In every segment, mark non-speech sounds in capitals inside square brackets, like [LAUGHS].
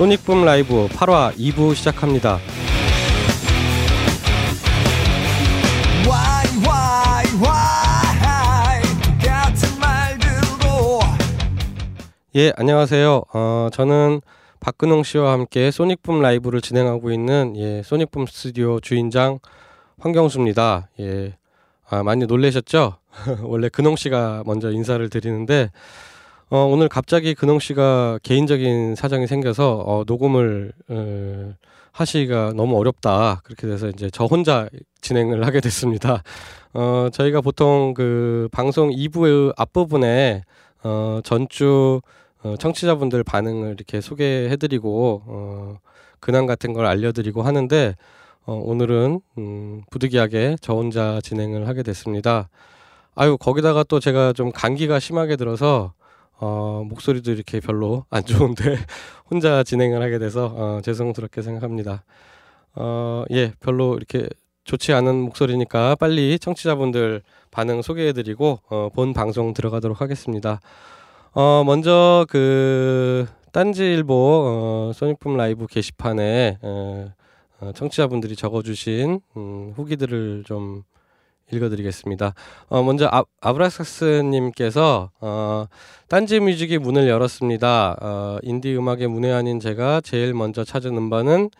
소닉붐 라이브 8화 2부 시작합니다. 예, 안녕하세요. 어, 저는 박근홍 씨와 함께 소닉붐 라이브를 진행하고 있는 예, 소닉붐 스튜디오 주인장 황경수입니다. 예, 아, 많이 놀라셨죠? [LAUGHS] 원래 근홍 씨가 먼저 인사를 드리는데 어, 오늘 갑자기 근홍 씨가 개인적인 사정이 생겨서 어, 녹음을 어, 하시기가 너무 어렵다. 그렇게 돼서 이제 저 혼자 진행을 하게 됐습니다. 어, 저희가 보통 그 방송 2부 앞부분에 어, 전주 어, 청취자분들 반응을 이렇게 소개해드리고 어, 근황 같은 걸 알려드리고 하는데 어, 오늘은 음, 부득이하게 저 혼자 진행을 하게 됐습니다. 아유 거기다가 또 제가 좀 감기가 심하게 들어서 어, 목소리도 이렇게 별로 안 좋은데 [LAUGHS] 혼자 진행을 하게 돼서 어, 죄송스럽게 생각합니다. 어, 예, 별로 이렇게 좋지 않은 목소리니까 빨리 청취자분들 반응 소개해드리고 어, 본 방송 들어가도록 하겠습니다. 어, 먼저 그 딴지일보 어, 소닉붐 라이브 게시판에 어, 어, 청취자분들이 적어주신 음, 후기들을 좀 읽어드리겠습니다. 어, 먼저 아, 아브라삭스님께서 어, 딴지 뮤직이 문을 열었습니다. 어, 인디 음악의 문외한인 제가 제일 먼저 찾은 음반은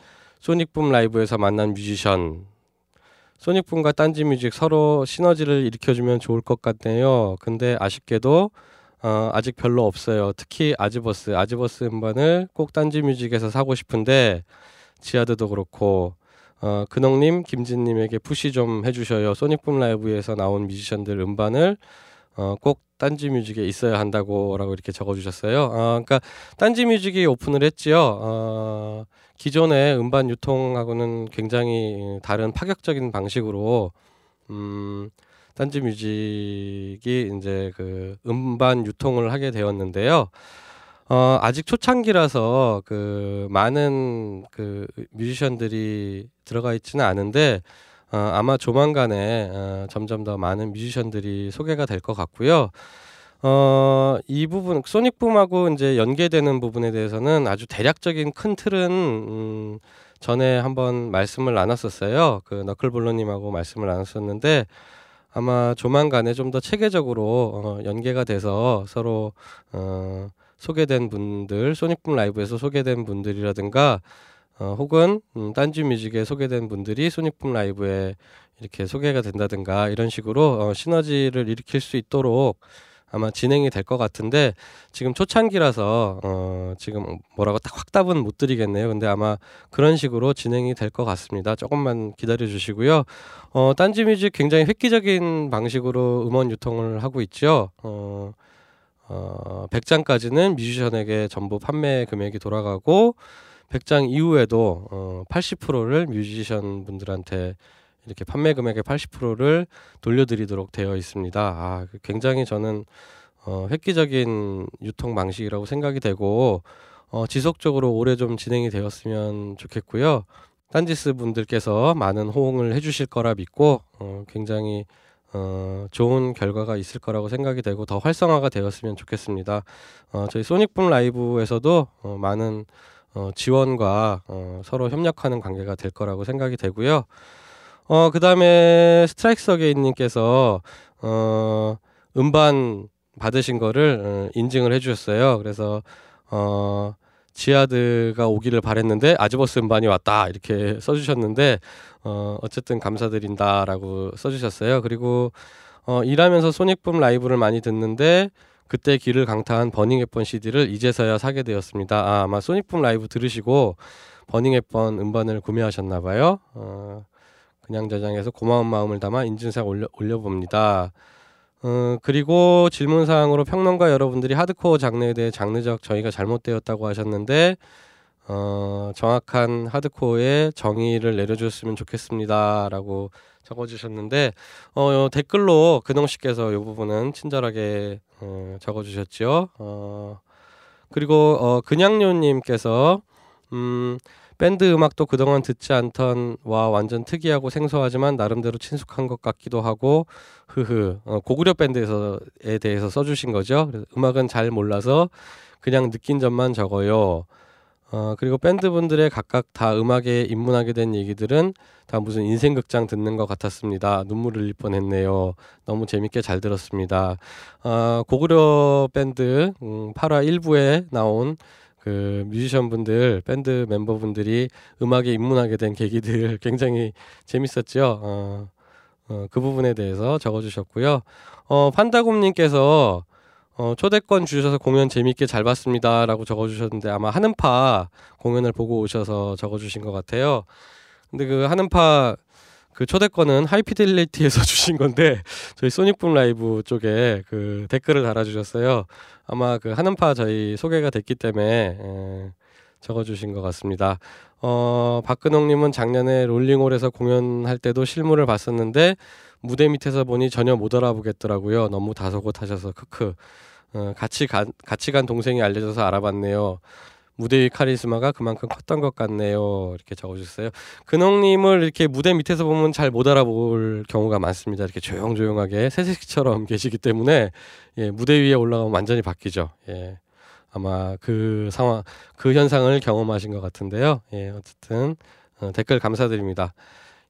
소닉붐 라이브에서 만난 뮤지션. 소닉붐과 딴지 뮤직 서로 시너지를 일으켜주면 좋을 것 같네요. 근데 아쉽게도 어, 아직 별로 없어요. 특히 아즈버스, 아즈버스 음반을 꼭 딴지 뮤직에서 사고 싶은데 지하드도 그렇고 어, 근홍님, 김진님에게 푸시 좀 해주셔요. 소닉붐 라이브에서 나온 뮤지션들 음반을 어, 꼭 딴지 뮤직에 있어야 한다고라고 이렇게 적어주셨어요. 어, 그러니까 딴지 뮤직이 오픈을 했지요. 어, 기존의 음반 유통하고는 굉장히 다른 파격적인 방식으로 음, 딴지 뮤직이 이제 그 음반 유통을 하게 되었는데요. 어, 아직 초창기라서 그 많은 그 뮤지션들이 들어가 있지는 않은데 어, 아마 조만간에 어, 점점 더 많은 뮤지션들이 소개가 될 것 같고요. 어, 이 부분 소닉붐하고 이제 연계되는 부분에 대해서는 아주 대략적인 큰 틀은 음, 전에 한번 말씀을 나눴었어요. 그 너클볼러님하고 말씀을 나눴었는데 아마 조만간에 좀 더 체계적으로 어, 연계가 돼서 서로 어, 소개된 분들, 소닉붐 라이브에서 소개된 분들이라든가 어, 혹은 음, 딴지 뮤직에 소개된 분들이 소닉붐 라이브에 이렇게 소개가 된다든가 이런 식으로 어, 시너지를 일으킬 수 있도록 아마 진행이 될 것 같은데 지금 초창기라서 어, 지금 뭐라고 딱 확답은 못 드리겠네요. 근데 아마 그런 식으로 진행이 될 것 같습니다. 조금만 기다려 주시고요. 어, 딴지 뮤직 굉장히 획기적인 방식으로 음원 유통을 하고 있죠. 어, 어, 100장까지는 뮤지션에게 전부 판매 금액이 돌아가고 100장 이후에도 어, 80%를 뮤지션 분들한테 이렇게 판매 금액의 80%를 돌려드리도록 되어 있습니다. 아, 그 굉장히 저는 어, 획기적인 유통 방식이라고 생각이 되고 어, 지속적으로 오래 좀 진행이 되었으면 좋겠고요. 딴지스 분들께서 많은 호응을 해주실 거라 믿고 어, 굉장히 어, 좋은 결과가 있을 거라고 생각이 되고 더 활성화가 되었으면 좋겠습니다. 어, 저희 소닉붐 라이브에서도 어, 많은 어, 지원과 어, 서로 협력하는 관계가 될 거라고 생각이 되고요. 어, 그 다음에 스트라이크 서게인님께서 어, 음반 받으신 거를 어, 인증을 해주셨어요. 그래서 어, 지하드가 오기를 바랬는데 아즈버스 음반이 왔다 이렇게 써주셨는데 어, 어쨌든 감사드린다라고 써주셨어요. 그리고 어, 일하면서 소닉붐 라이브를 많이 듣는데 그때 귀를 강타한 버닝 햅번 CD를 이제서야 사게 되었습니다. 아, 아마 소닉붐 라이브 들으시고 버닝 햅번 음반을 구매하셨나 봐요. 어, 그냥 저장해서 고마운 마음을 담아 인증샷 올려, 올려봅니다. 어, 그리고 질문 사항으로 평론가 여러분들이 하드코어 장르에 대해 장르적 저희가 잘못되었다고 하셨는데 어, 정확한 하드코어의 정의를 내려줬으면 좋겠습니다라고 적어주셨는데 어, 댓글로 근홍 씨께서 이 부분은 친절하게 어, 적어주셨죠. 어, 그리고 어 그냥요님께서 음 밴드 음악도 그동안 듣지 않던 와 완전 특이하고 생소하지만 나름대로 친숙한 것 같기도 하고 흐흐 어, 고구려 밴드에서에 대해서 써주신 거죠. 음악은 잘 몰라서 그냥 느낀 점만 적어요. 어, 그리고 밴드 분들의 각각 다 음악에 입문하게 된 얘기들은 다 무슨 인생 극장 듣는 것 같았습니다. 눈물 흘릴 뻔했네요. 너무 재밌게 잘 들었습니다. 어, 고구려 밴드 음, 8화 1부에 나온 그 뮤지션 분들, 밴드 멤버분들이 음악에 입문하게 된 계기들 [LAUGHS] 굉장히 재밌었죠. 어, 어, 그 부분에 대해서 적어주셨고요. 어, 판다곰님께서 어, 초대권 주셔서 공연 재밌게 잘 봤습니다 라고 적어주셨는데 아마 하는파 공연을 보고 오셔서 적어주신 것 같아요. 근데 그 하는파 그 초대권은 하이피델리티에서 [LAUGHS] 주신 건데 저희 소닉붐 라이브 쪽에 그 댓글을 달아주셨어요. 아마 그 하는파 저희 소개가 됐기 때문에 에, 적어주신 것 같습니다. 어, 박근홍님은 작년에 롤링홀에서 공연할 때도 실물을 봤었는데 무대 밑에서 보니 전혀 못 알아보겠더라고요. 너무 다소곳하셔서 크크. 어, 같이 간 같이 간 동생이 알려줘서 알아봤네요. 무대의 카리스마가 그만큼 컸던 것 같네요. 이렇게 적어주셨어요. 근홍님을 이렇게 무대 밑에서 보면 잘 못 알아볼 경우가 많습니다. 이렇게 조용조용하게 새색시처럼 [LAUGHS] 계시기 때문에 예, 무대 위에 올라가면 완전히 바뀌죠. 예, 아마 그 상황, 그 현상을 경험하신 것 같은데요. 예, 어쨌든 어, 댓글 감사드립니다.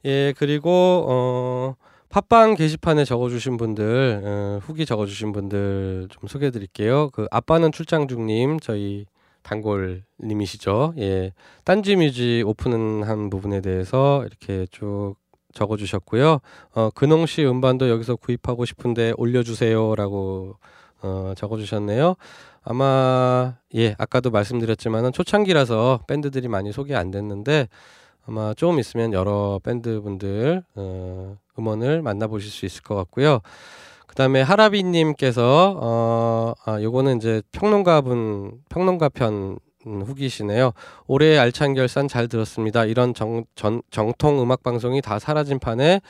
예, 그리고 어. 팟빵 게시판에 적어주신 분들 어, 후기 적어주신 분들 좀 소개해드릴게요. 그 아빠는 출장 중님 저희 단골님이시죠. 예, 딴지뮤직 오픈한 부분에 대해서 이렇게 쭉 적어주셨고요. 어, 근홍 씨 음반도 여기서 구입하고 싶은데 올려주세요라고 어, 적어주셨네요. 아마 예 아까도 말씀드렸지만은 초창기라서 밴드들이 많이 소개 안 됐는데 아마 조금 있으면 여러 밴드 분들 어, 음원을 만나보실 수 있을 것 같고요. 그 다음에 하라비님께서 어, 아, 요거는 이제 평론가분 평론가 편 후기시네요. 올해 알찬 결산 잘 들었습니다. 이런 정, 전, 정통 음악 방송이 다 사라진 판에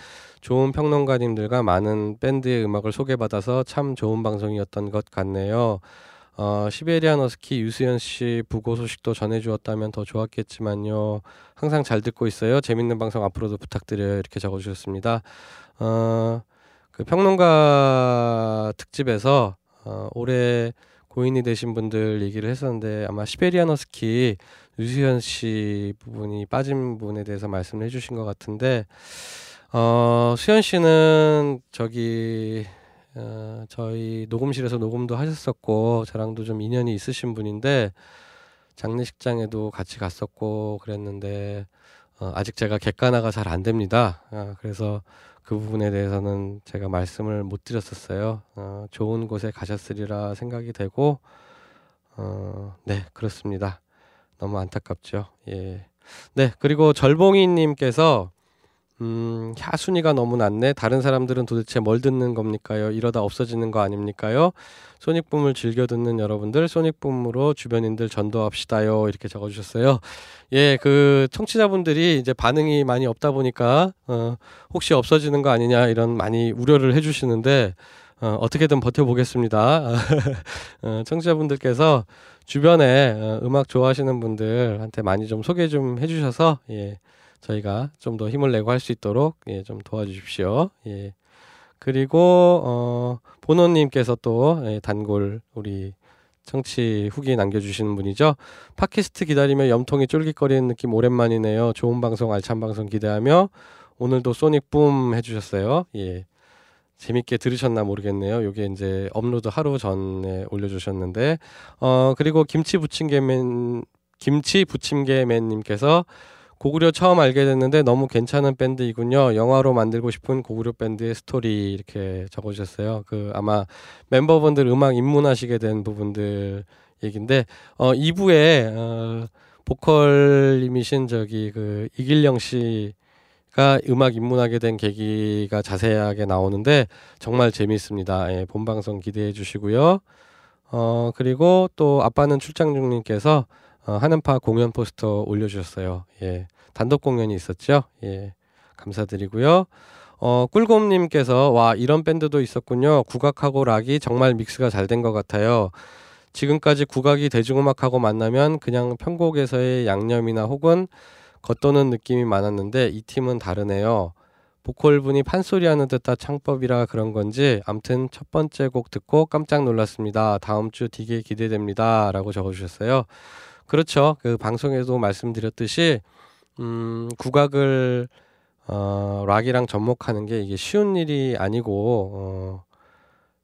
좋은 평론가님들과 많은 밴드의 음악을 소개받아서 참 좋은 방송이었던 것 같네요. 어, 시베리안 어스키 유수연 씨 부고 소식도 전해주었다면 더 좋았겠지만요. 항상 잘 듣고 있어요. 재밌는 방송 앞으로도 부탁드려요. 이렇게 적어주셨습니다. 어, 그 평론가 특집에서 어, 올해 고인이 되신 분들 얘기를 했었는데 아마 시베리안 어스키 유수현 씨 부분이 빠진 부분에 대해서 말씀을 해주신 것 같은데 어, 수현 씨는 저기 어, 저희 녹음실에서 녹음도 하셨었고 저랑도 좀 인연이 있으신 분인데 장례식장에도 같이 갔었고 그랬는데 어, 아직 제가 객관화가 잘 안 됩니다. 어, 그래서 그 부분에 대해서는 제가 말씀을 못 드렸었어요. 어, 좋은 곳에 가셨으리라 생각이 되고 어, 네 그렇습니다. 너무 안타깝죠. 예. 네 그리고 절봉이님께서 음, 야, 순위가 너무 낮네. 다른 사람들은 도대체 뭘 듣는 겁니까요? 이러다 없어지는 거 아닙니까요? 소닉붐을 즐겨 듣는 여러분들, 소닉붐으로 주변인들 전도합시다요. 이렇게 적어주셨어요. 예, 그 청취자분들이 이제 반응이 많이 없다 보니까, 어, 혹시 없어지는 거 아니냐, 이런 많이 우려를 해주시는데, 어, 어떻게든 버텨보겠습니다. [LAUGHS] 어, 청취자분들께서 주변에 어, 음악 좋아하시는 분들한테 많이 좀 소개 좀 해주셔서, 예. 저희가 좀 더 힘을 내고 할 수 있도록 예, 좀 도와주십시오. 예. 그리고 어, 보노님께서 또 예, 단골 우리 청취 후기 남겨주시는 분이죠. 팟캐스트 기다리며 염통이 쫄깃거리는 느낌 오랜만이네요. 좋은 방송 알찬 방송 기대하며 오늘도 소닉 붐 해주셨어요. 예. 재밌게 들으셨나 모르겠네요. 요게 이제 업로드 하루 전에 올려주셨는데 어 그리고 김치 부침개맨 김치 부침개맨님께서 고구려 처음 알게 됐는데 너무 괜찮은 밴드이군요. 영화로 만들고 싶은 고구려 밴드의 스토리 이렇게 적어주셨어요. 그 아마 멤버분들 음악 입문하시게 된 부분들 얘긴데 어 2부에 어 보컬님이신 저기 그 이길영 씨가 음악 입문하게 된 계기가 자세하게 나오는데 정말 재미있습니다. 예, 본 방송 기대해 주시고요. 어 그리고 또 아빠는 출장 중님께서 어, 하는파 공연 포스터 올려주셨어요. 예, 단독 공연이 있었죠. 예, 감사드리고요. 어, 꿀곰님께서 와 이런 밴드도 있었군요. 국악하고 락이 정말 믹스가 잘 된 것 같아요. 지금까지 국악이 대중음악하고 만나면 그냥 편곡에서의 양념이나 혹은 겉도는 느낌이 많았는데 이 팀은 다르네요. 보컬분이 판소리하는 듯한 창법이라 그런 건지 암튼 첫 번째 곡 듣고 깜짝 놀랐습니다. 다음 주 되게 기대됩니다 라고 적어주셨어요. 그렇죠. 그 방송에도 말씀드렸듯이 음, 국악을 어, 락이랑 접목하는 게 이게 쉬운 일이 아니고 어,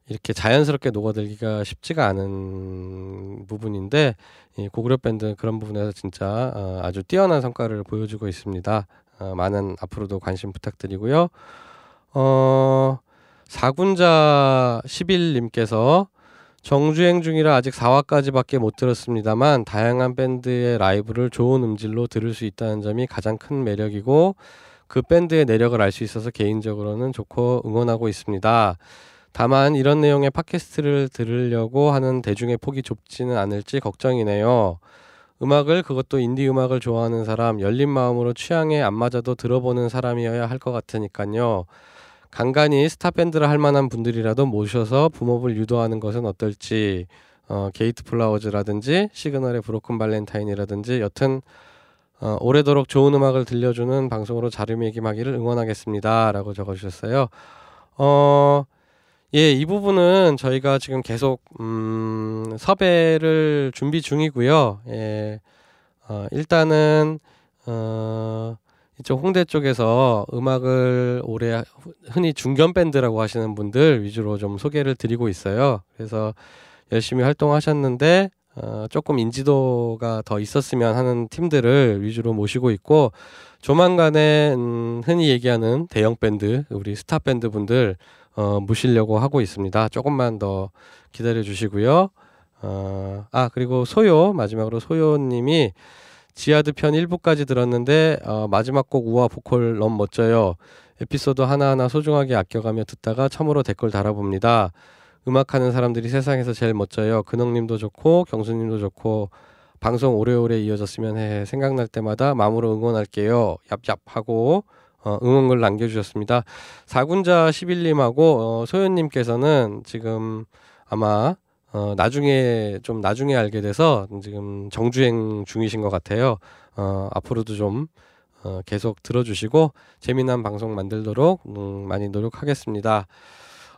이렇게 자연스럽게 녹아들기가 쉽지가 않은 부분인데 이 고구려 밴드 그런 부분에서 진짜 어, 아주 뛰어난 성과를 보여주고 있습니다. 어, 많은 앞으로도 관심 부탁드리고요. 어, 사군자 11님께서 정주행 중이라 아직 4화까지밖에 못 들었습니다만 다양한 밴드의 라이브를 좋은 음질로 들을 수 있다는 점이 가장 큰 매력이고 그 밴드의 내력을 알 수 있어서 개인적으로는 좋고 응원하고 있습니다. 다만 이런 내용의 팟캐스트를 들으려고 하는 대중의 폭이 좁지는 않을지 걱정이네요. 음악을 그것도 인디 음악을 좋아하는 사람, 열린 마음으로 취향에 안 맞아도 들어보는 사람이어야 할 것 같으니까요. 간간히 스타 밴드를 할 만한 분들이라도 모셔서 boom-up을 유도하는 것은 어떨지 어, 게이트 플라워즈라든지 시그널의 브로큰 발렌타인이라든지 여튼 어, 오래도록 좋은 음악을 들려주는 방송으로 자리매김하기를 응원하겠습니다라고 적어주셨어요. 어, 예, 이 부분은 저희가 지금 계속 음, 섭외를 준비 중이고요. 예, 어, 일단은 어, 이쪽 홍대 쪽에서 음악을 올해 흔히 중견 밴드라고 하시는 분들 위주로 좀 소개를 드리고 있어요. 그래서 열심히 활동하셨는데 어, 조금 인지도가 더 있었으면 하는 팀들을 위주로 모시고 있고 조만간에 음, 흔히 얘기하는 대형 밴드 우리 스타 밴드 분들 어, 모시려고 하고 있습니다. 조금만 더 기다려 주시고요. 어, 아 그리고 소요 마지막으로 소요님이 지하드 편 1부까지 들었는데 어, 마지막 곡 우아 보컬 너무 멋져요. 에피소드 하나하나 소중하게 아껴가며 듣다가 처음으로 댓글 달아봅니다. 음악하는 사람들이 세상에서 제일 멋져요. 근홍님도 좋고 경수님도 좋고 방송 오래오래 이어졌으면 해 생각날 때마다 마음으로 응원할게요. 얍얍 하고 어, 응원글 남겨주셨습니다. 사군자 11님하고 어, 소연님께서는 지금 아마 어, 나중에 좀 나중에 알게 돼서 지금 정주행 중이신 것 같아요. 어, 앞으로도 좀 어, 계속 들어주시고 재미난 방송 만들도록 음, 많이 노력하겠습니다.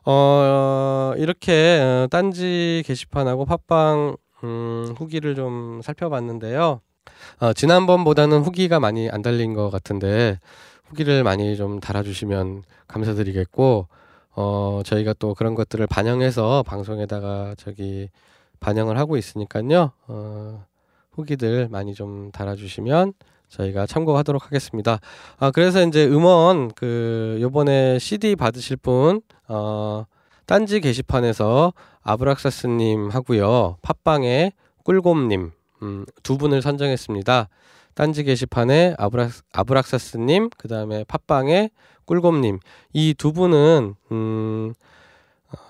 어, 이렇게 어, 딴지 게시판하고 팟빵 음, 후기를 좀 살펴봤는데요. 어, 지난번보다는 후기가 많이 안 달린 것 같은데 후기를 많이 좀 달아주시면 감사드리겠고 어, 저희가 또 그런 것들을 반영해서 방송에다가 저기 반영을 하고 있으니까요. 어, 후기들 많이 좀 달아주시면 저희가 참고하도록 하겠습니다. 아, 그래서 이제 음원 그 요번에 CD 받으실 분, 어, 딴지 게시판에서 아브락사스님 하고요. 팟빵에 꿀곰님, 음, 두 분을 선정했습니다. 딴지 게시판에 아브락, 아브락사스님, 그 다음에 팟빵에 꿀곰님 이 두 분은 음,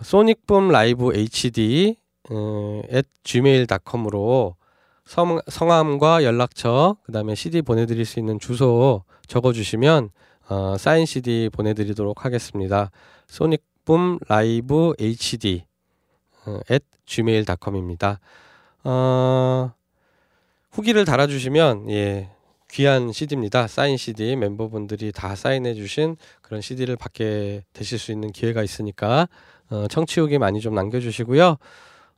소닉붐 라이브 HD 음, at gmail.com으로 성, 성함과 연락처 그 다음에 CD 보내드릴 수 있는 주소 적어주시면 어, 사인 CD 보내드리도록 하겠습니다. 소닉붐 라이브 HD 어, at gmail.com입니다. 어, 후기를 달아주시면 예 귀한 CD입니다. 사인 CD 멤버분들이 다 사인해 주신 그런 CD를 받게 되실 수 있는 기회가 있으니까 어, 청취 후기 많이 좀 남겨주시고요.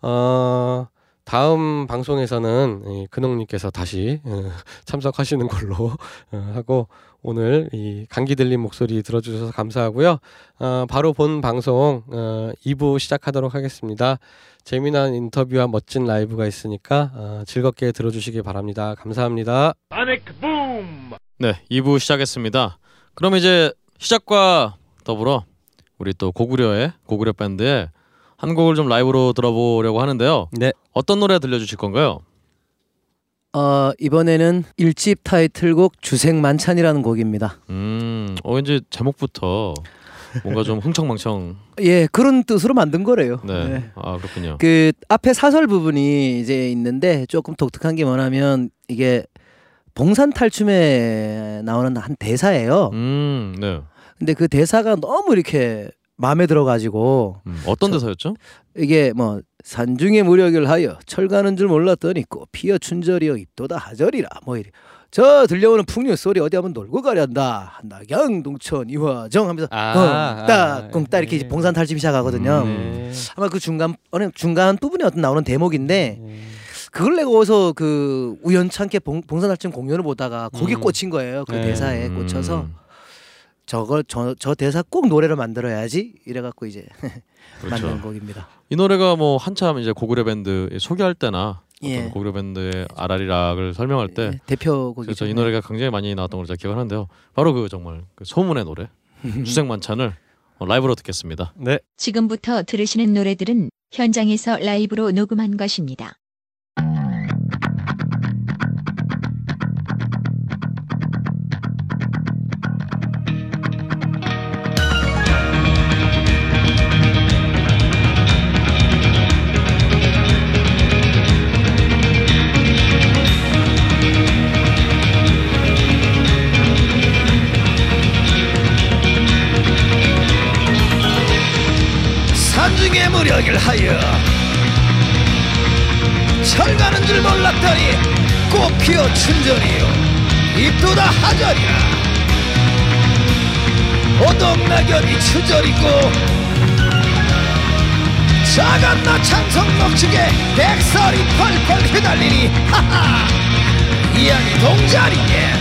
어, 다음 방송에서는 이 근홍님께서 다시 어, [LAUGHS] 참석하시는 걸로 어, 하고 오늘 이 감기 들린 목소리 들어주셔서 감사하고요. 어, 바로 본 방송 어, 2부 시작하도록 하겠습니다. 재미난 인터뷰와 멋진 라이브가 있으니까 어, 즐겁게 들어주시기 바랍니다. 감사합니다. 네, 2부 시작했습니다. 그럼 이제 시작과 더불어 우리 또 고구려의 고구려 밴드의 한 곡을 좀 라이브로 들어보려고 하는데요. 네. 어떤 노래 들려주실 건가요? 어, 이번에는 일집 타이틀곡 주생만찬이라는 곡입니다. 음, 어 왠지 제목부터 뭔가 좀 흥청망청. [LAUGHS] 예, 그런 뜻으로 만든 거래요. 네. 네. 아 그렇군요. 그 앞에 사설 부분이 이제 있는데 조금 독특한 게 뭐냐면 이게 봉산 탈춤에 나오는 한 대사예요. 음, 네. 근데 그 대사가 너무 이렇게 마음에 들어가지고 음, 어떤 저- 대사였죠? 이게 뭐 산중의 무력을 하여 철가는 줄 몰랐더니 꽃피어 춘절이여 입도다 하절이라 뭐 이래 저 들려오는 풍류 소리 어디 한번 놀고 가련다 낙양 동천 이화정 하면서 아, 꽁딱 아, 꽁딱 이렇게 네. 봉산 탈춤 시작하거든요. 네. 아마 그 중간 어느 중간 부분에 어떤 나오는 대목인데 네. 그걸 내가 어디서 그 우연찮게 봉, 봉산탈춤 공연을 보다가 거기 음. 꽂힌 거예요. 그 네. 대사에 음. 꽂혀서 저걸 저, 저 대사 꼭 노래로 만들어야지 이래갖고 이제 [LAUGHS] 그렇죠. 만든 곡입니다. 이 노래가 뭐 한참 이제 고구려 밴드 소개할 때나 예. 어떤 고구려 밴드의 아라리락을 설명할 때 네, 대표 곡이죠. 그래서 이 노래가 굉장히 많이 나왔던 걸로 제가 기억하는데요. 바로 그 정말 그 소문의 노래 [LAUGHS] 수색만찬을 어, 라이브로 듣겠습니다. 네. 지금부터 들으시는 노래들은 현장에서 라이브로 녹음한 것입니다. 무력을 하여 철가는 줄 몰랐더니 꽃피어 춘절이요. 입도다 하절이야 오동낙엽이 추절이고 자간나 찬성 녹축에 백설이 펄펄 휘날리니 하하! 이양이 동자리게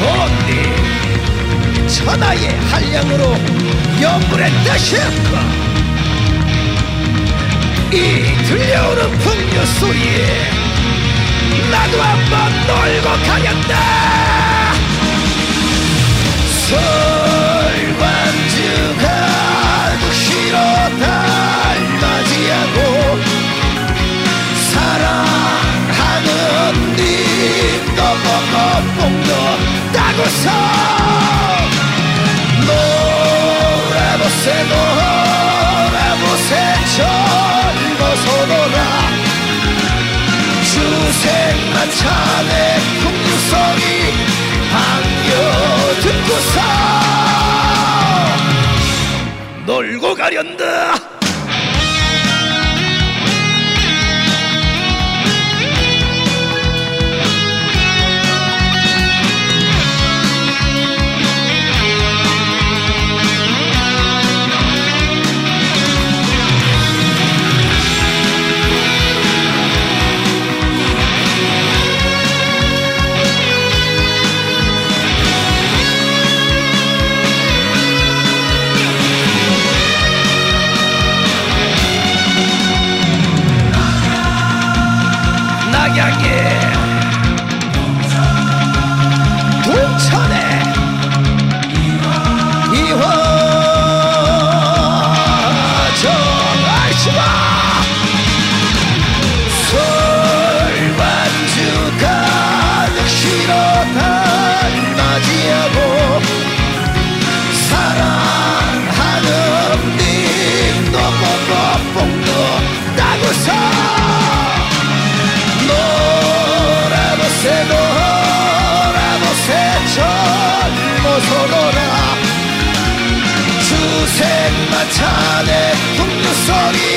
본디 천하의 한량으로 영불의 뜻이었고 이 들려오는 풍류 소리에 나도 한번 놀고 가겠다. 설관주가 시로 달맞이하고 사랑하는 님도 보고 뽕도 따고서 놀아보세 놀아보세 젊어서노라. 주생만찬의 풍류소리 반겨 듣고서 놀고 가련다 주생마찬의 풍류소리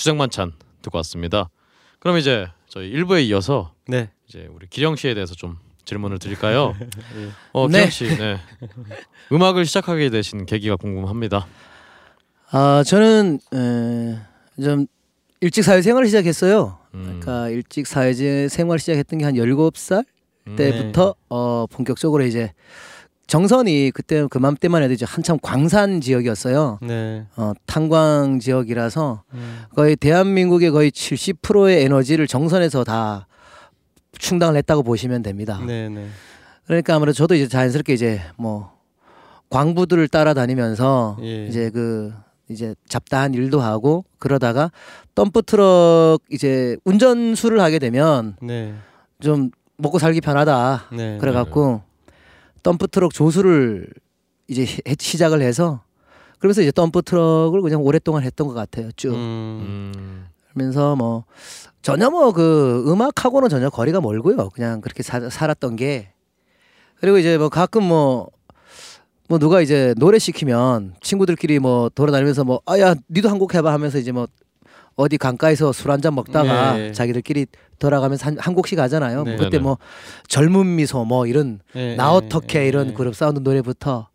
네, 주생만찬 듣고 왔습니다. 그럼 이제 저희 1부에 이어서 네. 이제 우리 기령 씨에 대해서 좀 질문을 드릴까요? [LAUGHS] 예. 어, 네. 기령 씨, 네. 음악을 시작하게 되신 계기가 궁금합니다. 아 저는 에, 좀 일찍 사회생활을 시작했어요. 음, 그러니까 일찍 사회생활 시작했던 게 한 17살 음, 때부터 어 본격적으로 이제 정선이 그때 그맘때만 해도 이제 한참 광산 지역이었어요. 네. 어 탄광 지역이라서 음. 거의 대한민국의 거의 70%의 에너지를 정선에서 다 충당을 했다고 보시면 됩니다. 네, 네. 그러니까 아무래도 저도 이제 자연스럽게 이제 뭐 광부들을 따라다니면서 예. 이제 그 이제 잡다한 일도 하고 그러다가 덤프 트럭 이제 운전수를 하게 되면 네. 좀 먹고 살기 편하다. 네. 그래갖고 덤프 트럭 조수를 이제 시- 시작을 해서 그러면서 이제 덤프 트럭을 그냥 오랫동안 했던 것 같아요. 쭉 음. 음. 그러면서 뭐 전혀 뭐 그 음악하고는 전혀 거리가 멀고요. 그냥 그렇게 사, 살았던 게 그리고 이제 뭐 가끔 뭐뭐 누가 이제 노래 시키면 친구들끼리 뭐 돌아다니면서 뭐 아야 니도 한 곡 해봐 하면서 이제 뭐 어디 강가에서 술 한 잔 먹다가 네. 자기들끼리 돌아가면서 한, 한 곡씩 하잖아요. 네. 그때. 뭐 젊은 미소 뭐 이런 예, 나 예, 어떻게 예, 이런 예. 그룹 사운드 노래부터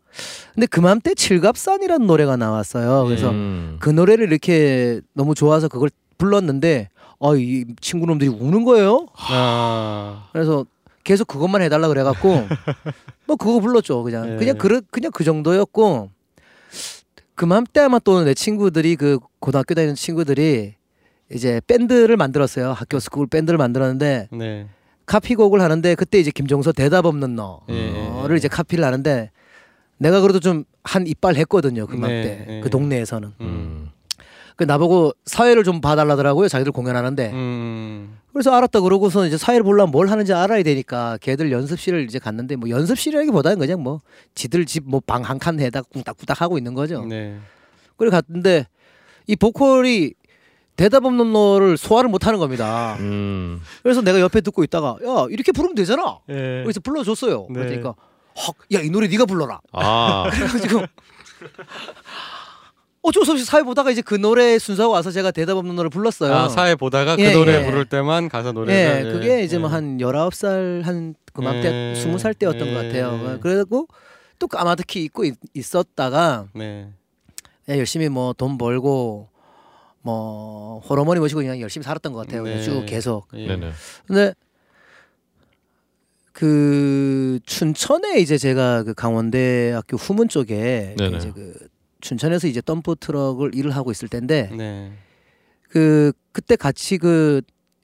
근데 그맘때 칠갑산이라는 노래가 나왔어요. 그래서 음. 그 노래를 이렇게 너무 좋아서 그걸 불렀는데 어이 친구놈들이 우는 거예요. 아. 그래서 계속 그것만 해달라 그래갖고 [LAUGHS] 뭐 그거 불렀죠. 그냥 네. 그냥 그 그냥 그 정도였고 그맘때 아마 또 내 친구들이 그 고등학교 다니는 친구들이 이제 밴드를 만들었어요. 학교 스쿨 밴드를 만들었는데 네. 카피곡을 하는데 그때 이제 김종서 대답 없는 예, 너를 예. 이제 카피를 하는데 내가 그래도 좀 한 이빨 했거든요. 그맘 네, 때 네. 그 동네에서는. 음. 그 나보고 사회를 좀 봐달라더라고요. 자기들 공연하는데. 음. 그래서 알았다 그러고서 이제 사회를 보려면 뭘 하는지 알아야 되니까 걔들 연습실을 이제 갔는데 뭐 연습실이라기보다는 그냥 뭐 지들 집 뭐 방 한 칸 해다 쿵딱쿵딱 하고 있는 거죠. 네. 그래 갔는데 이 보컬이 대답 없는 너를 소화를 못 하는 겁니다. 음. 그래서 내가 옆에 듣고 있다가 야 이렇게 부르면 되잖아. 예. 그래서 불러줬어요. 네. 그러니까 헉 야 이 노래 네가 불러라. 아. [LAUGHS] 그래가지고 어쩔 수 없이 사회 보다가 이제 그 노래 순서가 와서 제가 대답 없는 노래 불렀어요. 아, 사회 보다가 예, 그 노래 예. 부를 때만 가서 예, 노래를 그게 이제 뭐 한 열아홉 살 한 그맘때 예. 스무 살 때였던 예. 것 같아요. 그리고 또 까마득히 입고 있, 있었다가 네. 예, 열심히 뭐 돈 벌고 뭐 호르몬이 모시고 그냥 열심히 살았던 것 같아요. 그냥 네. 쭉 계속. 예. 네네. 근데 그 춘천에 이제 제가 그 강원대학교 후문 쪽에 네네. 이제 그 춘천에서 이제 덤프 트럭을 일을 하고 있을 때인데 네. 그 그때 같이 그,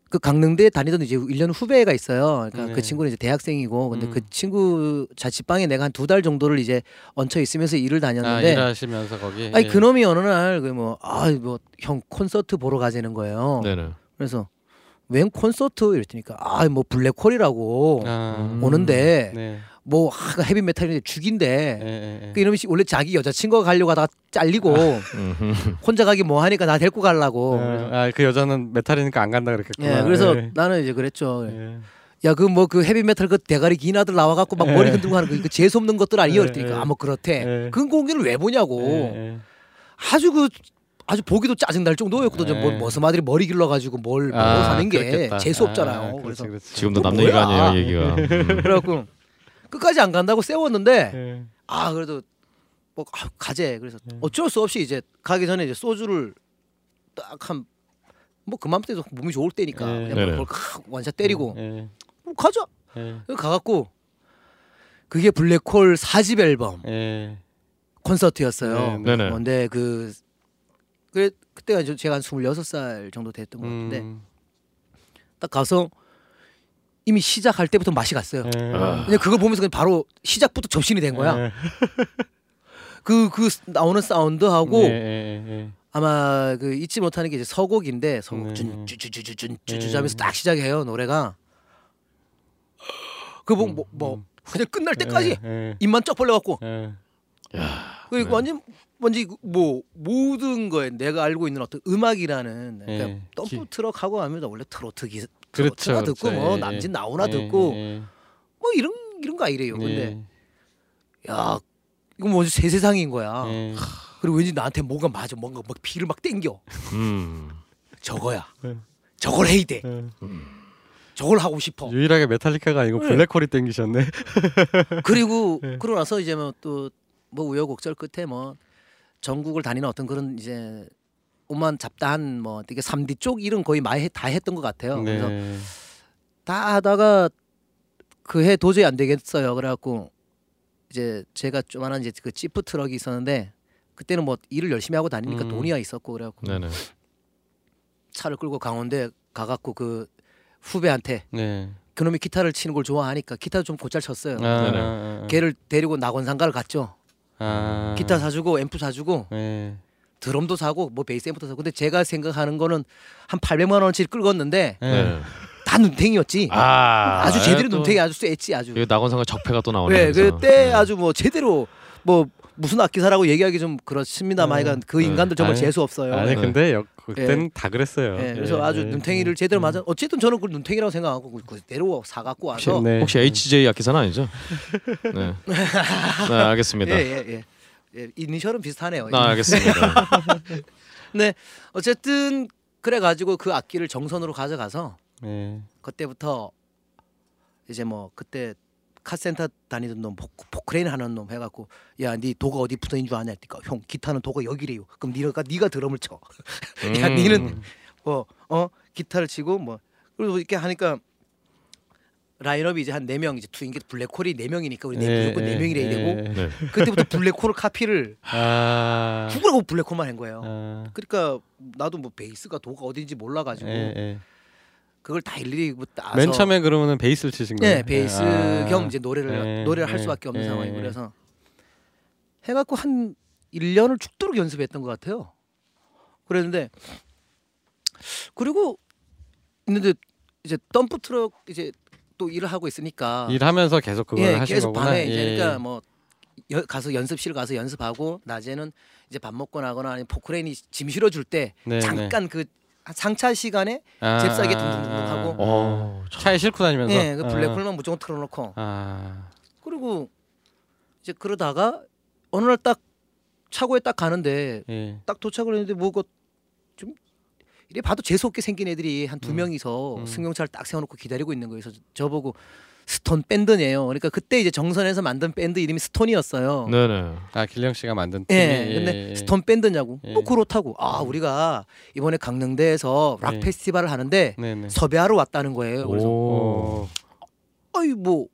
그 강릉대에 다니던 이제 1년 후배가 있어요. 그러니까 네. 그 친구는 이제 대학생이고 근데 음. 그 친구 자취방에 내가 한 두 달 정도를 이제 얹혀 있으면서 일을 아, 다녔는데 일하시면서 거기. 아니 예. 그놈이 어느 날 그 뭐 아 뭐 형 콘서트 보러 가자는 거예요. 네네. 그래서 웬 콘서트 이랬더니까 아 뭐 블랙홀이라고 아. 음. 오는데 네. 뭐 하, 헤비메탈인데 죽인데 예, 예, 예. 그 이놈이 원래 자기 여자친구가 가려고 하다가 잘리고 음흠. [LAUGHS] 혼자 가기 뭐 하니까 나 데리고 가려고 아, 그 여자는 메탈이니까 안 간다 그랬겠구나. 예, 그래서 예. 나는 이제 그랬죠. 예. 야그 뭐 그 헤비메탈 그 대가리 긴 아들 나와갖고 막 예. 머리 흔들고 하는 거그 재수 없는 것들 아니에요? 예, 그랬더니까 예. 아뭐 그렇대. 예. 그 공연을 왜 보냐고. 예, 예. 아주 그 아주 보기도 짜증 날 정도였거든요. 예. 뭐 머스마들이 머리 길러가지고 뭘뭐 아, 하는 게 그렇겠다. 재수 없잖아요. 아, 그래서. 지금도 그건 남 얘기가? 아니에요 얘기가. 음. [LAUGHS] 그래갖고 끝까지 안 간다고 세웠는데 예. 아 그래도 뭐 아, 가재 그래서 예. 어쩔 수 없이 이제 가기 전에 이제 소주를 딱 한 뭐 그맘때도 몸이 좋을 때니까 예. 그냥. 뭘칵 원샷 때리고 예. 뭐 가자 가갖고 그게 블랙홀 4집 앨범 예. 콘서트였어요. 네, 네네. 근데 그 그래 그때가 제가 한 26살 정도 됐던 것 같은데 음. 딱 가서 이미 시작할 때부터 맛이 갔어요. 예. 아. 그냥 그걸 보면서 그냥 바로 시작부터 접신이 된 거야. 예. [LAUGHS] 그그 나오는 사운드하고 예. 아마 그 잊지 못하는 게 이제 서곡인데 서곡 네. 쭌쭈쭈쭈쭈쭈쭈 하면서 딱 시작해요 노래가. 그뭐 뭐, 뭐 그냥 끝날 때까지 예, 입만 쩍 벌려갖고 예. 그리고 네. 완전 완전 뭐 모든 거에 내가 알고 있는 어떤 음악이라는 그러니까 예. 덤프 기- 트럭하고 하면 원래 트로트 기 그렇죠, 듣고 그렇죠. 뭐 예, 남진 예. 나오나 예, 듣고 예, 뭐 이런 이런 거 아니래요. 예. 근데 야 이거 뭐새 세상인 거야. 예. 그리고 왠지 나한테 뭐가 맞아 뭔가 막 피를 막 땡겨. 음. 저거야. 예. 저걸 해야 돼. 예. 저걸 하고 싶어. 유일하게 메탈리카가 아니고 네. 블랙홀이 땡기셨네. [LAUGHS] 그리고 예. 그러고 나서 이제 뭐 또 뭐 우여곡절 끝에 뭐 전국을 다니는 어떤 그런 이제 오만 잡다한 뭐 되게 3D 쪽 일은 거의 많이 해- 다 했던 것 같아요. 그래서 네. 다 하다가 그 해 도저히 안 되겠어요. 그래갖고 이제 제가 조만한 이제 그 지프 트럭이 있었는데 그때는 뭐 일을 열심히 하고 다니니까 음. 돈이야 있었고 그래갖고 네네. 차를 끌고 강원대 가갖고 그 후배한테 네. 그놈이 기타를 치는 걸 좋아하니까 기타 좀 곧잘 쳤어요. 아. 아, 아. 걔를 데리고 낙원상가를 갔죠. 아. 기타 사주고 앰프 사주고 예. 드럼도 사고 뭐 베이스 앰프도 사고. 근데 제가 생각하는 거는 한 800만 원어치 끌었는데 예. 네. 다 눈탱이였지. 아, 아, 주 제대로 또 눈탱이 아주 쐈지 아주. 이거 낙원상가 적폐가 또 나오네. 네. 그때 네. 아주 뭐 제대로 뭐 무슨 악기사라고 얘기하기 좀 그렇습니다만 네. 하여간 그 네. 인간들 정말 아니, 재수 없어요. 아니 네. 근데 여, 그때는 다 그랬어요. 예, 그래서 예, 아주 예. 눈탱이를 제대로 맞아. 어쨌든 저는 그걸 눈탱이라고 생각하고 그- 그대로 사 갖고 와서 네. 혹시 HJ 악기사는 아니죠? [LAUGHS] 네. 네, 알겠습니다. 예 예 예. 예, 예. 이니셜은 비슷하네요. 아, 알겠습니다. [LAUGHS] 네, 어쨌든 그래 가지고 그 악기를 정선으로 가져가서 예. 그때부터 이제 뭐 그때 카센터 다니던 놈 포크, 포크레인 하는 놈 해갖고 야 네 도가 어디 붙어 있는 줄 아냐 했니까 형 기타는 도가 여기래요 그럼 네가 네가 드럼을 쳐 [LAUGHS] 야, 음. 니는 뭐 어 기타를 치고 뭐 그리고 이렇게 하니까 라인업이 이제 한 네 명 이제 투인 게 블랙홀이 네 명이니까 우리 네 예, 무조건 네 예, 명이래야 되고 예. 네. [LAUGHS] 그때부터 블랙홀 카피를 아. 죽으라고 블랙홀만 한 거예요. 아. 그러니까 나도 뭐 베이스가 도가 어딘지 몰라가지고 예, 예. 그걸 다 일일이 뭐 따서 맨 처음에 그러면은 베이스를 치신 거예요? 네 베이스 아. 겸 이제 노래를 예, 노래를 할 예, 수밖에 없는 예, 상황이고 예. 그래서 해갖고 한 1년을 죽도록 연습했던 것 같아요. 그랬는데 그리고 있는데 이제 덤프 트럭 이제 또 일을 하고 있으니까 일하면서 계속 그걸 예, 하신 계속 거구나. 밤에 이제 예. 그러니까 뭐 여, 가서 연습실 가서 연습하고 낮에는 이제 밥 먹고 나거나 아니면 포크레인이 짐 실어줄 때 네, 잠깐 그 상차 시간에 아, 잽싸게 아, 둥둥둥하고 아, 아. 어, 참. 차에 싣고 다니면서. 예, 그 아. 블랙홀만 무조건 틀어놓고 아. 그리고 이제 그러다가 어느 날 딱 차고에 딱 가는데 예. 딱 도착을 했는데 뭐가 좀 이래 봐도 재수 없게 생긴 애들이 한두 음. 명이서 음. 승용차를 딱 세워놓고 기다리고 있는 거예요. 그래서 저보고 스톤 밴드네요. 그러니까 그때 이제 정선에서 만든 밴드 이름이 스톤이었어요. 네네. 아 길령 씨가 만든 팀이 예, 근데 예. 스톤 밴드냐고. 예. 뭐 그렇다고. 아, 우리가 이번에 강릉대에서 락 예. 페스티벌을 하는데 네네. 섭외하러 왔다는 거예요. 그래서 오. 아이 뭐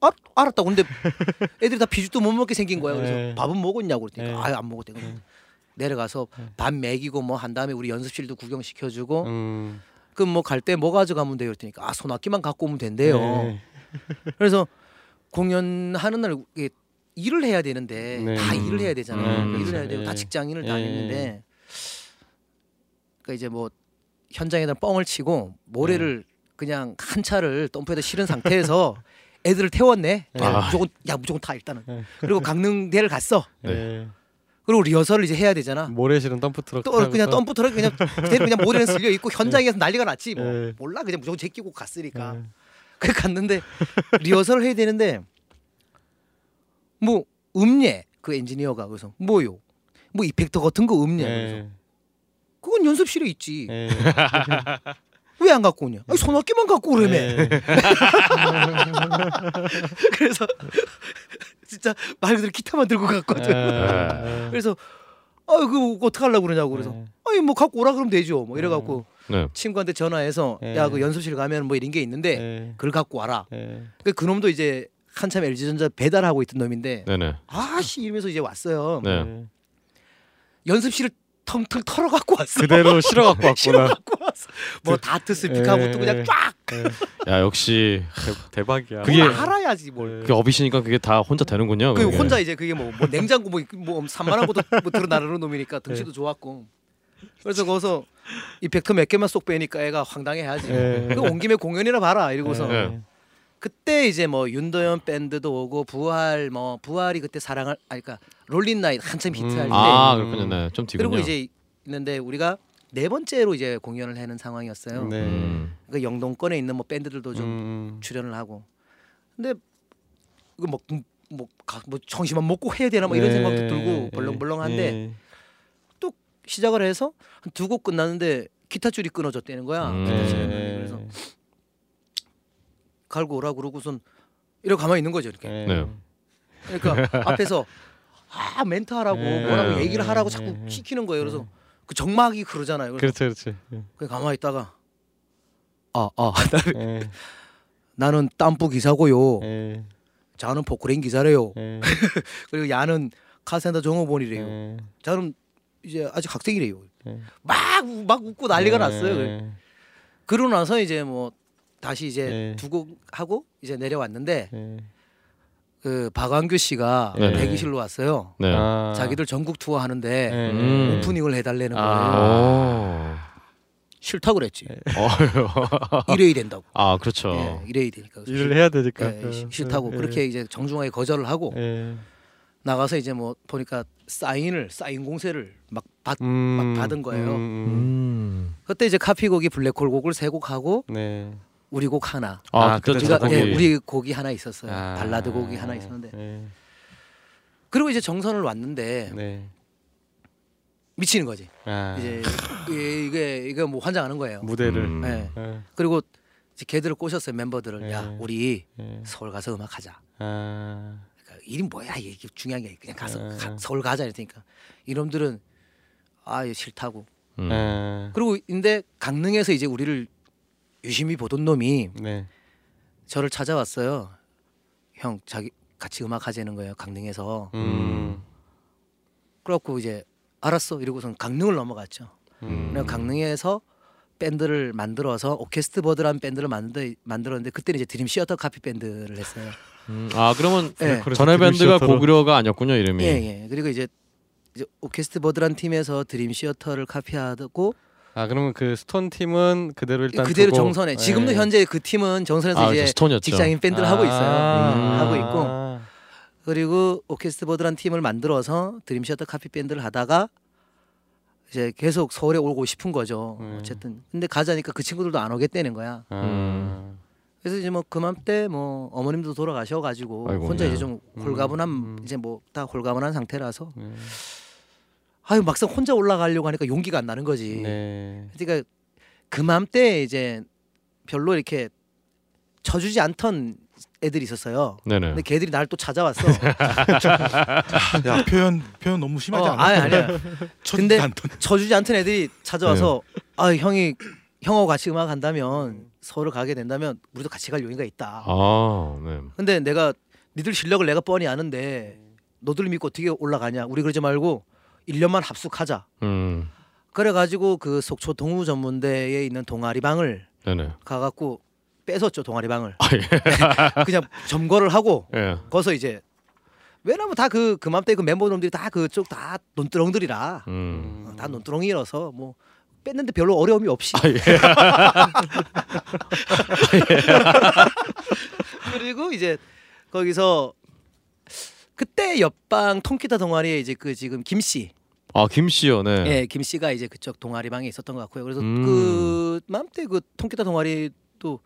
아, 알았다. 근데 [LAUGHS] 애들이 다 비주도 못 먹게 생긴 거야. 그래서 네. 밥은 먹었냐고 그랬더니 네. 아유 안 먹었대. 그래서 내려가서 밥 먹이고 뭐 한 다음에 우리 연습실도 구경시켜 주고 음. 그럼 뭐 갈 때 뭐 가져가면 돼요. 그랬더니 아 손악기만 갖고 오면 된대요. 네. 그래서 공연하는 날 일을 해야 되는데 네. 다 음. 일을 해야 되잖아요. 음, 일을. 해야 되고 다 예. 직장인을 예. 다니는데 그러니까 이제 뭐 현장에다 뻥을 치고 모래를 네. 그냥 한 차를 덤프에다 실은 상태에서 애들을 태웠네. 네. 야, 아. 무조건 야 무조건 타 일단은. 네. 그리고 강릉대를 갔어. 네. 그리고 리허설을 이제 해야 되잖아. 모래 실은 덤프 트럭 또 그냥 또- 덤프 트럭 그냥 그대로 그냥 모래는 실려 [LAUGHS] 있고 현장에서 난리가 났지 뭐 네. 몰라 그냥 무조건 제끼고 갔으니까 네. [LAUGHS] 그 갔는데 리허설을 해야 되는데 뭐 음례 그 엔지니어가 그래서 뭐요 뭐 이펙터 같은 거 그래서 네. 그건 연습실에 있지 네. [LAUGHS] 왜안 갖고 오냐 아니 손악기만 갖고 오래매 네. 그래서 진짜 말 그대로 기타만 들고 갔거든 아. [LAUGHS] 그래서 아 그거 어떻게 하려고 그러냐고 그래서 네. 아니 뭐 갖고 오라 그러면 되죠 뭐 이래 갖고 네. 친구한테 전화해서 네. 야그 연습실 가면 뭐 이런 게 있는데 네. 그걸 갖고 와라 네. 그 그놈도 이제 한참 LG전자 배달하고 있던 놈인데. 아씨 이러면서 이제 왔어요 네. 연습실을 텅텅 털어 갖고 왔어 그대로 [LAUGHS] 실어 갖고 실어 왔구나. 갖고 왔어 뭐 다트 스피커부터 예. 그냥 쫙 야 역시 대, 대박이야. 그게- 뭘 알아야지 뭘 그게 업이시니까 그게 다 혼자 되는군요. 그 그게. 혼자 이제 그게 뭐, 뭐 냉장고 뭐, 뭐 3만 원부터 뭐 들어 나르는 놈이니까 등치도 좋았고 그래서 거기서 이펙터 몇 개만 쏙 빼니까 애가 황당해야지 예. 그온 김에 공연이나 봐라 이러고서 네. 그때 이제 뭐 윤도현 밴드도 오고 부활 뭐 부활이 그때 사랑을 아니 그러니까 롤린 나잇 한참 히트할 때아 그렇군요. 네. 좀 뒤군요. 그리고 이제 있는데 우리가 네 번째로 이제 공연을 하는 상황이었어요. 네. 음. 그 영동권에 있는 뭐 밴드들도 좀 음. 출연을 하고. 근데 이거 뭐, 뭐, 가- 뭐 정신만 먹고 해야 되나 뭐 이런 네. 생각도 들고 벌렁벌렁한데 네. 시작을 해서 한 두 곡 끝났는데 기타 줄이 끊어졌다는 거야. 음. 기타 네. 놈이. 그래서 갈고 오라 그러고선 이러고 가만히 있는 거죠 이렇게. 네. 그러니까 [LAUGHS] 앞에서 아 멘트 하라고 네. 뭐라고 얘기를 하라고 자꾸 네. 시키는 거예요. 그래서 그 정막이 그러잖아요. 그렇지 그렇지. 그냥 가만히 있다가 아, 아, 예. [LAUGHS] 나는 땀부 기사고요. 예. 저는 포크레인 기사래요. 예. [LAUGHS] 그리고 야는 카센터 종업원이래요. 예. 저는 이제 아직 학생이래요. 예. 막막 웃고 난리가 났어요. 예. 그러고 나서 이제 뭐 다시 이제 네. 두곡 하고 이제 내려왔는데 예. 그 박완규 씨가 네. 대기실로 왔어요. 네. 아. 자기들 전국 투어 하는데 예. 음. 오프닝을 해달라는 거예요. 아. 싫다 그랬지. 어. [LAUGHS] 이래야 된다고. 아 그렇죠. 예, 이래야 되니까. 일을 해야 되니까. 예, 시- 싫다고 예. 그렇게 이제 정중하게 거절을 하고 예. 나가서 이제 뭐 보니까 사인을 사인 공세를 막 받. 음. 막 받은 거예요. 음. 음. 그때 이제 카피곡이 블랙홀 곡을 세 곡 하고 네. 우리 곡 하나. 아, 아, 그때 우리가 예, 우리 곡이 하나 있었어요. 아. 발라드 곡이 하나 있었는데. 예. 그리고 이제 정선을 왔는데 네. 미치는 거지. 아. 이제 이게 이게 이게 뭐 환장하는 거예요. 무대를. 음. 예. 예. 그리고 이제 걔들을 꼬셨어요 멤버들을. 야 네. 우리 예. 서울 가서 음악 하자. 아. 그러니까 일이 뭐야 이게 중요한 게 그냥 가서 네. 가- 서울 가자 이러니까 이놈들은 아 싫다고. 음. 예. 그리고 근데 강릉에서 이제 우리를 유심히 보던 놈이 네. 저를 찾아왔어요. 형 자기 같이 음악 하자는 거예요 강릉에서. 음. 그래갖고 이제 알았어 이러고선 강릉을 넘어갔죠. 음. 그래서 강릉에서 밴드를 만들어서 오케스트 버드라는 밴드를 만들 만들었는데 그때는 이제 드림 시어터 카피 밴드를 했어요. 음. 아 그러면 예. 그래서 전에 밴드가 고구려가 아니었군요 이름이. 예, 예. 그리고 이제, 이제 오케스트 버드라는 팀에서 드림 시어터를 카피하고 아 그러면 그 스톤 팀은 그대로 일단 그대로 두고- 정선에 지금도 예. 현재 그 팀은 정선에서 아, 이제 저 스톤이었죠. 직장인 밴드를 하고 있어요. 아. 음, 하고 있고 아. 그리고 오케스트 버드라는 팀을 만들어서 드림 시어터 카피 밴드를 하다가 이제 계속 서울에 오고 싶은 거죠. 음. 어쨌든 근데 가자니까 그 친구들도 안 오겠다는 거야. 아. 그래서 이제 뭐 그맘때 뭐 어머님도 돌아가셔가지고 아이고, 혼자 네. 이제 좀 홀가분한 음. 이제 뭐다 홀가분한 상태라서 네. 아유 막상 혼자 올라가려고 하니까 용기가 안 나는 거지. 네. 그러니까 그맘때 이제 별로 이렇게 쳐주지 않던 애들이 있었어요. 네네. 근데 걔들이 날또 찾아왔어. [LAUGHS] 야 표현 표현 너무 심하지 어, 않아? 아니 아니야. [LAUGHS] 근데 않던. 쳐주지 않던 애들이 찾아와서 네. 아 형이 형하고 같이 음악 한다면 서울 가게 된다면 우리도 같이 갈 용의가 있다. 아 네. 근데 내가 니들 실력을 내가 뻔히 아는데 너들 믿고 어떻게 올라가냐? 우리 그러지 말고 1년만 합숙하자. 음. 그래가지고 그 속초 동우 전문대에 있는 동아리 방을 네네. 가갖고 뺏었죠 동아리 방을. 아 예. [LAUGHS] 그냥 점거를 하고 예. 거기서 이제 왜냐면 다 그 그맘때 그 멤버놈들이 다 그쪽 다 논두렁들이라 음. 어, 다 논두렁이라서 뭐 뺐는데 별로 어려움이 없이 아 예. [LAUGHS] 그리고 이제 거기서 그때 옆방 통기타 동아리에 이제 그 지금 김 씨, 아 김씨요. 네. 예, 김 씨가 이제 그쪽 동아리 방에 있었던 것 같고요. 그래서 음. 그 맘때 그 통기타 동아리도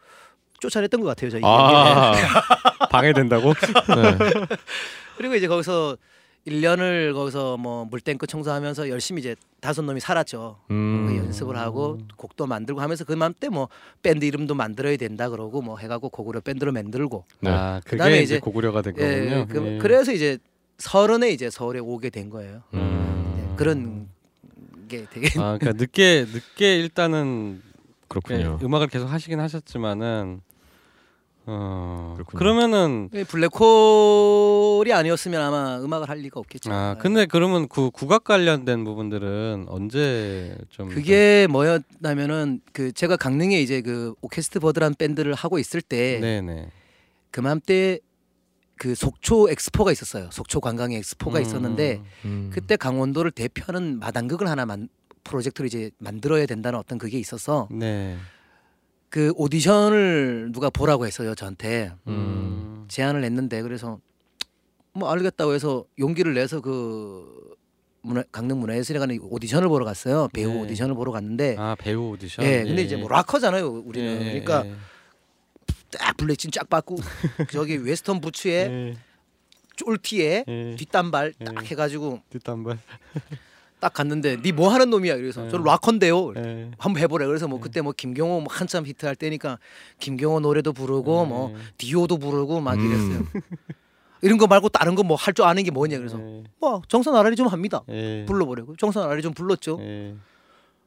쫓아냈던 것 같아요, 저희. 아. [LAUGHS] 방해된다고? 네. [LAUGHS] 그리고 이제 거기서 1년을 거기서 뭐 물탱크 청소하면서 열심히 이제 다섯 놈이 살았죠. 음. 그 연습을 하고 곡도 만들고 하면서 그 맘때 뭐 밴드 이름도 만들어야 된다 그러고 뭐 해갖고 고구려 밴드를 만들고 네. 아 그게 그다음에 이제 고구려가 된 예, 거군요. 그, 예. 그래서 이제 서른에 이제 서울에 오게 된 거예요. 음. 네, 그런 게 되게 아 그러니까 늦게 늦게 일단은 그렇군요. 예, 음악을 계속 하시긴 하셨지만은 어 그렇군요. 그러면은 예, 블랙홀이 아니었으면 아마 음악을 할 리가 없겠죠. 아 근데 그러면 그 국악 관련된 부분들은 언제 좀 그게 뭐였냐면은 그 제가 강릉에 이제 그 오케스트 버드란 밴드를 하고 있을 때 네네 그맘때 그 속초 엑스포가 있었어요. 속초 관광 엑스포가 있었는데 음. 그때 강원도를 대표하는 마당극을 하나 만 프로젝트를 이제 만들어야 된다는 어떤 그게 있어서 네 그 오디션을 누가 보라고 했어요 저한테. 음. 제안을 했는데 그래서 뭐 알겠다고 해서 용기를 내서 그 문화, 강릉 문화예술회관에 오디션을 보러 갔어요. 배우 네. 오디션을 보러 갔는데. 아 배우 오디션? 예. 근데 이제 뭐 락커잖아요 우리는. 예, 그러니까 예, 딱 블랙진 쫙 받고 [LAUGHS] 저기 웨스턴 부츠에 예, 쫄티에 예. 뒷단발 예. 딱 해가지고 뒷단발 딱 갔는데 니 뭐 하는 놈이야 그래서 예. 저는 락커인데요 예. 한번 해보래 그래서 뭐 그때 뭐 김경호 뭐 한참 히트할 때니까 김경호 노래도 부르고 뭐 예. 디오도 부르고 막 음. 이랬어요 이런 거 말고 다른 거 뭐 할 줄 아는 게 뭐냐 그래서 예. 뭐 정선 아라리 좀 합니다 예. 불러보려고 정선 아라리 좀 불렀죠 예.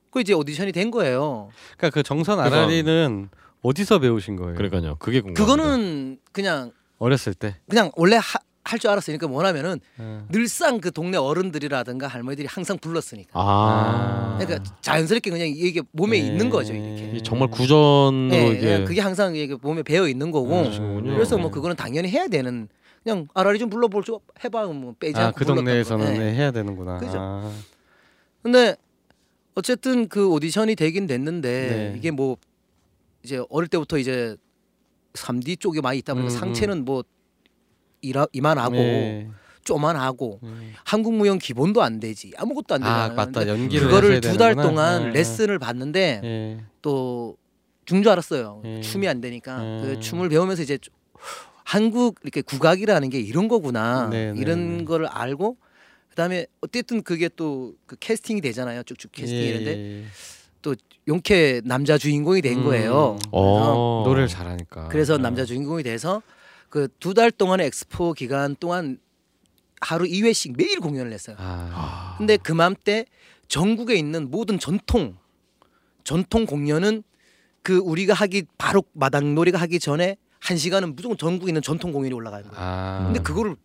그 이제 오디션이 된 거예요 그러니까 그 정선 아라리는 어디서 배우신 거예요? 그러니까요. 그게 궁금합니다. 그거는 그냥 어렸을 때. 그냥 원래 하, 할 줄 알았으니까 뭐냐면은 음. 늘상 그 동네 어른들이라든가 할머니들이 항상 불렀으니까. 아. 그러니까 자연스럽게 그냥 이게 몸에 네. 있는 거죠 이렇게. 이 정말 구전으로 예, 이게 예, 그게 항상 이게 몸에 배어 있는 거고. 그러시군요. 그래서 뭐 네. 그거는 당연히 해야 되는 그냥 아라리 좀 불러볼 줄 해봐 뭐 빼지 아, 않고 그 불렀던 동네에서는 거. 예. 네, 해야 되는구나. 그죠. 아, 근데 어쨌든 그 오디션이 되긴 됐는데 네. 이게 뭐 이제 어릴 때부터 이제 3D 쪽에 많이 있다 보니까 음, 상체는 뭐 이라, 이만하고 네. 쪼만하고 음. 한국 무용 기본도 안 되지 아무것도 안 되잖아요. 아 맞다 근데 연기를 그거를 두 달. 동안 네, 레슨을 받는데 네. 또준줄 알았어요. 예. 춤이 안 되니까 음. 그 춤을 배우면서 이제 좀 한국 이렇게 국악이라는 게 이런 거구나 네, 네, 이런 네. 거를 알고 그다음에 어쨌든 그게 또 그 캐스팅이 되잖아요. 쭉쭉 캐스팅이 예, 되는데 예, 예. 용케 남자 주인공이 된 음. 거예요. 어. 노래를 잘하니까. 그래서 네. 남자 주인공이 돼서 그 두 달 동안의 엑스포 기간 동안 하루 2회씩 매일 공연을 했어요. 아, 근데 그맘때 전국에 있는 모든 전통 전통 공연은 그 우리가 하기 바로 마당 놀이가 하기 전에 한 시간은 무조건 전국에 있는 전통 공연이 올라가는 거예요. 아. 근데 그거를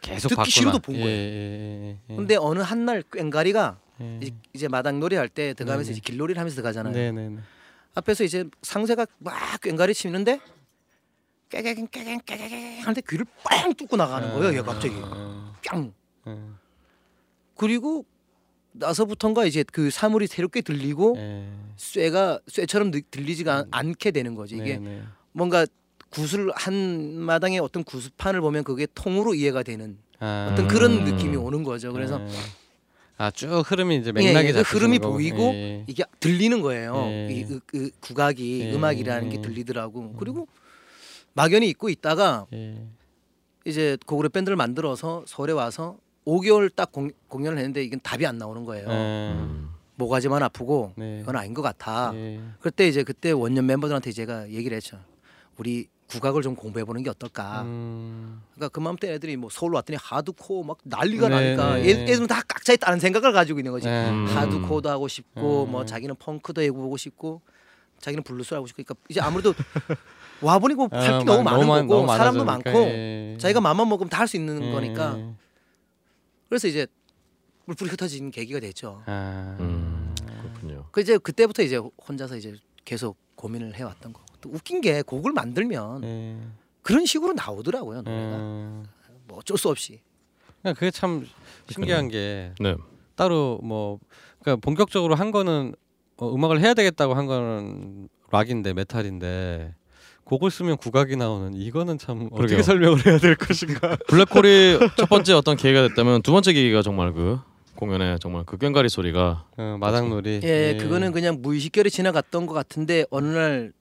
계속 듣기 봤구나. 싫어도 본 예, 거예요. 예, 예, 예. 근데 어느 한날 꽹가리가 예. 이제, 이제 마당 놀이 할 때 들어가면서 네네. 이제 길놀이를 하면서 들어가잖아요. 네네네. 앞에서 이제 상세가 막 꽹가리 치는데 깨갱 깨갱 깨갱 하는데 귀를 빵 뚫고 나가는 거예요. 얘 갑자기 아, 뿅. 아, 그리고 나서부턴가 이제 그 사물이 새롭게 들리고 예. 쇠가 쇠처럼 느- 들리지가 않- 않게 되는 거지. 이게 네네. 뭔가 구슬 한 마당에 어떤 구슬판을 보면 그게 통으로 이해가 되는 아, 어떤 그런 음. 느낌이 오는 거죠. 그래서 아 쭉 흐름이 이제 예, 맥락이 예, 그 잡히는 흐름이 거고. 보이고 예, 이게 들리는 거예요. 예. 이 그, 그 국악이 예. 음악이라는 게 들리더라고. 그리고 막연히 잊고 있다가 예. 이제 고구려 밴드를 만들어서 서울에 와서 5개월 딱 공, 공연을 했는데 이건 답이 안 나오는 거예요. 예. 음. 모가지만 아프고 네. 이건 아닌 것 같아. 예. 그때 이제 그때 원년 멤버들한테 제가 얘기를 했죠. 우리 국악을 좀 공부해 보는 게 어떨까. 음, 그러니까 그맘때 애들이 뭐 서울 왔더니 하드코어 막 난리가 네, 나니까 네. 얘, 얘들은 다 각자 있다는 생각을 가지고 있는 거지. 예. 음. 하드코어도 하고 싶고 음. 뭐 자기는 펑크도 해보고 싶고 자기는 블루스 하고 싶고 그러니까 이제 아무래도 [LAUGHS] 와 보니 뭐할게 아, 너무 많- 많은 많- 거고 너무 사람도 많아지니까, 많고 예. 자기가 마음만 먹으면 다 할 수 있는 예. 거니까 그래서 이제 물불이 흩어진 계기가 됐죠. 아, 음. 그렇군요. 그 이제 그때부터 이제 혼자서 이제 계속 고민을 해왔던 거. 또 웃긴 게 곡을 만들면 예. 그런 식으로 나오더라고요 노래가. 음. 뭐 어쩔 수 없이. 그러니까 그게 참 신기한 게 네. 따로 뭐 그러니까 본격적으로 한 거는 어, 음악을 해야 되겠다고 한 거는 락인데 메탈인데 곡을 쓰면 국악이 나오는 이거는 참 어떻게 그러게요. 설명을 해야 될 것인가. [LAUGHS] 블랙홀이 첫 번째 어떤 계기가 됐다면 두 번째 계기가 정말 그 공연에 정말 그 꽹가리 소리가 어, 마당놀이. 예, 그거는 그냥 무의식결에 지나갔던 것 같은데 어느 날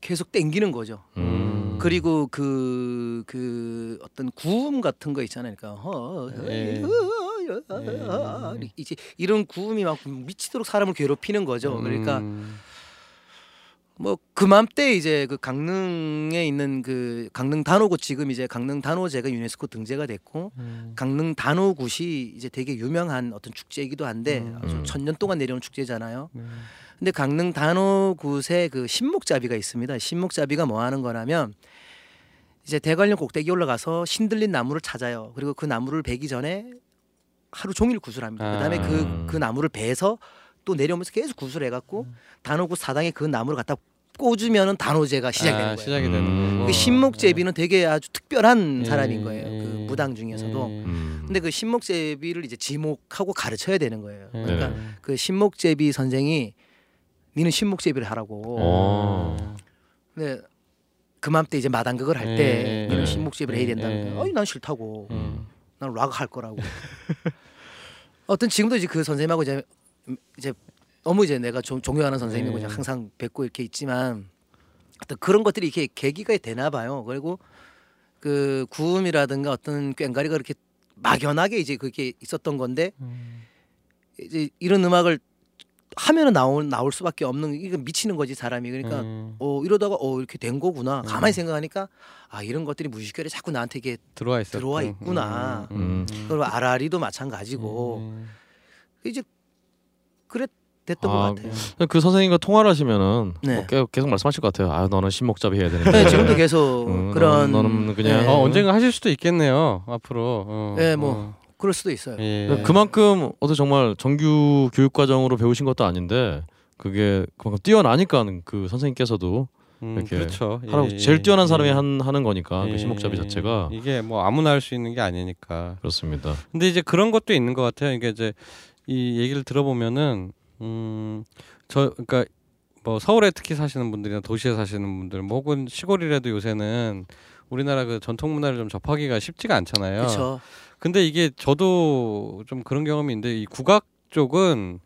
계속 땡기는 거죠. 음. 그리고 그, 그 어떤 구음 같은 거 있잖아요. 그러니까 허, 예. 예. 이제 이런 구음이 막 미치도록 사람을 괴롭히는 거죠. 그러니까 음. 뭐 그맘때 이제 그 강릉에 있는 그 강릉 단오굿 지금 이제 강릉 단오제가 유네스코 등재가 됐고 음. 강릉 단오굿이 이제 되게 유명한 어떤 축제이기도 한데 음. 아주 음. 천년 동안 내려온 축제잖아요. 네. 근데 강릉 단오굿에 그 신목잡이가 있습니다. 신목잡이가 뭐 하는 거냐면 이제 대관령 꼭대기 올라가서 신들린 나무를 찾아요. 그리고 그 나무를 베기 전에 하루 종일 구슬합니다. 아. 그다음에 그그 나무를 베서 또 내려오면서 계속 구슬해 갖고 단오굿 사당에 그 나무를 갖다 꽂으면은 단오제가 시작이 되는 아, 거예요. 시작이 되는 음. 그 신목제비는 되게 아주 특별한 예, 사람인 거예요. 예, 그 무당 중에서도. 예. 음. 근데 그 신목제비를 이제 지목하고 가르쳐야 되는 거예요. 예. 그러니까 네. 그 신목제비 선생이 니는 신목제비를 하라고. 어. 근데 그맘때 이제 마당극을 할 예, 때 예, 니는 예. 신목제비를 해야 된다는 예, 거예요. 예. 아니 난 싫다고. 음. 난락 할 거라고. [LAUGHS] 어떤 지금도 이제 그 선생님하고 이제 이제 너무 이제 내가 좀 존경하는 선생님이고 예. 이제 항상 뵙고 이렇게 있지만 어떤 그런 것들이 이렇게 계기가 되나 봐요. 그리고 그 구음이라든가 어떤 꽹가리가 그렇게 막연하게 이제 그게 있었던 건데 음. 이제 이런 음악을 하면은 나올 나올 수밖에 없는 이거 미치는 거지 사람이 그러니까 음. 어 이러다가 어 이렇게 된 거구나 음. 가만히 생각하니까 아 이런 것들이 무의식결에 자꾸 나한테 이게 들어와 있었 들어와 있구나. 음. 그리고 아라리도 마찬가지고 음. 이제 됐던 아, 것 같아요. 그 선생님과 통화를 하시면은 네. 뭐 계속, 계속 말씀하실 것 같아요. 아 너는 신목잡이 해야 되는데. 네, 지금도 계속 음, 그런 너는, 너는 그냥 네. 어, 언젠가 하실 수도 있겠네요. 앞으로. 어, 네, 뭐. 어, 그럴 수도 있어요. 예. 그만큼 어떤 정말 정규 교육 과정으로 배우신 것도 아닌데 그게 그만큼 뛰어나니까 그 선생님께서도 음, 이렇게 그렇죠. 하라고 예, 제일 뛰어난 사람이 예. 한, 하는 거니까 예. 그 신목잡이 자체가 이게 뭐 아무나 할 수 있는 게 아니니까. 그렇습니다. 근데 이제 그런 것도 있는 것 같아요. 이게 이제 이 얘기를 들어보면은 음저 그러니까 뭐 서울에 특히 사시는 분들이나 도시에 사시는 분들, 뭐 혹은 시골이라도 요새는 우리나라 그 전통 문화를 좀 접하기가 쉽지가 않잖아요. 그렇죠. 근데 이게 저도 좀 그런 경험이 있는데 이 국악 쪽은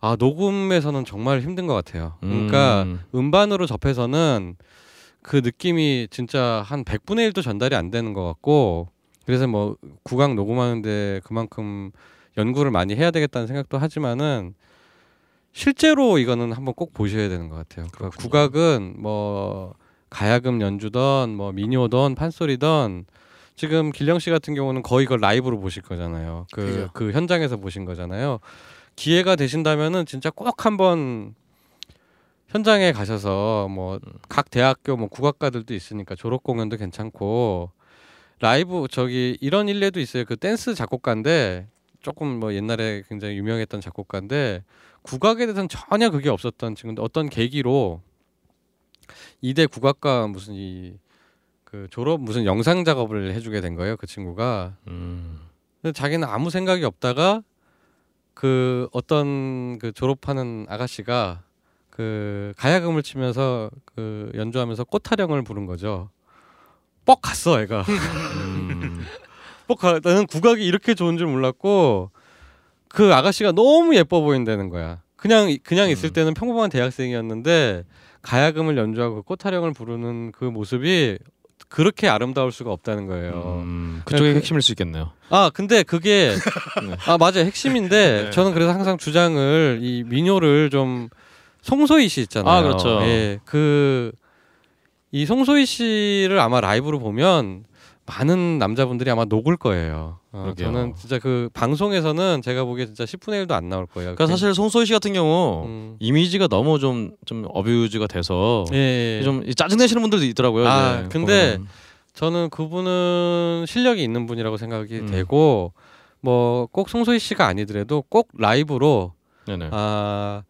아 녹음에서는 정말 힘든 것 같아요. 그러니까 음, 음반으로 접해서는 그 느낌이 진짜 한 100분의 1도 전달이 안 되는 것 같고 그래서 뭐 국악 녹음하는데 그만큼 연구를 많이 해야 되겠다는 생각도 하지만은 실제로 이거는 한번 꼭 보셔야 되는 것 같아요. 그러니까 국악은 뭐 가야금 연주던 뭐 민요던 판소리던 지금 길령 씨 같은 경우는 거의 이걸 라이브로 보실 거잖아요. 그, 그죠. 그 현장에서 보신 거잖아요. 기회가 되신다면은 진짜 꼭 한번 현장에 가셔서 뭐 각 대학교 뭐 국악가들도 있으니까 졸업 공연도 괜찮고 라이브 저기 이런 일례도 있어요. 그 댄스 작곡가인데 조금 뭐 옛날에 굉장히 유명했던 작곡가인데 국악에 대해서는 전혀 그게 없었던 친구인데 어떤 계기로 이대 국악과 무슨 이 그 졸업 무슨 영상 작업을 해주게 된 거예요. 그 친구가 음, 근데 자기는 아무 생각이 없다가 그 어떤 그 졸업하는 아가씨가 그 가야금을 치면서 그 연주하면서 꽃타령을 부른 거죠. 뻑 갔어, 애가. [LAUGHS] [LAUGHS] 가. 나는 국악이 이렇게 좋은 줄 몰랐고 그 아가씨가 너무 예뻐 보인다는 거야. 그냥 그냥 있을 음. 때는 평범한 대학생이었는데 가야금을 연주하고 꽃타령을 부르는 그 모습이 그렇게 아름다울 수가 없다는 거예요. 음, 그쪽이 그- 핵심일 수 있겠네요. 아 근데 그게 [LAUGHS] 네. 아 맞아요 핵심인데 네. 저는 그래서 항상 주장을 이 민요를 좀 송소희 씨 있잖아요. 아, 그렇죠. 예, 그 이 송소희 씨를 아마 라이브로 보면 많은 남자분들이 아마 녹을 거예요. 어. 저는 진짜 그 방송에서는 제가 보기에 진짜 10분의 1도 안 나올 거예요. 그러니까 사실 송소희 씨 같은 경우 음. 이미지가 너무 좀좀 어뷰즈가 돼서 예, 예. 좀 짜증 내시는 분들도 있더라고요. 아, 이제 근데 보면은. 저는 그분은 실력이 있는 분이라고 생각이 음. 되고 뭐 꼭 송소희 씨가 아니더라도 꼭 라이브로 네네. 아,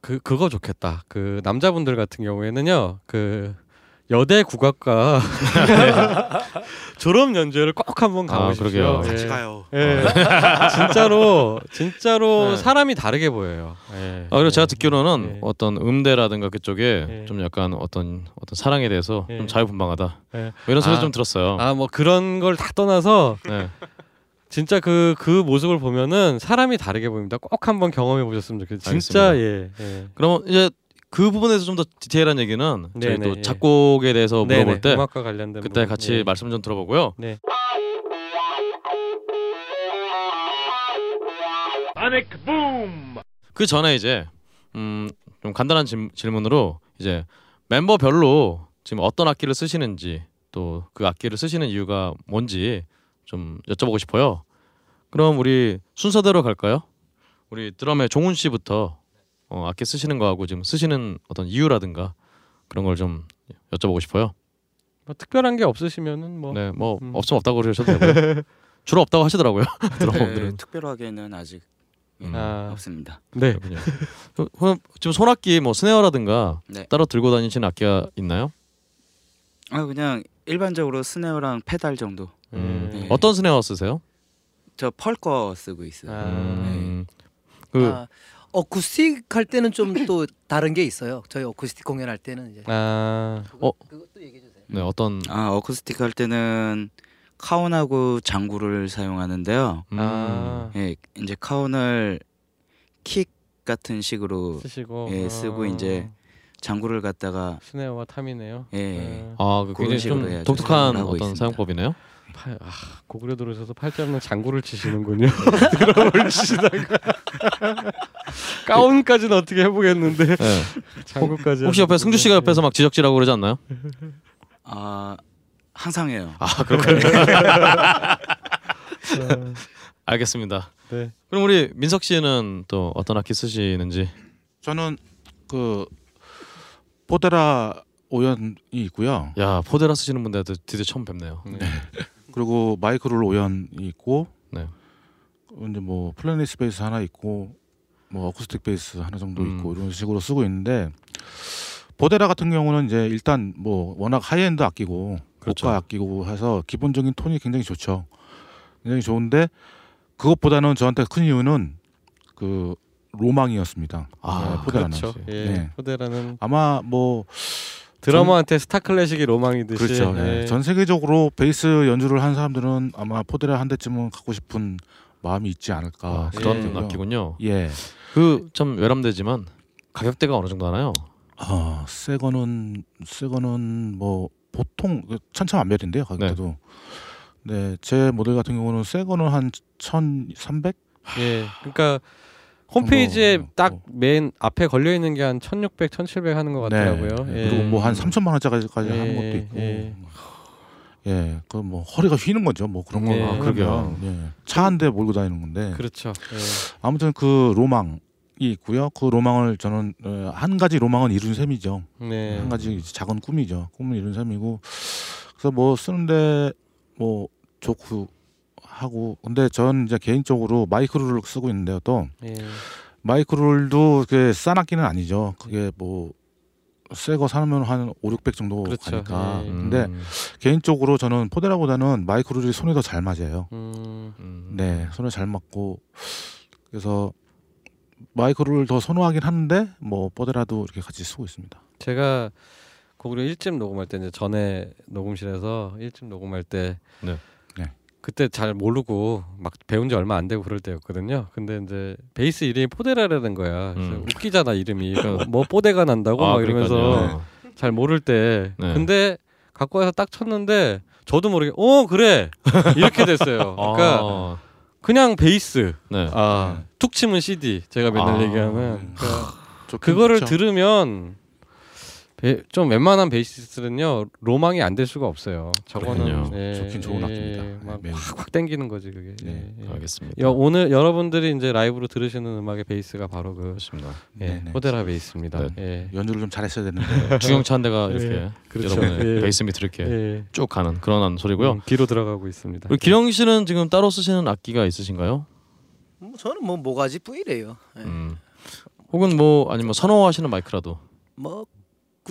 그 그거 좋겠다. 그 남자분들 같은 경우에는요. 그 여대 국악과 졸업 연주회를 꼭 한번 아, 가보십시오. 그러게요. 같이 예. 가요. 예. 진짜로 진짜로 네. 사람이 다르게 보여요. 예. 아 그리고 제가 예. 듣기로는 예. 어떤 음대라든가 그쪽에 예. 좀 약간 어떤 어떤 사랑에 대해서 예. 좀 자유분방하다 예. 뭐 이런 소리 아. 좀 들었어요. 아, 뭐 그런 걸 다 떠나서 네. 진짜 그 그 모습을 보면은 사람이 다르게 보입니다. 꼭 한번 경험해 보셨으면 좋겠어요. 진짜 예. 예. 그러면 이제 그 부분에서 좀 더 디테일한 얘기는 저희 네네, 또 예. 작곡에 대해서 물어볼 네네, 때 음악과 관련된 그때 부분. 같이 예. 말씀 좀 들어보고요. 네. 그 전에 이제 음, 좀 간단한 질, 질문으로 이제 멤버별로 지금 어떤 악기를 쓰시는지 또 그 악기를 쓰시는 이유가 뭔지 좀 여쭤보고 싶어요. 그럼 우리 순서대로 갈까요? 우리 드럼의 종훈 씨부터 어, 악기 쓰시는 거하고 지금 쓰시는 어떤 이유라든가 그런 걸 좀 여쭤보고 싶어요. 뭐 특별한 게 없으시면은 뭐 네, 뭐 음. 없으면 없다고 그러셔도 되고요. [LAUGHS] 주로 없다고 하시더라고요. [LAUGHS] 네, 드럼분들은. 특별하게는 아직 음, 아. 없습니다. 네. 그럼 지금 손악기 뭐 스네어라든가 네. 따로 들고 다니시는 악기가 있나요? 아 그냥 일반적으로 snare랑 페달 정도. 음, 네. 어떤 snare 쓰세요? 저 펄 거 쓰고 있어요. 아. 음, 그 아, 어쿠스틱 할 때는 좀 또 다른 게 있어요. 저희 어쿠스틱 공연할 때는 이제 아, 어? 그것도 얘기해 주세요. 네, 어떤 아 어쿠스틱 할 때는 cajon하고 장구를 사용하는데요. 음, 아, 예, 이제 cajon을 kick 같은 식으로 쓰시고 예, 쓰고 아, 이제 장구를 갖다가 스네어와 탐이네요. 예, 아, 그 굉장히 식으로 좀. 독특한 어떤 있습니다. 사용법이네요. 팔, 아, 고구려 들어오셔서 팔자 없는 장구를 치시는군요. 드럼을 치시다가 가운까지는 어떻게 해보겠는데 네. 장구까지 혹시 옆에 승주 씨가 옆에서 막 지적질하고 그러지 않나요? 아 항상 해요. 아, 그렇군요. [LAUGHS] 알겠습니다. 네. 그럼 우리 민석 씨는 또 어떤 악기 쓰시는지 저는 그 포데라 5현이 있고요. 야 포데라 쓰시는 분들 드디어 처음 뵙네요. 네. 그리고 마이크롤 5현이 있고 네. 이제 뭐 fretless 베이스 하나 있고 뭐 어쿠스틱 베이스 하나 정도 음. 있고 이런 식으로 쓰고 있는데 포데라 같은 경우는 이제 일단 뭐 워낙 하이엔드 악기고 그렇죠. 고가 악기고 해서 기본적인 톤이 굉장히 좋죠. 굉장히 좋은데 그것보다는 저한테 큰 이유는 그 로망이었습니다. 아, 네, 포데라는. 그렇죠. 예. 네. 포데라는 아마 뭐 드러머한테 스타 클래식이 로망이듯이 그렇죠. 예. 예. 전 세계적으로 베이스 연주를 한 사람들은 아마 포데라 한 대쯤은 갖고 싶은 마음이 있지 않을까. 아, 그런 예. 악기군요. 예. 그좀 외람되지만 가격대가 어느 정도 하나요? 어, 새 거는 새 거는 뭐 보통 그 천차만별인데요 가격대도. 네, 제 모델 같은 경우는 새 거는 한 1,300? 예. 그러니까 홈페이지에 뭐, 딱 뭐. 맨 앞에 걸려 있는 게 한 1,600, 1,700 하는 것 같더라고요. 네. 예. 그리고 뭐 한 3천만 원짜리까지 예, 하는 것도 있고. 예. 예, 그 뭐 허리가 휘는 거죠. 뭐 그런 거. 예. 아, 그러게요. 예. 차한 대 몰고 다니는 건데. 그렇죠. 예. 아무튼 그 로망 이 있고요. 그 로망을 저는 어, 한 가지 로망은 이룬 셈이죠. 네. 한 가지 작은 꿈이죠. 꿈을 이룬 셈이고 그래서 뭐 쓰는데 뭐 좋고 하고 근데 전 이제 개인적으로 마이크로를 쓰고 있는데요. 또 예. 마이크로도 그게 싼 악기는 아니죠. 그게 뭐 새 거 사면 한 5, 600 정도 그렇죠. 가니까. 예. 근데 음, 개인적으로 저는 포데라보다는 마이크로들이 손에 더 잘 맞아요. 음. 음. 네, 손에 잘 맞고 그래서 마이크로를 더 선호하긴 하는데 뭐 포데라도 이렇게 같이 쓰고 있습니다. 제가 곡을 일집 녹음할 때 이제 전에 녹음실에서 일집 녹음할 때 네. 네. 그때 잘 모르고 막 배운 지 얼마 안 되고 그럴 때였거든요. 근데 이제 베이스 이름이 포데라라는 거야. 그래서 음. 웃기잖아 이름이. [LAUGHS] 뭐 뽀데가 난다고 아, 막 이러면서 그러니까요. 잘 모를 때. 네. 근데 갖고 와서 딱 쳤는데 저도 모르게 어 그래 [LAUGHS] 이렇게 됐어요. 그러니까 아, 그냥 베이스. 네. 아, 툭 치면 CD. 제가 맨날 아. 얘기하는. 그러니까 좋긴 그거를 좋죠. 들으면 베- 좀 웬만한 베이시스트는요 로망이 안 될 수가 없어요. 저거는. 예, 좋긴 좋은 악기입니다. 네, 막 매우. 확 땡기는 거지 그게. 네, 예, 예. 알겠습니다. 여, 오늘 여러분들이 이제 라이브로 들으시는 음악의 베이스가 바로 그 그렇습니다. 예, 네네. 포데라 베이스입니다. 네. 예. 연주를 좀 잘했어야 됐는데 한 대가 예, 이렇게 그렇죠. 여러분의 예. 베이스 밑 이렇게 예. 쭉 가는 그런 소리고요. 음, 뒤로 들어가고 있습니다. 우리 기령 씨는 지금 따로 쓰시는 악기가 있으신가요? 뭐 저는 뭐 모가지 뿌이래요. 예. 음. 혹은 뭐 아니면 선호하시는 마이크라도. 뭐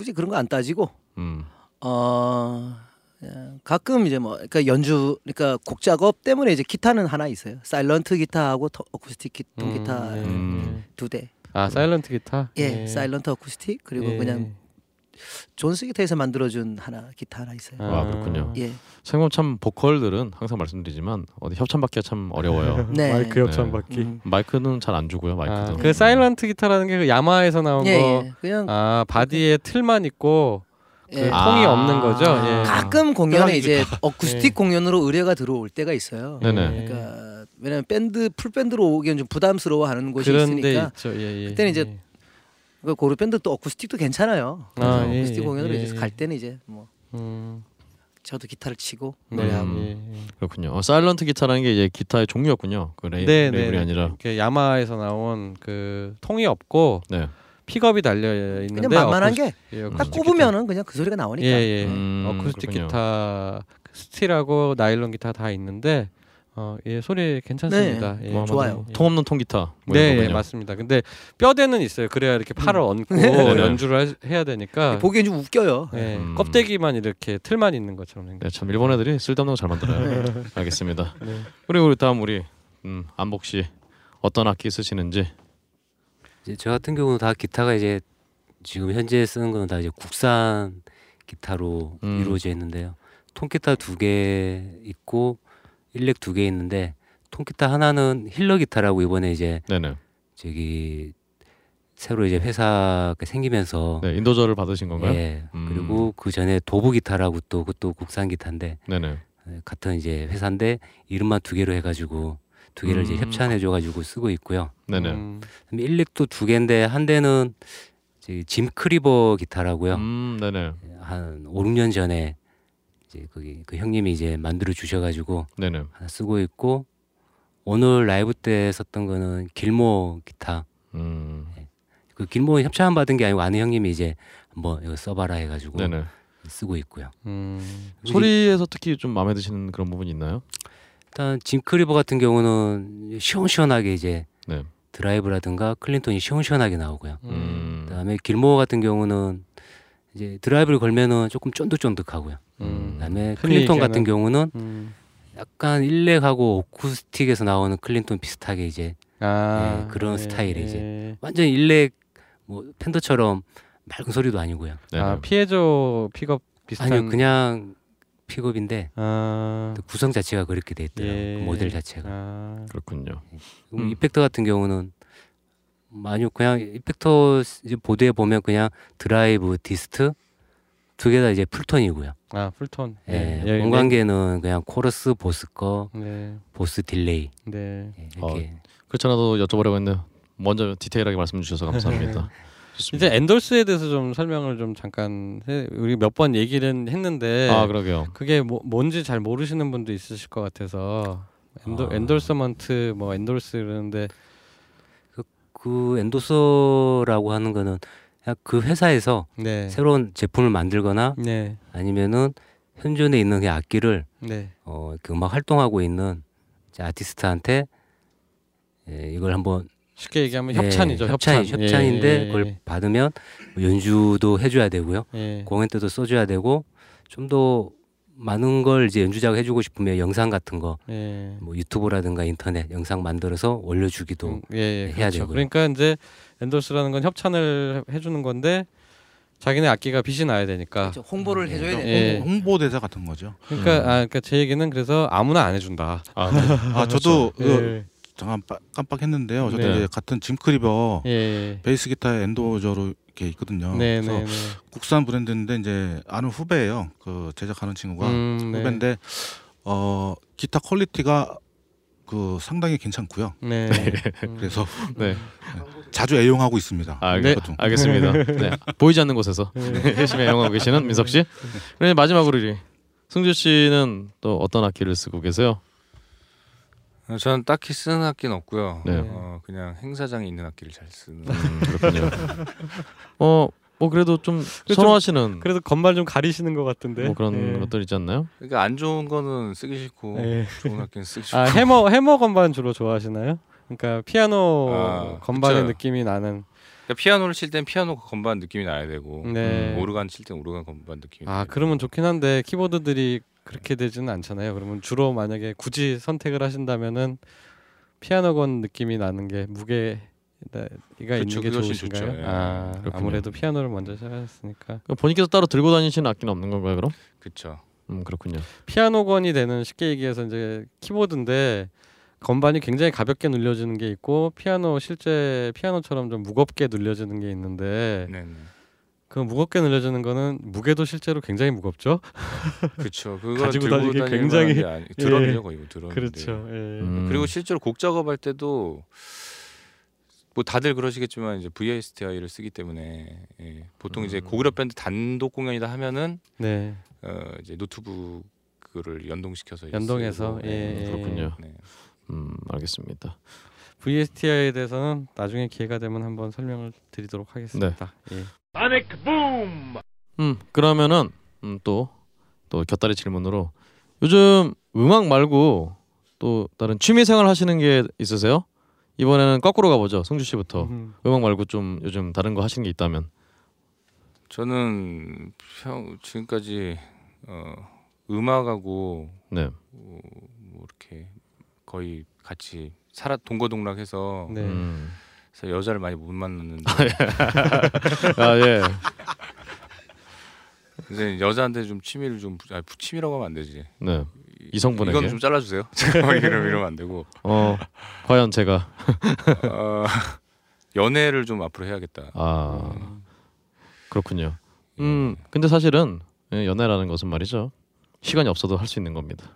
굳이 그런 거 안 따지고 음. 어 그냥 가끔 이제 뭐 그러니까 연주 그러니까 곡 작업 때문에 이제 기타는 하나 있어요. silent 기타하고 터- 어쿠스틱 기, 통기타 음, 음. 두 대. 아 silent 기타. 예, silent 어쿠스틱 그리고 예. 그냥 존 스 기타에서 만들어준 하나 기타 하나 있어요. 아, 그렇군요. 예, 생각 참 보컬들은 항상 말씀드리지만 어디 협찬 받기가 참 어려워요. [LAUGHS] 네. 마이크 협찬 네. 받기. 음. 마이크는 잘 안 주고요. 아, 마이크도. 그 silent 기타라는 게 그 야마하에서 나온 예, 거. 예. 그냥 아 바디에 틀만 있고 그 예. 아. 통이 없는 거죠. 예. 가끔 공연에 편하게 이제 어쿠스틱 예. 공연으로 의뢰가 들어올 때가 있어요. 네네. 그러니까 왜냐면 밴드 full 밴드로 오기엔 좀 부담스러워하는 곳이 있으니까 있죠. 예, 예. 그때는 이제 예. 그 고구려 밴드 또 어쿠스틱도 괜찮아요. 아, 예, 어쿠스틱 예, 공연으로 예, 이제 예. 갈 때는 이제 뭐 음, 저도 기타를 치고 네, 노래하고 예, 예. 그렇군요. 어, silent 기타라는 게 이제 기타의 종류였군요. 그 레이, 네, label이 네. 아니라. 이렇게 야마하에서 나온 그 통이 없고 네. pickup이 달려 있는데 그냥 만만한 어쿠스- 게 예, 딱 꽂으면은 그냥 그 소리가. 나오니까. 예, 예. 음, 어쿠스틱 그렇군요. 기타 스틸하고 나일론 기타 다 있는데 어, 예, 소리 괜찮습니다. 예, 뭐 좋아요. 아마도 통 없는 통기타. 뭐 네, 예. 맞습니다. 근데 뼈대는 있어요. 그래야 이렇게 팔을 얹고 [LAUGHS] 네. 연주를 하- 해야 되니까. 보기엔 좀 웃겨요. 예, 음. 껍데기만 이렇게 틀만 있는 것처럼. 네, 참 일본 애들이 쓸데없는 거 잘 만들어요. 알겠습니다. [LAUGHS] 네. 그리고 우리 다음 우리 음, 안복 씨 어떤 악기 쓰시는지. 이제 저 같은 경우는 다 기타가 이제 지금 현재 쓰는 거는 다 이제 국산 기타로 음. 이루어져 있는데요. 통기타 두 개 있고 일렉 두 개 있는데 통기타 하나는 힐러 기타라고 이번에 이제 네네. 저기 새로 이제 회사가 생기면서 네, 인도저를 받으신 건가요? 예 음. 그리고 그 전에 도부 기타라고 또 그것도 국산 기타인데 네네. 예, 같은 이제 회사인데 이름만 두 개로 해가지고 두 개를 이제 음. 협찬해줘가지고 쓰고 있고요. 네네. 음, 일렉도 두 개인데 한 대는 짐 크리버 기타라고요. 음, 네네. 한 5, 6년 전에 이제 거기 그 형님이 이제 만들어 주셔가지고 네네. 하나 쓰고 있고 오늘 라이브 때 썼던 거는 길모 기타. 음. 그 길모는 협찬 받은 게 아니고 아는 형님이 이제 한번 이거 써봐라 해가지고 네네. 쓰고 있고요. 음. 소리에서 특히 좀 마음에 드시는 그런 부분이 있나요? 일단 짐 크리버 같은 경우는 시원시원하게 이제 네. 드라이브라든가 clean tone이 시원시원하게 나오고요. 음. 그다음에 길모 같은 경우는 이제 드라이브를 걸면은 조금 쫀득쫀득하고요. 음. 그다음에 clean tone 얘기하는- 같은 경우는 음. 약간 일렉하고 어쿠스틱에서 나오는 clean tone 비슷하게 이제 아, 네, 그런 스타일의 이제 예. 완전 일렉 뭐 팬더처럼 맑은 소리도 아니고요. 네네. 아 피해조 픽업 비슷한 아니요 그냥 픽업인데 아, 또 구성 자체가 그렇게 돼 있더라고요. 예. 그 모델 자체가. 아, 그렇군요. 그리고 음. 이펙터 같은 경우는 아니요 그냥 이펙터 이제 보드에 보면 그냥 드라이브 디스트 두 개 다 이제 풀톤이고요. 아 풀톤 예, 예, 공관계는 그냥 코러스 보스 거 네, 보스 딜레이 네. 예, 이렇게 그렇잖아도 여쭤보려고 했는데 먼저 detail하게 말씀 주셔서 감사합니다. [LAUGHS] 좋습니다. 이제 endorse에 대해서 좀 설명을 좀 잠깐 해, 우리 몇 번 얘기를 했는데 아 그러게요. 그게 뭐, 뭔지 잘 모르시는 분도 있으실 것 같아서 endo, 아. endorsement 뭐 endorse 이러는데 그 endorser라고 하는 거는 그 회사에서 네, 새로운 제품을 만들거나 네, 아니면은 현존에 있는 그 악기를 네, 어, 그 음악 활동하고 있는 이제 아티스트한테 예, 이걸 한번 쉽게 얘기하면 예, 협찬이죠, 협찬, 협찬. 협찬인데 예, 그걸 받으면 뭐 연주도 해줘야 되고요, 예, 공연 때도 써줘야 되고 좀 더 많은 걸 이제 연주자가 해주고 싶으면 영상 같은 거, 예. 뭐 유튜브라든가 인터넷 영상 만들어서 올려주기도 음, 예, 예, 해야 그렇죠. 되고요. 그러니까 이제 엔돌스라는 건 협찬을 해- 해주는 건데 자기네 악기가 빛이 나야 되니까. 그렇죠. 홍보를 해줘야 돼. 예. 홍보, 홍보 대사 같은 거죠. 그러니까 음. 아, 그러니까 제 얘기는 그래서 아무나 안 해준다. 아, 네. 아 저도 그 예, 잠깐 빠- 깜빡했는데요. 저도 네. 이제 같은 짐 크리버 예, 베이스 기타 endorser로 게 있거든요. 네, 그래서 네, 네. 국산 브랜드인데 이제 아는 후배예요. 그 제작하는 친구가 음, 네. 후배인데 어 기타 quality가 그 상당히 괜찮고요. 네. [LAUGHS] 음. 그래서 네. 자주 애용하고 있습니다. 아, 네. 그것도. 알겠습니다. 네. 보이지 않는 곳에서 [LAUGHS] 열심히 애용하고 계시는 민석 씨. 그럼 마지막으로 우리 승주 씨는 또 어떤 악기를 쓰고 계세요? 어, 저는 딱히 쓰는 악기는 없고요. 네. 어, 그냥 행사장에 있는 악기를 잘 쓰는. 음, 그렇군요. 어, 뭐 그래도 좀 좀- 선호하시는 그래도 건발 좀 가리시는 것 같은데. 뭐 그런 예. 것들 있지 않나요? 그러니까 안 좋은 거는 쓰기 싫고 예. 좋은 악기는 쓰기 싫고. 아 해머 해머 건반 주로 좋아하시나요? 그러니까 피아노 아, 건반의 그쵸. 느낌이 나는. 그러니까 피아노를 칠 땐 피아노 건반 느낌이 나야 되고 네. 오르간 칠 땐 오르간 건반 느낌이. 아 나야 그러면 좋긴 한데 키보드들이 그렇게 되지는 않잖아요. 그러면 주로 만약에 굳이 선택을 하신다면은 피아노건 느낌이 나는 게 무게가 있는 그쵸, 게 그것이 좋으신가요? 좋죠. 예. 아 그렇군요. 아무래도 피아노를 먼저 시작하셨으니까 그럼 본인께서 따로 들고 다니시는 악기는 없는 건가요, 그럼? 그렇죠. 음, 그렇군요. 피아노건이 되는 쉽게 얘기해서 이제 키보드인데 건반이 굉장히 가볍게 눌려지는 게 있고 피아노 실제 피아노처럼 좀 무겁게 눌려지는 게 있는데 네, 네. 그 무겁게 눌려지는 거는 무게도 실제로 굉장히 무겁죠. [LAUGHS] 그렇죠. 그걸 가지고 다니기 굉장히- 아니, [LAUGHS] 드럼이죠 예. 거의 뭐 드럼. 그렇죠. 예. 음. 그리고 실제로 곡 작업할 때도 뭐 다들 그러시겠지만 이제 VSTI를 쓰기 때문에 예. 보통 이제 음. 고그룹 밴드 단독 공연이다 하면은 네. 어, 이제 노트북을 연동시켜서 이제 연동해서, 쓰고, 예, 예. 그렇군요. 네. 음, 알겠습니다. VSTI에 대해서는 나중에 기회가 되면 한번 설명을 드리도록 하겠습니다. 예. 음, 그러면은 음, 또, 또 곁다리 질문으로 요즘 음악 말고 또 다른 취미 생활 하시는 게 있으세요? 이번에는 거꾸로 가보죠. 성주 씨부터. 음. 음악 말고 좀 요즘 다른 거 하시는 게 있다면. 저는 평, 지금까지 어, 음악하고 네. 어, 뭐 이렇게 거의 같이 살아 동거동락해서 네. 음. 그래서 여자를 많이 못 만났는데 아 예. 이제 여자한테 좀 취미를 좀 아, 취미라고 하면 안 되지. 네. 이성분에게. 이건 좀 잘라주세요. [LAUGHS] 제가 이러면 이러면 안 되고 어, 과연 제가 어, 연애를 좀 앞으로 해야겠다. 아 그렇군요. 음, 근데 사실은 예, 연애라는 것은 말이죠. 시간이 없어도 할 수 있는 겁니다.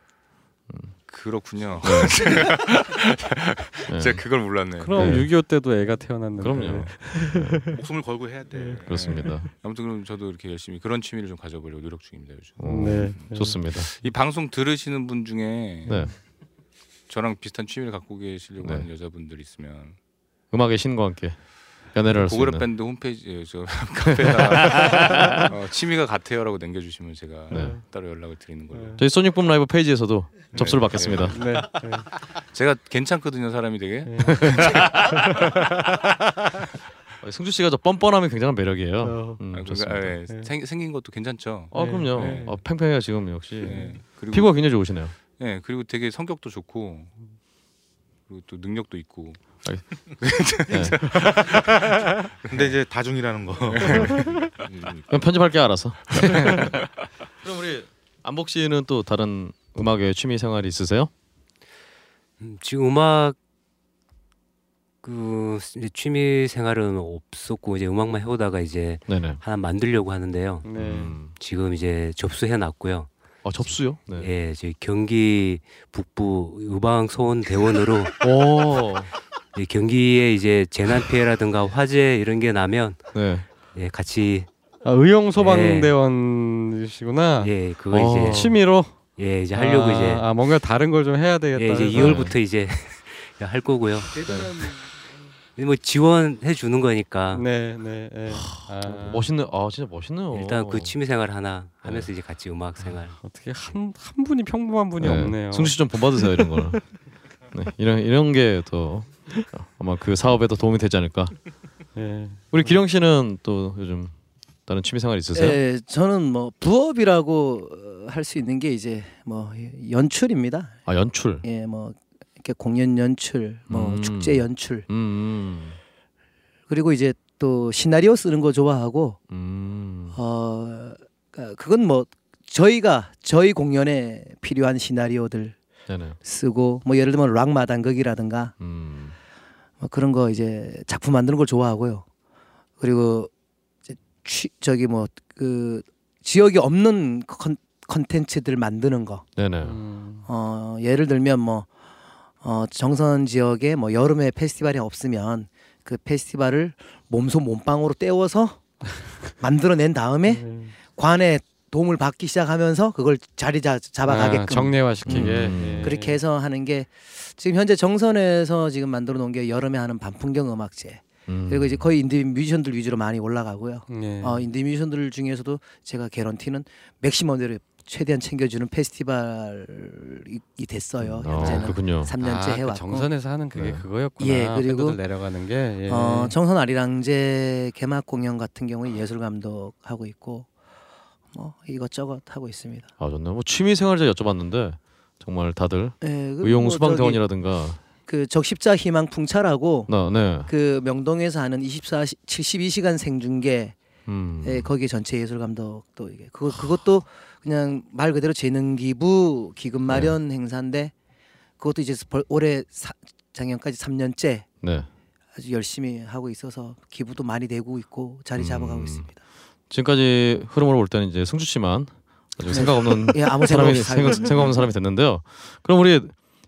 그렇군요. [LAUGHS] 예. 제가 그걸 몰랐네요. 그럼 네. 6.25 때도 애가 태어났는데. 그럼요. [LAUGHS] 목숨을 걸고 해야 돼. 그렇습니다. 아무튼 그럼 저도 이렇게 열심히 그런 취미를 좀 가져보려고 노력 중입니다 요즘. 어, 네. 좋습니다. 이 방송 들으시는 분 중에 네. 저랑 비슷한 취미를 갖고 계시려고 네. 하는 여자분들 있으면 음악의 신과 함께. 연애를 할수 고그랩 있는. 밴드 홈페이지 저 [LAUGHS] 카페에다가 어, 취미가 같아요라고 남겨주시면 제가 네. 따로 연락을 드리는 걸로. 저희 소닉붐 라이브 페이지에서도 접수를 네. 받겠습니다. 네. 네. 제가 괜찮거든요 사람이 되게. 네. 어, 승주 씨가 저 뻔뻔함이 굉장한 매력이에요. 어. 음, 아, 그러니까, 좋습니다. 예, 네. 생, 생긴 것도 괜찮죠. 어 네. 그럼요. 네. 어, 팽팽해요 지금 역시. 예, 그리고 피부가 굉장히 좋으시네요. 예, 그리고 되게 성격도 좋고 그리고 또 능력도 있고. 네. 근데 이제 다중이라는 거. 그럼 편집할게 알아서. [LAUGHS] 그럼 우리 안복 씨는 또 다른 음악의 취미 생활이 있으세요? 음, 지금 음악 그 이제 취미 생활은 없었고 이제 음악만 해오다가 이제 네네. 하나 만들려고 하는데요. 네. 음. 지금 이제 접수해 놨고요. 아 접수요? 네. 예, 저희 경기 북부 의방 소원 대원으로 [LAUGHS] 경기에 이제 재난 피해라든가 화재 이런 게 나면 네. 예, 같이 아, 의용 소방대원이시구나. 예, 그거 어. 이제 취미로 예, 이제 하려고 아, 이제 아 뭔가 다른 걸 좀 해야 되겠다. 예, 이제 해서. 2월부터 이제 [LAUGHS] 할 거고요. 뭐 지원해 주는 거니까 네, 네, 네. 아, 멋있네. 아 진짜 멋있네요. 일단 그 취미 생활 하나 네. 하면서 이제 같이 음악 생활. 어떻게 한 한 분이 평범한 분이 네. 없네요. 승주 씨좀 본받으세요 이런 거는. [LAUGHS] 네. 이런 이런 게 더 아마 그 사업에 더 도움이 되지 않을까. 예. 우리 기령 씨는 또 요즘 다른 취미 생활 있으세요? 예, 저는 뭐 부업이라고 할 수 있는 게 이제 뭐 연출입니다. 아 연출. 예, 뭐 이렇게 공연 연출, 뭐 음. 축제 연출, 음. 그리고 이제 또 시나리오 쓰는 거 좋아하고 음. 어 그러니까 그건 뭐 저희가 저희 공연에 필요한 시나리오들 네네. 쓰고 뭐 예를 들면 락 마당극이라든가 음. 뭐 그런 거 이제 작품 만드는 걸 좋아하고요. 그리고 이제 취, 저기 뭐 그 지역에 없는 컨, 컨텐츠들 만드는 거. 네네. 음. 어 예를 들면 뭐 어, 정선 지역에 뭐 여름에 페스티벌이 없으면 그 페스티벌을 몸소 몸빵으로 때워서 [LAUGHS] 만들어낸 다음에 음. 관에 도움을 받기 시작하면서 그걸 자리 잡, 잡아가게끔 아, 정례화시키게 음. 예. 그렇게 해서 하는 게 지금 현재 정선에서 지금 만들어 놓은 게 여름에 하는 반풍경 음악제 음. 그리고 이제 거의 인디 뮤지션들 위주로 많이 올라가고요. 예. 어, 인디 뮤지션들 중에서도 제가 개런티는 맥시멈대로 최대한 챙겨주는 페스티벌이 됐어요. 어, 현재는 그렇군요. 3년째 아, 그 해왔고. 정선에서 하는 그게 네. 그거였구나. 예, 그리고- 내려가는 게. 예. 어, 정선 아리랑제 개막 공연 같은 경우에 예술 감독 하고 있고 뭐 이것저것 하고 있습니다. 아 좋네요. 뭐 취미 생활 제가 여쭤봤는데 정말 다들 예, 그리고 의용 뭐 수방대원이라든가 그 적십자 희망 풍차라고 나 네. 그 명동에서 하는 24 72시간 생중계 음. 예, 거기 전체 예술 감독도 이게 그거 그것도 그냥 말 그대로 재능 기부 기금 마련 행사인데 그것도 이제 벌- 올해 사, 작년까지 3년째 네. 아주 열심히 하고 있어서 기부도 많이 되고 있고 자리 잡아가고 음. 있습니다. 지금까지 흐름으로 볼 때는 이제 승주 씨만 생각 없는 예, 아무 생각 사람이 생각, 생각 없는 사람이 됐는데요. 그럼 우리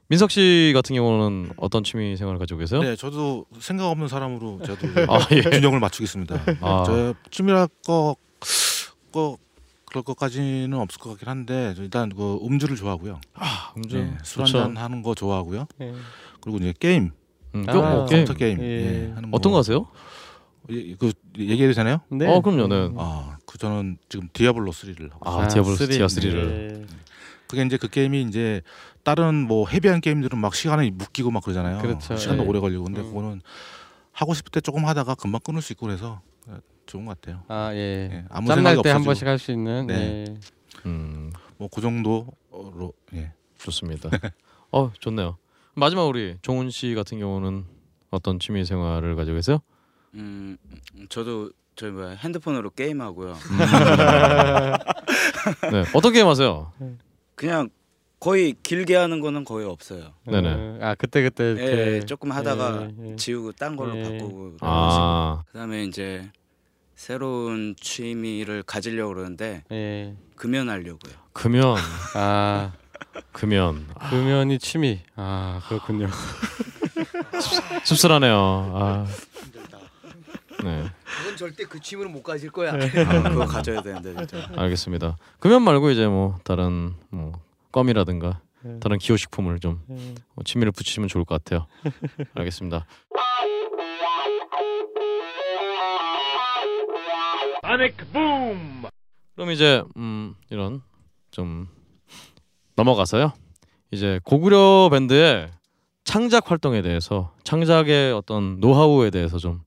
민석 씨 같은 경우는 어떤 취미 생활을 가지고 계세요? 네, 저도 생각 없는 사람으로 저도 [LAUGHS] 아 예. 균형을 맞추겠습니다. 아. 저 취미랄 거, 거 그럴 것까지는 없을 것 같긴 한데 저 일단 그 음주를 좋아하고요. 아, 음주 네, 술 좋죠. 한잔 하는 거 좋아하고요. 예. 그리고 이제 게임, 음, 아, 또뭐 게임. 컴퓨터 게임, 예. 예, 하는 거. 어떤 거 하세요? 예, 그 얘기해도 되나요? 네. 어 그럼요. 네. 아, 그 저는 지금 디아블로 3를 하고. 아, 디아블로 three. 디아 3를. 예. 그게 이제 그 게임이 이제 다른 뭐 헤비한 게임들은 막 시간이 묶이고 막 그러잖아요. 그렇죠. 시간도 예. 오래 걸리고 근데 음. 그거는 하고 싶을 때 조금 하다가 금방 끊을 수 있고 그래서 좋은 것 같아요. 아 예. 예, 아무 생각이 때한 없어지고. 번씩 할 수 있는. 네. 예. 음, 뭐 그 정도로 예. 좋습니다. [LAUGHS] 어, 좋네요. 마지막 우리 종훈 씨 같은 경우는 어떤 취미 생활을 가지고 계세요? 음, 저도 저희 뭐야 핸드폰으로 게임하고요. [LAUGHS] 네, 어떤 게임 하세요? 그냥 거의 길게 하는 거는 거의 없어요. 네네. 어, 아 그때 그때 이렇게 예, 조금 하다가 예, 예. 지우고 딴 걸로 예. 바꾸고 아, 그다음에 이제 새로운 취미를 가지려고 그러는데 예. 금연하려고요. 금연, 아 금연. 아, 금연이 취미. 아 그렇군요. 씁쓸하네요. 아, 네, 그건 절대 그 취미는 못 가질 거야. [LAUGHS] 아, 그거 가져야 되는데 진짜. 알겠습니다. 금연 말고 이제 뭐 다른 뭐 껌이라든가 네. 다른 기호식품을 좀 예. 어, 취미를 붙이시면 좋을 것 같아요. 알겠습니다. 그럼 이제 음 이런 좀 넘어가서요. 이제 고구려 밴드의 창작 활동에 대해서 창작의 어떤 노하우에 대해서 좀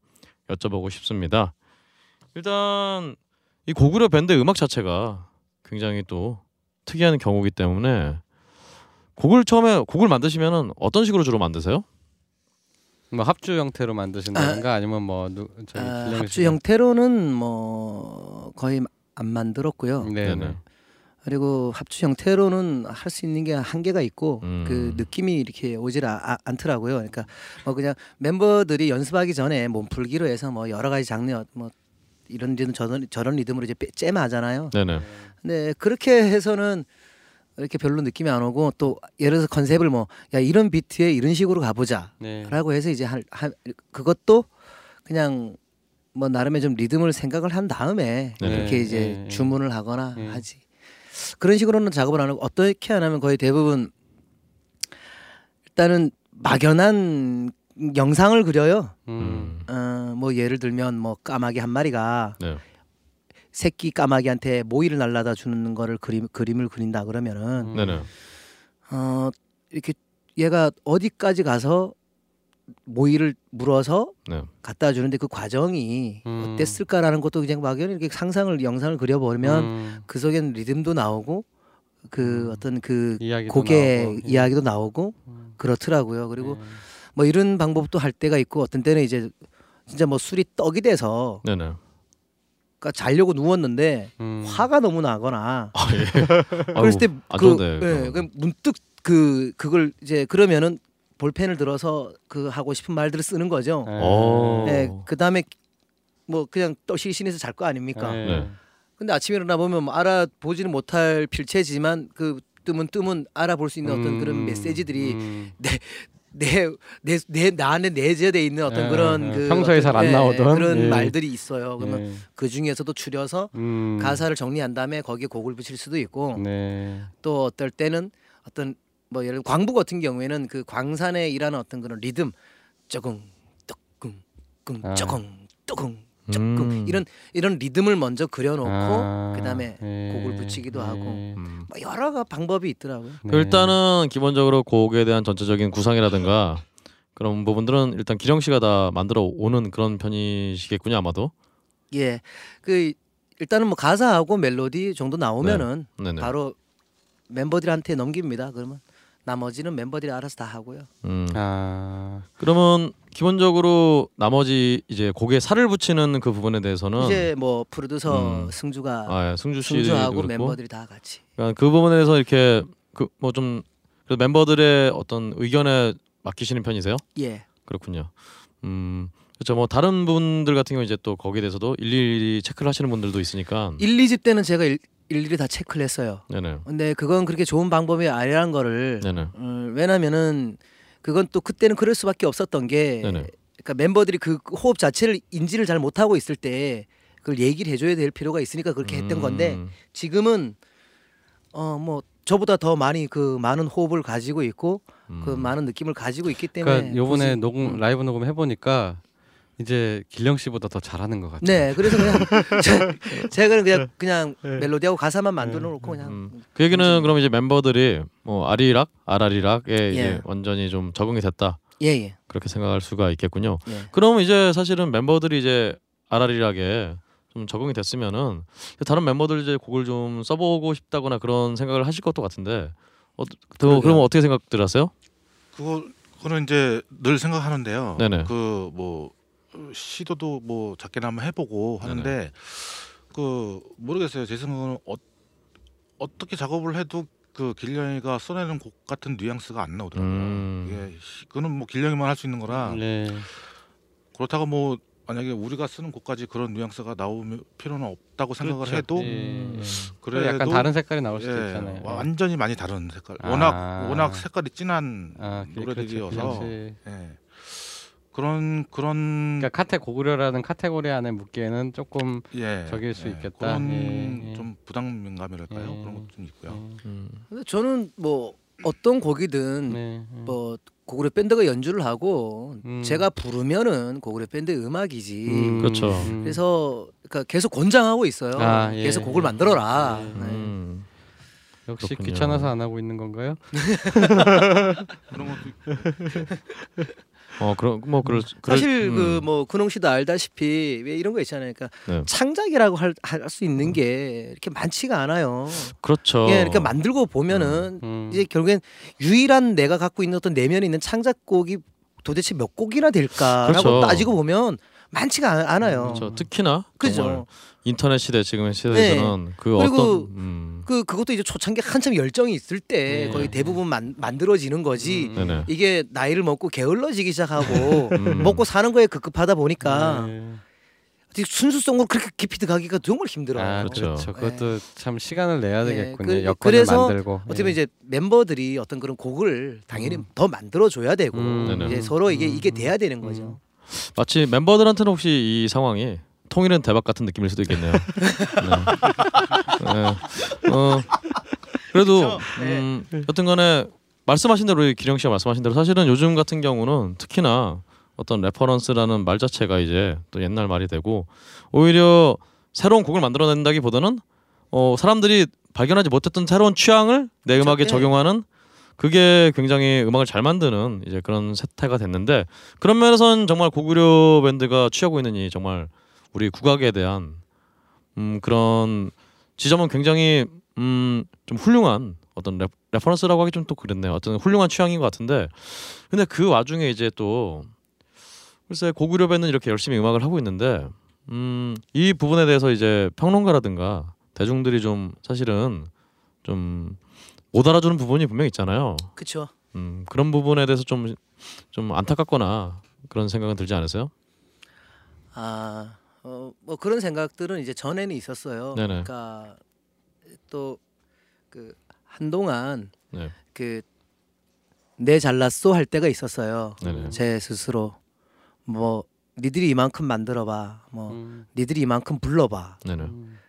여쭤보고 싶습니다. 일단 이 고구려 밴드 음악 자체가 굉장히 또 특이한 경우이기 때문에 곡을 처음에 곡을 만드시면은 어떤 식으로 주로 만드세요? 뭐 합주 형태로 만드신다든가 아, 니면 뭐 누, 저기 아, 합주 씨- 형태로는 뭐 거의 안 만들었고요. 네, 네네. 네. 그리고 합주 형태로는 할 수 있는 게 한계가 있고 음. 그 느낌이 이렇게 오질 아, 아- 않더라고요. 그러니까 뭐 그냥 멤버들이 연습하기 전에 몸풀기로 해서 뭐 여러 가지 장르 뭐 이런 리듬 저런 저런 리듬으로 이제 빼- 잼하잖아요. 네네. 근데 그렇게 해서는 이렇게 별로 느낌이 안 오고 또 예를 들어서 컨셉을 뭐 야 이런 비트에 이런 식으로 가보자라고 네. 해서 이제 할, 할 그것도 그냥 뭐 나름의 좀 리듬을 생각을 한 다음에 네. 그렇게 이제 네. 주문을 하거나 네. 하지 그런 식으로는 작업을 안 하고 어떻게 하냐면 거의 대부분 일단은 막연한 영상을 그려요. 음. 어, 뭐 예를 들면 뭐 까마귀 한 마리가 네. 새끼 까마귀한테 모이를 날라다 주는 거를 그림 그림을 그린다 그러면은 음. 어 이렇게 얘가 어디까지 가서 모이를 물어서 네. 갖다 주는데 그 과정이 음. 어땠을까라는 것도 그냥 막연히 이렇게 상상을 영상을 그려보면 음. 그 속에는 리듬도 나오고 그 음. 어떤 그 이야기도 곡의 나오고, 예. 이야기도 나오고 음. 그렇더라고요. 그리고 네. 뭐 이런 방법도 할 때가 있고 어떤 때는 이제 진짜 뭐 술이 떡이 돼서 네네. 그러니까 자려고 누웠는데 음. 화가 너무 나거나 아 예. 그랬을 때그 좋은데, 예. 그 문득 그 그걸 이제 그러면은 볼펜을 들어서 그 하고 싶은 말들을 쓰는 거죠. 네. 오. 네, 그 다음에 뭐 그냥 떡시신에서 잘 거 아닙니까? 네. 네. 근데 아침에 일어나 보면 뭐 알아보지는 못할 필체지만 그 뜨문 뜨문 알아볼 수 있는 어떤 음, 그런 메시지들이 음. 내 내내 안에 내재돼 있는 어떤 예, 그런 예. 그 평소에 잘안 예, 나오던, 그런 예. 말들이 있어요. 그러면 네. 그 중에서도 추려서 음. 가사를 정리한 다음에 거기에 곡을 붙일 수도 있고 네. 또 어떨 때는 어떤 뭐 예를 들어 광부 같은 경우에는 그 광산에 일하는 어떤 그런 리듬 쪼금 떡금 끔 아. 쪼금 쪼금 조금 음. 이런 이런 리듬을 먼저 그려놓고 아, 그다음에 네. 곡을 붙이기도 하고 네. 음. 뭐 여러 가 방법이 있더라고요. 네. 일단은 기본적으로 곡에 대한 전체적인 구상이라든가 그런 부분들은 일단 기령 씨가 다 만들어 오는 그런 편이시겠군요 아마도. 예, 그 일단은 뭐 가사하고 멜로디 정도 나오면은 네네. 바로 멤버들한테 넘깁니다. 그러면 나머지는 멤버들이 알아서 다 하고요. 음. 아. 그러면 기본적으로 나머지 이제 곡에 살을 붙이는 그 부분에 대해서는 이제 뭐 프로듀서 음. 승주가 아, 예, 승주 씨 승주하고 그렇고 멤버들이 다 같이. 그러니까 그 부분에 대해서 이렇게 그 뭐 좀 멤버들의 어떤 의견에 맡기시는 편이세요? 예. 그렇군요. 음. 그렇죠. 뭐 다른 분들 같은 경우 이제 또 거기에 대해서도 일일이 체크를 하시는 분들도 있으니까. 1, 2집 때는 제가 일, 일일이 다 체크를 했어요. 네네. 근데 그건 그렇게 좋은 방법이 아니라는 거를 네네. 음, 왜냐면은 그건 또 그때는 그럴 수밖에 없었던 게 네네. 그러니까 멤버들이 그 호흡 자체를 인지를 잘 못하고 있을 때 그걸 얘기를 해줘야 될 필요가 있으니까 그렇게 했던 건데 음. 지금은 어 뭐 저보다 더 많이 그 많은 호흡을 가지고 있고 그 음. 많은 느낌을 가지고 있기 때문에 그러니까 요번에 녹음 음. 라이브 녹음 해 보니까 이제 길령 씨보다 더 잘하는 것 같아요. 네 그래서 그냥 [LAUGHS] 제, 제가 그냥 그냥 멜로디하고 가사만 만들어 놓고 그냥 음. 그 얘기는 그럼 이제 멤버들이 뭐 아리락, 아라리락에 이제 예. 완전히 좀 적응이 됐다 예 예 그렇게 생각할 수가 있겠군요. 예. 그럼 이제 사실은 멤버들이 이제 아라리락에 좀 적응이 됐으면은 다른 멤버들 이제 곡을 좀 써보고 싶다거나 그런 생각을 하실 것도 같은데 어, 또 그러게요. 그러면 어떻게 생각들 하세요? 그거 그거는 이제 늘 생각하는데요. 네네. 그뭐 시도도 뭐 작게나마 해보고 하는데 그 모르겠어요. 제 생각은 어, 어떻게 작업을 해도 그 길령이가 써내는 곡 같은 뉘앙스가 안 나오더라고요. 음. 이게 시- 그거는 뭐 길령이만 할 수 있는 거라 네. 그렇다고 뭐 만약에 우리가 쓰는 곡까지 그런 뉘앙스가 나올 필요는 없다고 생각을 그렇죠. 해도 예, 예. 그래도 약간 다른 색깔이 나올 수도 예, 있잖아요. 완전히 많이 다른 색깔. 아. 워낙 워낙 색깔이 진한 아, 그- 노래들이어서 그렇죠. 그렇지. 예. 그런 그런 그러니까 카테 고구려라는 카테고리 안에 묻기에는 조금 예, 적일 수 예, 있겠다. 그런 예, 예. 좀 부담감이랄까요? 예. 그런 것도 좀 있고요. 음. 근데 저는 뭐 어떤 곡이든 네. 네. 뭐 고구려 밴드가 연주를 하고 음. 제가 부르면은 고구려 밴드 음악이지. 음, 그렇죠. 음. 그래서 그러니까 계속 권장하고 있어요. 아, 예. 계속 곡을 만들어라. 예. 네. 음. 역시 그렇군요. 귀찮아서 안 하고 있는 건가요? [LAUGHS] 그런 것도 어 그런 뭐 그럴 그럴- 사실 음. 그뭐 근홍 씨도 알다시피 왜 이런 거 있잖아요. 그러니까 네. 창작이라고 할 수 있는 게 이렇게 많지가 않아요. 그렇죠. 예, 그러니까 만들고 보면은 음. 이제 결국엔 유일한 내가 갖고 있는 어떤 내면에 있는 창작곡이 도대체 몇 곡이나 될까라고 그렇죠. 따지고 보면 많지가 않- 않아요. 그렇죠. 특히나 그죠. 정말 인터넷 시대 지금의 시대에서는 그 그리고 어떤 음. 그 그것도 이제 초창기 한참 열정이 있을 때 네. 거의 대부분 만, 만들어지는 거지. 음. 이게 나이를 먹고 게을러지기 시작하고 [LAUGHS] 음. 먹고 사는 거에 급급하다 보니까 네. 어떻게 순수성으로 그렇게 깊이 들어가기가 정말 힘들어요. 아, 그렇죠. 그렇죠. 그것도 참 시간을 내야 네, 되겠군요. 그- 여건을 그래서 만들고. 어떻게 보면 예. 이제 멤버들이 어떤 그런 곡을 당연히 음. 더 만들어 줘야 되고 음. 이제 서로 이게 음, 이게 음, 돼야 되는 음. 거죠. 마치 멤버들한테는 혹시 이 상황이 통일은 대박 같은 느낌일 수도 있겠네요. 네. 네. 어, 그래도 네. 음, 여튼간에 말씀하신 대로 이 기령 씨가 말씀하신 대로 사실은 요즘 같은 경우는 특히나 어떤 reference라는 말 자체가 이제 또 옛날 말이 되고 오히려 새로운 곡을 만들어낸다기보다는 어, 사람들이 발견하지 못했던 새로운 취향을 내. 음악에 예. 적용하는 그게 굉장히 음악을 잘 만드는 이제 그런 세태가 됐는데 그런 면에서는 정말 고구려 밴드가 취하고 있는 이 정말 우리 국악에 대한 음 그런 지점은 굉장히 음 좀 훌륭한 어떤 레, reference라고 하기 좀 또 그랬네요. 어떤 훌륭한 취향인 것 같은데 근데 그 와중에 이제 또 글쎄 고구려 밴드는 이렇게 열심히 음악을 하고 있는데 음 이 부분에 대해서 이제 평론가라든가 대중들이 좀 사실은 좀 못 알아주는 부분이 분명 히 있잖아요. 그렇죠. 음, 그런 부분에 대해서 좀 좀 안타깝거나 그런 생각은 들지 않으세요? 아, 어, 뭐 그런 생각들은 이제 전에는 있었어요. 네네. 그러니까 또 그 한동안 네. 그내 잘났어 할 때가 있었어요. 네네. 제 스스로 뭐 니들이 이만큼 만들어봐, 뭐 음. 니들이 이만큼 불러봐, 네네. 음.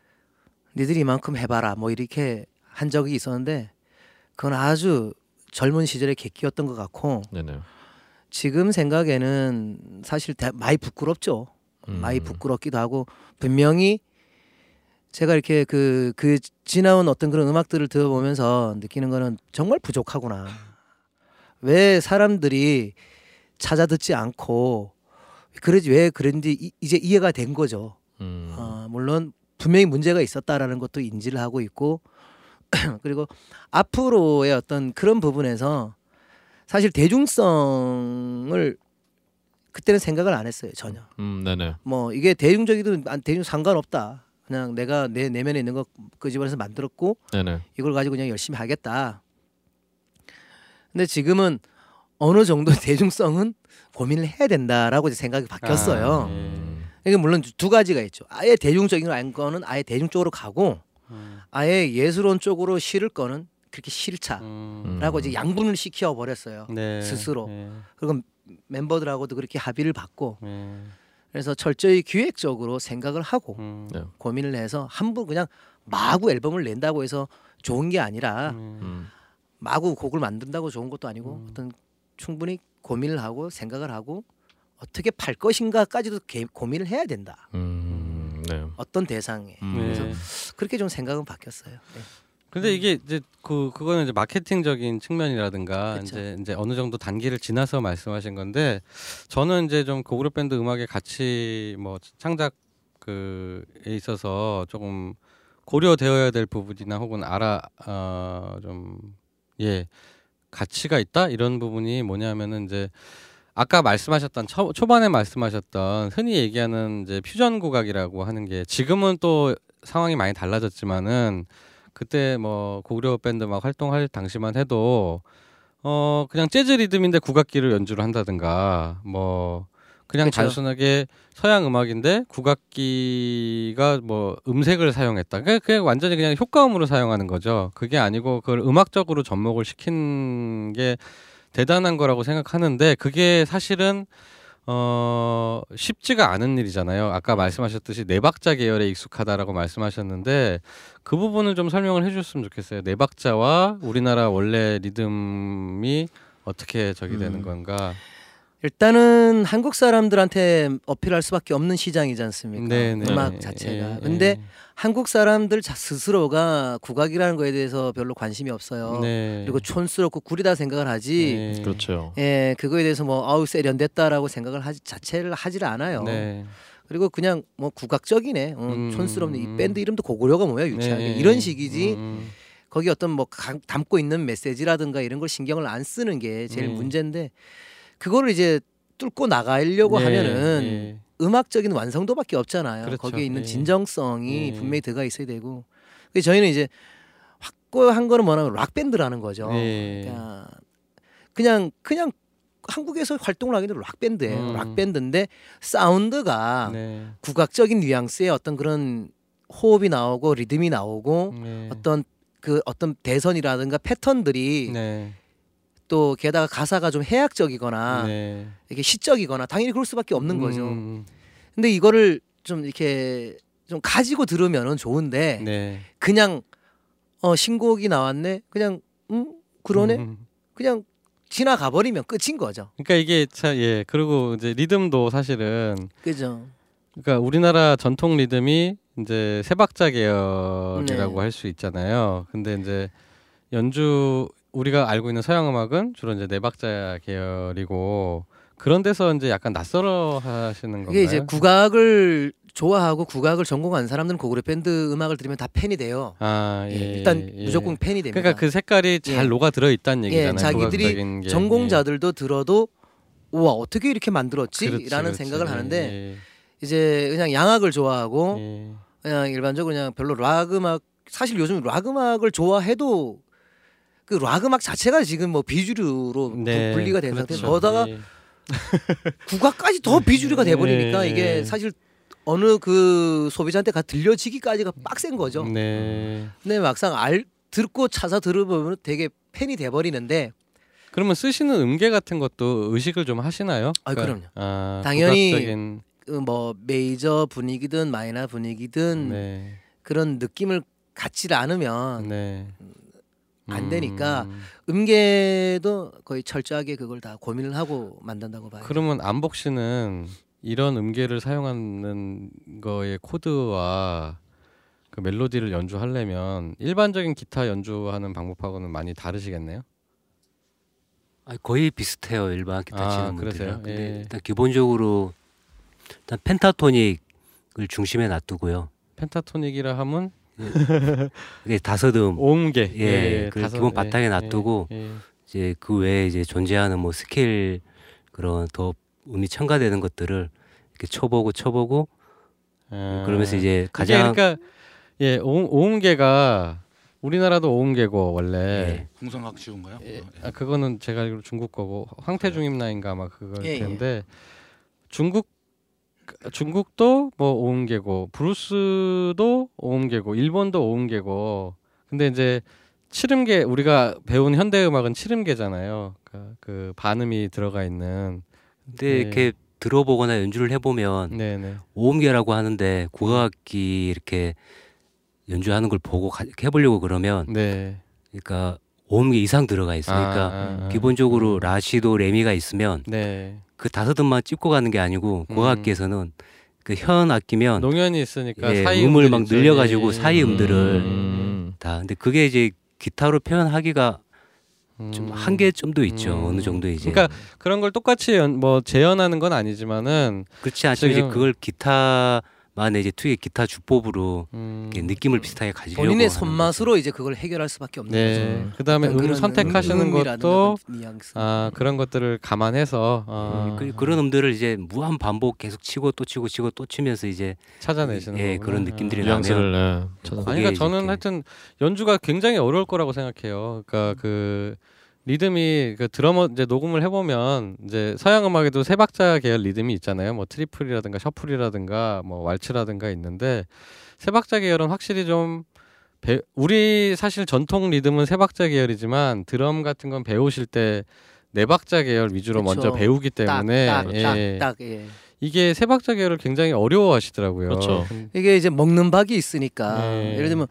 니들이 이만큼 해봐라, 뭐 이렇게 한 적이 있었는데 그건 아주 젊은 시절의 객기였던 것 같고 네네. 지금 생각에는 사실 대- 많이 부끄럽죠. 음. 많이 부끄럽기도 하고 분명히 제가 이렇게 그 그 지나온 어떤 그런 음악들을 들어보면서 느끼는 거는 정말 부족하구나. 왜 사람들이 찾아 듣지 않고 그러지 왜 그런지 이- 이제 이해가 된 거죠. 음. 어, 물론 분명히 문제가 있었다라는 것도 인지를 하고 있고 [CLEARS THROAT] 그리고 앞으로의 어떤 그런 부분에서 사실 대중성을 그때는 생각을 안 했어요 전혀. 음, 네네. 뭐 이게 대중적이든 안 대중 상관없다. 그냥 내가 내 내면에 있는 거 그 집안에서 만들었고 네네. 이걸 가지고 그냥 열심히 하겠다. 근데 지금은 어느 정도 [LAUGHS] 대중성은 고민을 해야 된다라고 이제 생각이 바뀌었어요. 아, 예. 음. 이게 물론 두 가지가 있죠. 아예 대중적인 거는 아예 대중 쪽으로 가고 음. 아예 예술원 쪽으로 실을 거는 그렇게 싫다라고 음. 이제 양분을 시켜 버렸어요. 네. 스스로. 예. 그리고 멤버들하고도 그렇게 합의를 받고 예. 그래서 철저히 기획적으로 생각을 하고 음. 네. 고민을 해서 한번 그냥 마구 앨범을 낸다고 해서 좋은 게 아니라 음. 음. 마구 곡을 만든다고 좋은 것도 아니고 음. 어떤 충분히 고민을 하고 생각을 하고 어떻게 팔 것인가까지도 개- 고민을 해야 된다. 음. 네. 어떤 대상에 음. 그래서 네. 그렇게 좀 생각은 바뀌었어요. 네. 근데 이게 이제 그 그거는 이제 마케팅적인 측면이라든가 그쵸. 이제 이제 어느 정도 단계를 지나서 말씀하신 건데 저는 이제 좀 고그룹 밴드 음악의 가치 뭐 창작 그에 있어서 조금 고려되어야 될 부분이나 혹은 알아 어좀예 가치가 있다 이런 부분이 뭐냐면은 이제 아까 말씀하셨던 초, 초반에 말씀하셨던 흔히 얘기하는 이제 퓨전 국악이라고 하는 게 지금은 또 상황이 많이 달라졌지만은 그때 뭐 고구려 밴드 막 활동할 당시만 해도 어 그냥 재즈 리듬인데 국악기를 연주를 한다든가 뭐 그냥 그쵸. 단순하게 서양 음악인데 국악기가 뭐 음색을 사용했다. 그게, 그게 완전히 그냥 효과음으로 사용하는 거죠. 그게 아니고 그걸 음악적으로 접목을 시킨 게 대단한 거라고 생각하는데 그게 사실은 어 쉽지가 않은 일이잖아요. 아까 말씀하셨듯이 네 박자 계열에 익숙하다라고 말씀하셨는데 그 부분을 좀 설명을 해주셨으면 좋겠어요. 네 박자와 우리나라 원래 리듬이 어떻게 저기 되는 음. 건가? 일단은 한국 사람들한테 어필할 수밖에 없는 시장이지 않습니까? 네, 네. 음악 자체가. 예, 근데 예. 한국 사람들 자 스스로가 국악이라는 거에 대해서 별로 관심이 없어요. 네. 그리고 촌스럽고 구리다 생각을 하지. 네. 그렇죠. 예, 그거에 대해서 뭐 아우 세련됐다라고 생각을 하지 자체를 하질 않아요. 네. 그리고 그냥 뭐 국악적이네. 어, 음. 촌스럽네. 이 밴드 이름도 고구려가 뭐야 유치하게 네. 이런 식이지. 음. 거기 어떤 뭐 가- 담고 있는 메시지라든가 이런 걸 신경을 안 쓰는 게 제일 네. 문제인데 그거를 이제 뚫고 나가려고 네, 하면은 네. 음악적인 완성도밖에 없잖아요. 그렇죠. 거기에 있는 예. 진정성이 예. 분명히 들어가 있어야 되고. 저희는 이제 확고한 거는 뭐냐면 락 밴드라는 거죠. 네. 그냥 그냥 그냥 한국에서 활동을 하기는 락 밴드예요. 음. 락 밴드인데 사운드가 네. 국악적인 뉘앙스의 어떤 그런 호흡이 나오고 리듬이 나오고 네. 어떤 그 어떤 대선이라든가 패턴들이 네. 또 게다가 가사가 좀 해학적이거나 네. 이렇게 시적이거나 당연히 그럴 수밖에 없는 거죠. 음. 근데 이거를 좀 이렇게 좀 가지고 들으면은 좋은데 네. 그냥 어 신곡이 나왔네. 그냥 음 그러네. 음. 그냥 지나가 버리면 끝인 거죠. 그러니까 이게 참 예. 그리고 이제 리듬도 사실은 그죠? 그러니까 우리나라 전통 리듬이 이제 세 박자 계열이라고 네. 할수 있잖아요. 근데 이제 연주 우리가 알고 있는 서양 음악은 주로 이제 네 박자 계열이고 그런 데서 이제 약간 낯설어 하시는 건가요? 이게 이제 국악을 좋아하고 국악을 전공한 사람들은 고구려 밴드 음악을 들으면 다 팬이 돼요. 아, 예, 예, 일단 예. 무조건 팬이 됩니다. 그러니까 그 색깔이 잘 예. 녹아 들어 있다는 얘기잖아요. 자기들이. 전공자들도 들어도 우와 어떻게 이렇게 예. 만들었지라는 그렇지, 그렇지. 생각을 하는데 예, 이제 그냥 양악을 좋아하고 예. 그냥 일반적으로 그냥 별로 락 음악 사실 요즘 락 음악을 좋아해도 그 락 음악 자체가 지금 뭐 비주류로 네, 분리가 된 그렇죠. 상태. 거다가 예. [LAUGHS] 국악까지 더 비주류가 돼 버리니까 예. 이게 사실 어느 그 소비자한테 가 들려지기까지가 빡센 거죠. 네. 근데 막상 알 듣고 찾아 들어보면 되게 팬이 돼 버리는데 그러면 쓰시는 음계 같은 것도 의식을 좀 하시나요? 아, 그럼요. 아, 당연히 국악적인 그뭐 메이저 분위기든 마이너 분위기든 네. 그런 느낌을 갖지 않으면 네. 안 되니까 음. 음계도 거의 철저하게 그걸 다 고민을 하고 만든다고 봐요. 그러면 안복 씨는 이런 음계를 사용하는 거의 코드와 그 멜로디를 연주하려면 일반적인 기타 연주하는 방법하고는 많이 다르시겠네요. 아, 거의 비슷해요 일반 기타 아, 치는 그러세요? 분들이랑. 근데 예. 일단 기본적으로 일단 펜타토닉을 중심에 놔두고요. 펜타토닉이라 하면 이게 다섯음 오음계. 예, 그 다섯- 기본 바탕에 놔두고 예, 예. 이제 그 외에 이제 존재하는 뭐 스케일 그런 더 음이 첨가되는 것들을 이렇게 쳐보고 쳐보고 아, 그러면서 이제 가장 그러니까 예 오음, 오음계가 우리나라도 오음계고 원래 예. 궁성각 쉬운가요? 예, 어, 예. 아, 그거는 제가 알기로 중국 거고 황태중임나인가 아마 그걸 예, 예. 텐데 중국 중국도 뭐 오음계고 브루스도 오음계고 일본도 오음계고 근데 이제 칠음계 우리가 배운 현대 음악은 칠음계잖아요. 그러니까 그 반음이 들어가 있는 근데 네. 이렇게 들어보거나 연주를 해보면 네네 오음계라고 하는데 국악기 이렇게 연주하는 걸 보고 가, 해보려고 그러면 네. 그러니까 오음계 이상 들어가 있어. 그러니까 아, 아, 아. 기본적으로 라시도 레미가 있으면 네 그 다섯 음만 찍고 가는 게 아니고 음. 국악기에서는 그현 악기면 농연이 있으니까 예, 사이 음을 막. 늘려가지고 예, 사이 음들을 음. 다 근데 그게 이제 기타로 표현하기가 좀 음. 한계점도 있죠 음. 어느 정도 이제 그러니까 그런 걸 똑같이 연, 뭐 재현하는 건 아니지만은 그렇지 않지만 이제 그걸 기타 만의 이제 특유의 기타 주법으로 음, 느낌을 비슷하게 가지려고 본인의 손맛으로 이제 그걸 해결할 수밖에 없는 네. 거죠. 그다음에 음 선택하시는 것도. 아 그런 것들을 감안해서 어, 거죠. 그, 그런 음들을 이제 무한 반복 계속 치고 또 치고 치고 또 치면서 이제 찾아내시는 예, 거구나. 그런 느낌들이 아. 뉘앙스를 예. 아니 그러니까 저는 이렇게- 하여튼 연주가 굉장히 어려울 거라고 생각해요. 그러니까 그 리듬이 그 드러머 이제 녹음을 해보면 이제 서양 음악에도 세 박자 계열 리듬이 있잖아요. 뭐 트리플이라든가 셔플이라든가 뭐 왈츠라든가 있는데 세 박자 계열은 확실히 좀 배, 우리 사실 전통 리듬은 세 박자 계열이지만 드럼 같은 건 배우실 때 네 박자 계열 위주로 그쵸. 먼저 배우기 때문에 딱딱딱 예, 딱, 예. 이게 세 박자 계열을 굉장히 어려워하시더라고요. 그렇죠. 이게 이제 먹는 박이 있으니까 네. 예를 들면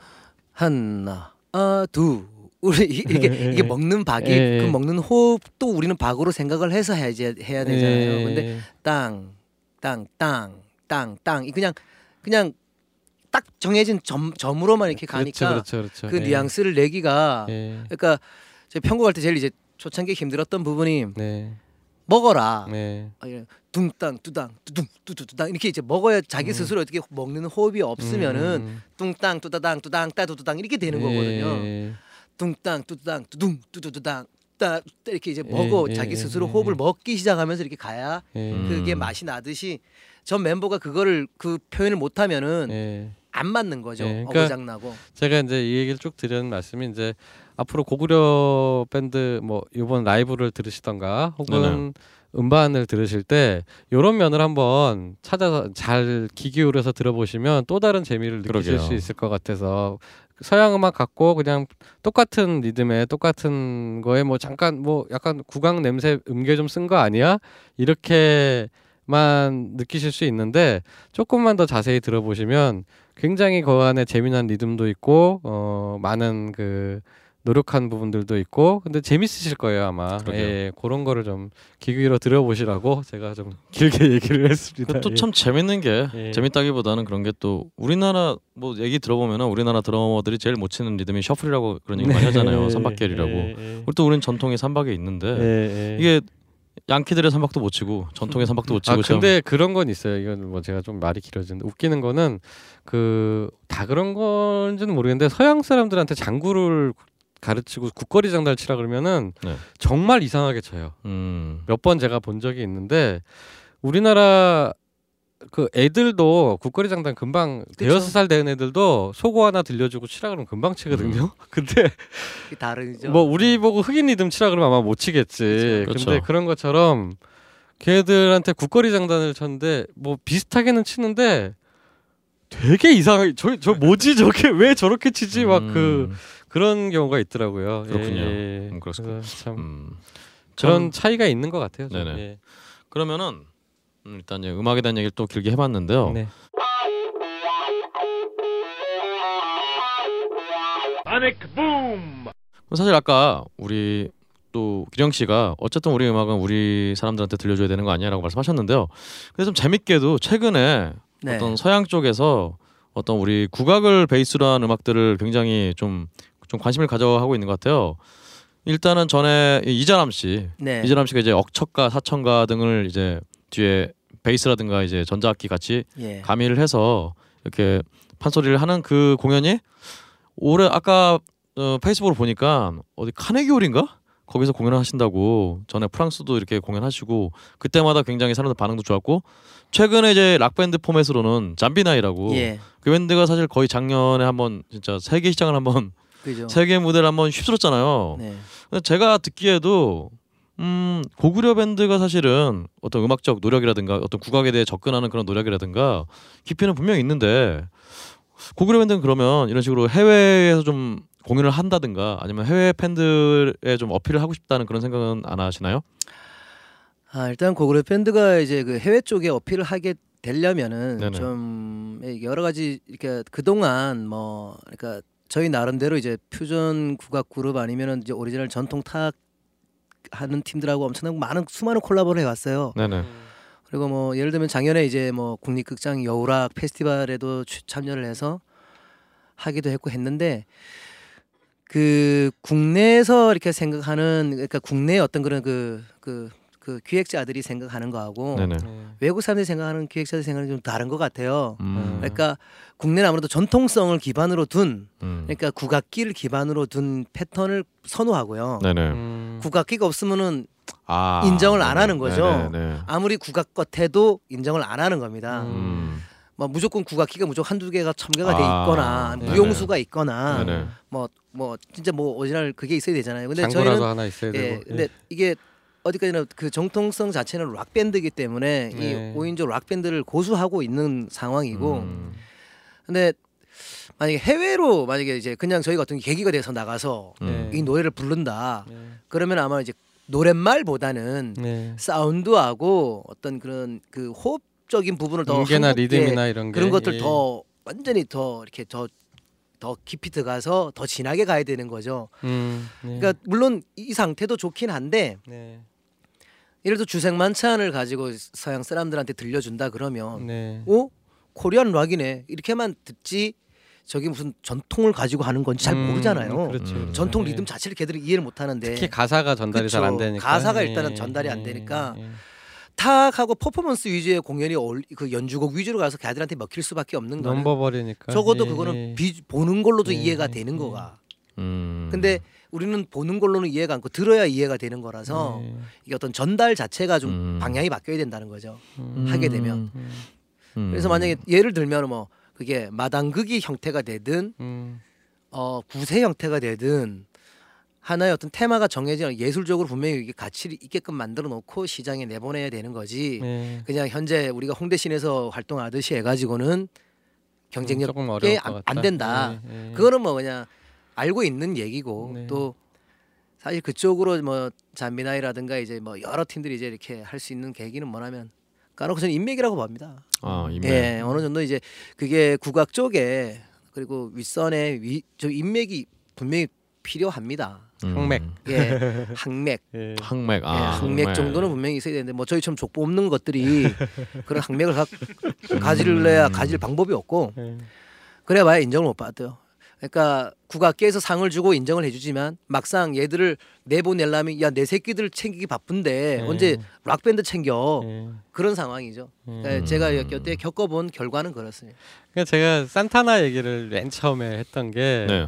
하나, 아, 두, 우리 이- 이게 이게 먹는 박이 예, 그 예. 먹는 호흡도 우리는 박으로 생각을 해서 해야지 해야 되잖아요. 근데 땅, 땅, 땅, 땅, 땅. 이 그냥 그냥 딱 정해진 점 점으로만 이렇게 가니까 그렇죠, 그렇죠, 그 예. 뉘앙스를 내기가 예. 그러니까 제가 편곡할 때 제일 이제 초창기 에 힘들었던 부분이 네. 먹어라. 네. 둥땅 뚜당 뚜둥 뚜두두당 이렇게 이제 먹어야 자기 스스로 어떻게 먹는 호흡이 없으면은 음. 뚱땅 뚜다당 뚜당 따두두당 이렇게 되는 거거든요. 예. 뚱땅 뚜두당 뚜둥 뚜두두당 따 이렇게 이제 먹어 예, 자기 예, 스스로 예, 호흡을 예. 먹기 시작하면서 이렇게 가야 예. 음. 그게 맛이 나듯이 전 멤버가 그거를 그 표현을 못하면은 예. 안 맞는 거죠. 예, 그러니까 어고장 나고. 제가 이제 이 얘기를 쭉 드리는 말씀이 이제 앞으로 고구려 밴드 뭐 이번 라이브를 들으시던가 혹은 네네. 음반을 들으실 때 이런 면을 한번 찾아서 잘 귀 기울여서 들어보시면 또 다른 재미를 느끼실 그러게요. 수 있을 것 같아서 서양 음악 갖고 그냥 똑같은 리듬에 똑같은 거에 뭐 잠깐 뭐 약간 구강 냄새 음계 좀 쓴 거 아니야? 이렇게만 느끼실 수 있는데 조금만 더 자세히 들어보시면 굉장히 그 안에 재미난 리듬도 있고 어 많은 그 노력한 부분들도 있고 근데 재밌으실 거예요 아마 그러게요. 예, 그런 거를 좀 기기로 들어보시라고 제가 좀 [LAUGHS] 길게 얘기를 했습니다 또참 재밌는 게 예. 재밌다기보다는 그런 게 또 우리나라 뭐 얘기 들어보면은 우리나라 드러머들이 제일 못 치는 리듬이 셔플이라고 그런 얘기 많이 하잖아요. [LAUGHS] 삼박계리라고. 예, 예. 또 우리는 전통의 삼박에 있는데 예, 예. 이게 양키들의 삼박도 못 치고 전통의 삼박도 못 치고 아 근데 그런 건 있어요. 이건 뭐 제가 좀 말이 길어지는데 웃기는 거는 그 다 그런 건지는 모르겠는데 서양 사람들한테 장구를 가르치고 국거리 장단을 치라 그러면은 네. 정말 이상하게 쳐요. 참, 음. 몇번 제가 본 적이 있는데 우리나라 그 애들도 국거리 장단 금방 대여섯 살 된 애들도 소고 하나 들려주고 치라 그러면 금방 치거든요. [LAUGHS] 근데 그게 다르죠. 뭐 우리 보고 흑인 리듬 치라 그러면 아마 못 치겠지. 그렇죠. 근데 그런 것처럼 걔들한테 국거리 장단을 쳤는데 뭐 비슷하게는 치는데 되게 이상하게 저, 저 뭐지 저게 왜 저렇게 치지 막그 음. 그런 경우가 있더라고요. 그렇군요. 예, 음, 그렇습니다. 참 음. 그런 참 차이가 있는 것 같아요. 좀. 네네. 예. 그러면은 음, 일단 이제 음악에 대한 얘기를 또 길게 해봤는데요. 네. 그럼 사실 아까 우리 또 기령 씨가 어쨌든 우리 음악은 우리 사람들한테 들려줘야 되는 거 아니야라고 말씀하셨는데요. 근데 좀 재밌게도 최근에 네. 어떤 서양 쪽에서 어떤 우리 국악을 베이스로 한 음악들을 굉장히 좀, 좀 관심을 가져하고 있는 것 같아요. 일단은 전에 이 이자람 씨, 네. 이자람 씨가 이제 억척가, 사청가 등을 이제 뒤에 베이스라든가 이제 전자악기 같이 예. 가미를 해서 이렇게 판소리를 하는 그 공연이 올해 아까 어, 페이스북으로 보니까 어디 카네기홀인가 거기서 공연을 하신다고 전에 프랑스도 이렇게 공연하시고 그때마다 굉장히 사람들 반응도 좋았고 최근에 이제 락 밴드 포맷으로는 잠비나이라고 예. 그 밴드가 사실 거의 작년에 한번 진짜 세계 시장을 한번 그죠. 세계 무대를 한번 휩쓸었잖아요. 네. 제가 듣기에도 음 고구려 밴드가 사실은 어떤 음악적 노력이라든가 어떤 국악에 대해 접근하는 그런 노력이라든가 깊이는 분명히 있는데 고구려 밴드는 그러면 이런 식으로 해외에서 좀 공연을 한다든가 아니면 해외 팬들에 좀 어필을 하고 싶다는 그런 생각은 안 하시나요? 아 일단 고구려 밴드가 이제 그 해외 쪽에 어필을 하게 되려면은 네네. 좀 여러 가지 이렇게 그 동안 뭐 그러니까 저희 나름대로 이제 퓨전 국악 그룹 아니면은 이제 오리지널 전통 악 하는 팀들하고 엄청난 많은 수많은 콜라보를 해왔어요. 네네. 그리고 뭐 예를 들면 작년에 이제 뭐 국립극장 여우락 페스티벌에도 취- 참여를 해서 하기도 했고 했는데 그 국내에서 이렇게 생각하는 그러니까 국내 어떤 그런 그그 그 기획자들이 생각하는 거하고 네네. 외국 사람들이 생각하는 기획자들이 생각하는 좀 다른 것 같아요. 음. 그러니까 국내는 아무래도 전통성을 기반으로 둔 음. 그러니까 국악기를 기반으로 둔 패턴을 선호하고요. 네네. 음. 국악기가 없으면은 아, 인정을 안. 하는 거죠. 네네. 아무리 국악 같아도 인정을 안 하는 겁니다. 음. 뭐 무조건 국악기가 무조건 한두 개가 첨가가 돼 아, 있거나 네네. 무용수가 있거나 네네. 뭐뭐 진짜 뭐 오리지널 그게 있어야 되잖아요. 근데 장구라도 저희는 하나 있어야 예, 되고. 근데 이게 어디까지나 그 정통성 자체는 락 밴드이기 때문에 네. 이 5인조 락 밴드를 고수하고 있는 상황이고 음. 근데 만약에 해외로 만약에 이제 그냥 저희 같은 계기가 돼서 나가서 음. 이 노래를 부른다 네. 그러면 아마 이제 노랫말보다는 네. 사운드하고 어떤 그런 그 호흡적인 부분을 더 음계나 리듬이나 이런 게 그런 것들 예. 더 완전히 더 이렇게 더더 깊이 들어가서 더 진하게 가야 되는 거죠. 음, 네. 그러니까 물론 이 상태도 좋긴 한데 네. 예를 들어 주생만찬을 가지고 서양 사람들한테 들려준다 그러면 네. 어 코리안 락이네 이렇게만 듣지 저기 무슨 전통을 가지고 하는 건지 잘 음, 모르잖아요. 그렇죠. 음. 전통 네. 리듬 자체를 걔들이 이해를 못 하는데 특히 가사가 전달이 잘 안. 되니까 가사가 예, 일단은 전달이 안 예, 되니까 예. 탁하고 퍼포먼스 위주의 공연이 그 연주곡 위주로 가서 걔들한테 먹힐 수밖에 없는 거는 넘버버리니까 적어도 예, 그거는 예. 비, 보는 걸로도 예, 이해가 예, 되는 예. 거가. 음. 근데 우리는 보는 걸로는 이해가 않고 들어야 이해가 되는 거라서 예. 이게 어떤 전달 자체가 좀 음. 방향이 바뀌어야 된다는 거죠. 음. 하게 되면. 음. 그래서 만약에 예를 들면 뭐 그게 마당극이 형태가 되든 음. 어 구세 형태가 되든 하나의 어떤 테마가 정해져 예술적으로 분명히 이게 가치를 있게끔 만들어 놓고 시장에 내보내야 되는 거지. 예. 그냥 현재 우리가 홍대시내에서 활동하듯이 해가지고는 경쟁력 조금 꽤 어려울 안, 것 안. 된다. 예, 예. 그거는 뭐 그냥 알고 있는 얘기고 네. 또 사실 그쪽으로 뭐 잔미나이라든가 이제 뭐 여러 팀들이 이제 이렇게 할 수 있는 계기는 뭐냐면 까놓고 저는 인맥이라고 봅니다. 아, 인맥. 예, 어느 정도 이제 그게 국악 쪽에 그리고 윗선에 위, 저 인맥이 분명히 필요합니다. 음. 항맥. 예, [LAUGHS] 항맥. 예. 항맥. 아, 예, 항맥 정도는 분명히 있어야 되는데 뭐 저희처럼 족보 없는 것들이 그런 항맥을 가, 가질래야 가질 방법이 없고 예. 그래봐야 인정을 못 받아요. 그러니까 국악계에서 상을 주고 인정을 해주지만 막상 얘들을 내보내려면 야 내 새끼들 챙기기 바쁜데 네. 언제 락 밴드 챙겨 예. 그런 상황이죠. 그러니까 음. 제가 여태 겪어본 결과는 그렇습니다. 그러니까 제가 산타나 얘기를 맨 처음에 했던 게 네.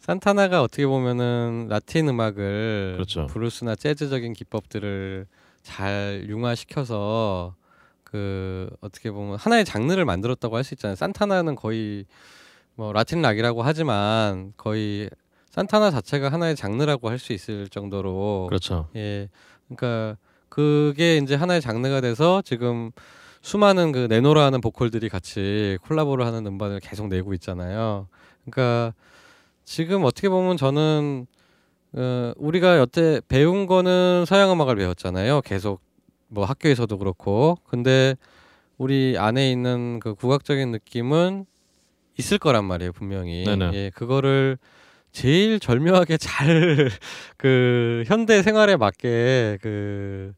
산타나가 어떻게 보면은 라틴 음악을 그렇죠. 브루스나 재즈적인 기법들을 잘 융화시켜서 그 어떻게 보면 하나의 장르를 만들었다고 할 수 있잖아요. 산타나는 거의 뭐 라틴 락이라고 하지만 거의 산타나 자체가 하나의 장르라고 할 수 있을 정도로 그렇죠. 예. 그러니까 그게 이제 하나의 장르가 돼서 지금 수많은 그 네노라는 보컬들이 같이 콜라보를 하는 음반을 계속 내고 있잖아요. 그러니까 지금 어떻게 보면 저는 어, 우리가 여태 배운 거는 서양 음악을 배웠잖아요. 계속 뭐 학교에서도 그렇고. 근데 우리 안에 있는 그 국악적인 느낌은 있을 거란 말이에요, 분명히. 네네. 예, 그거를 제일 절묘하게 [LAUGHS] 잘 그 현대 생활에 맞게 그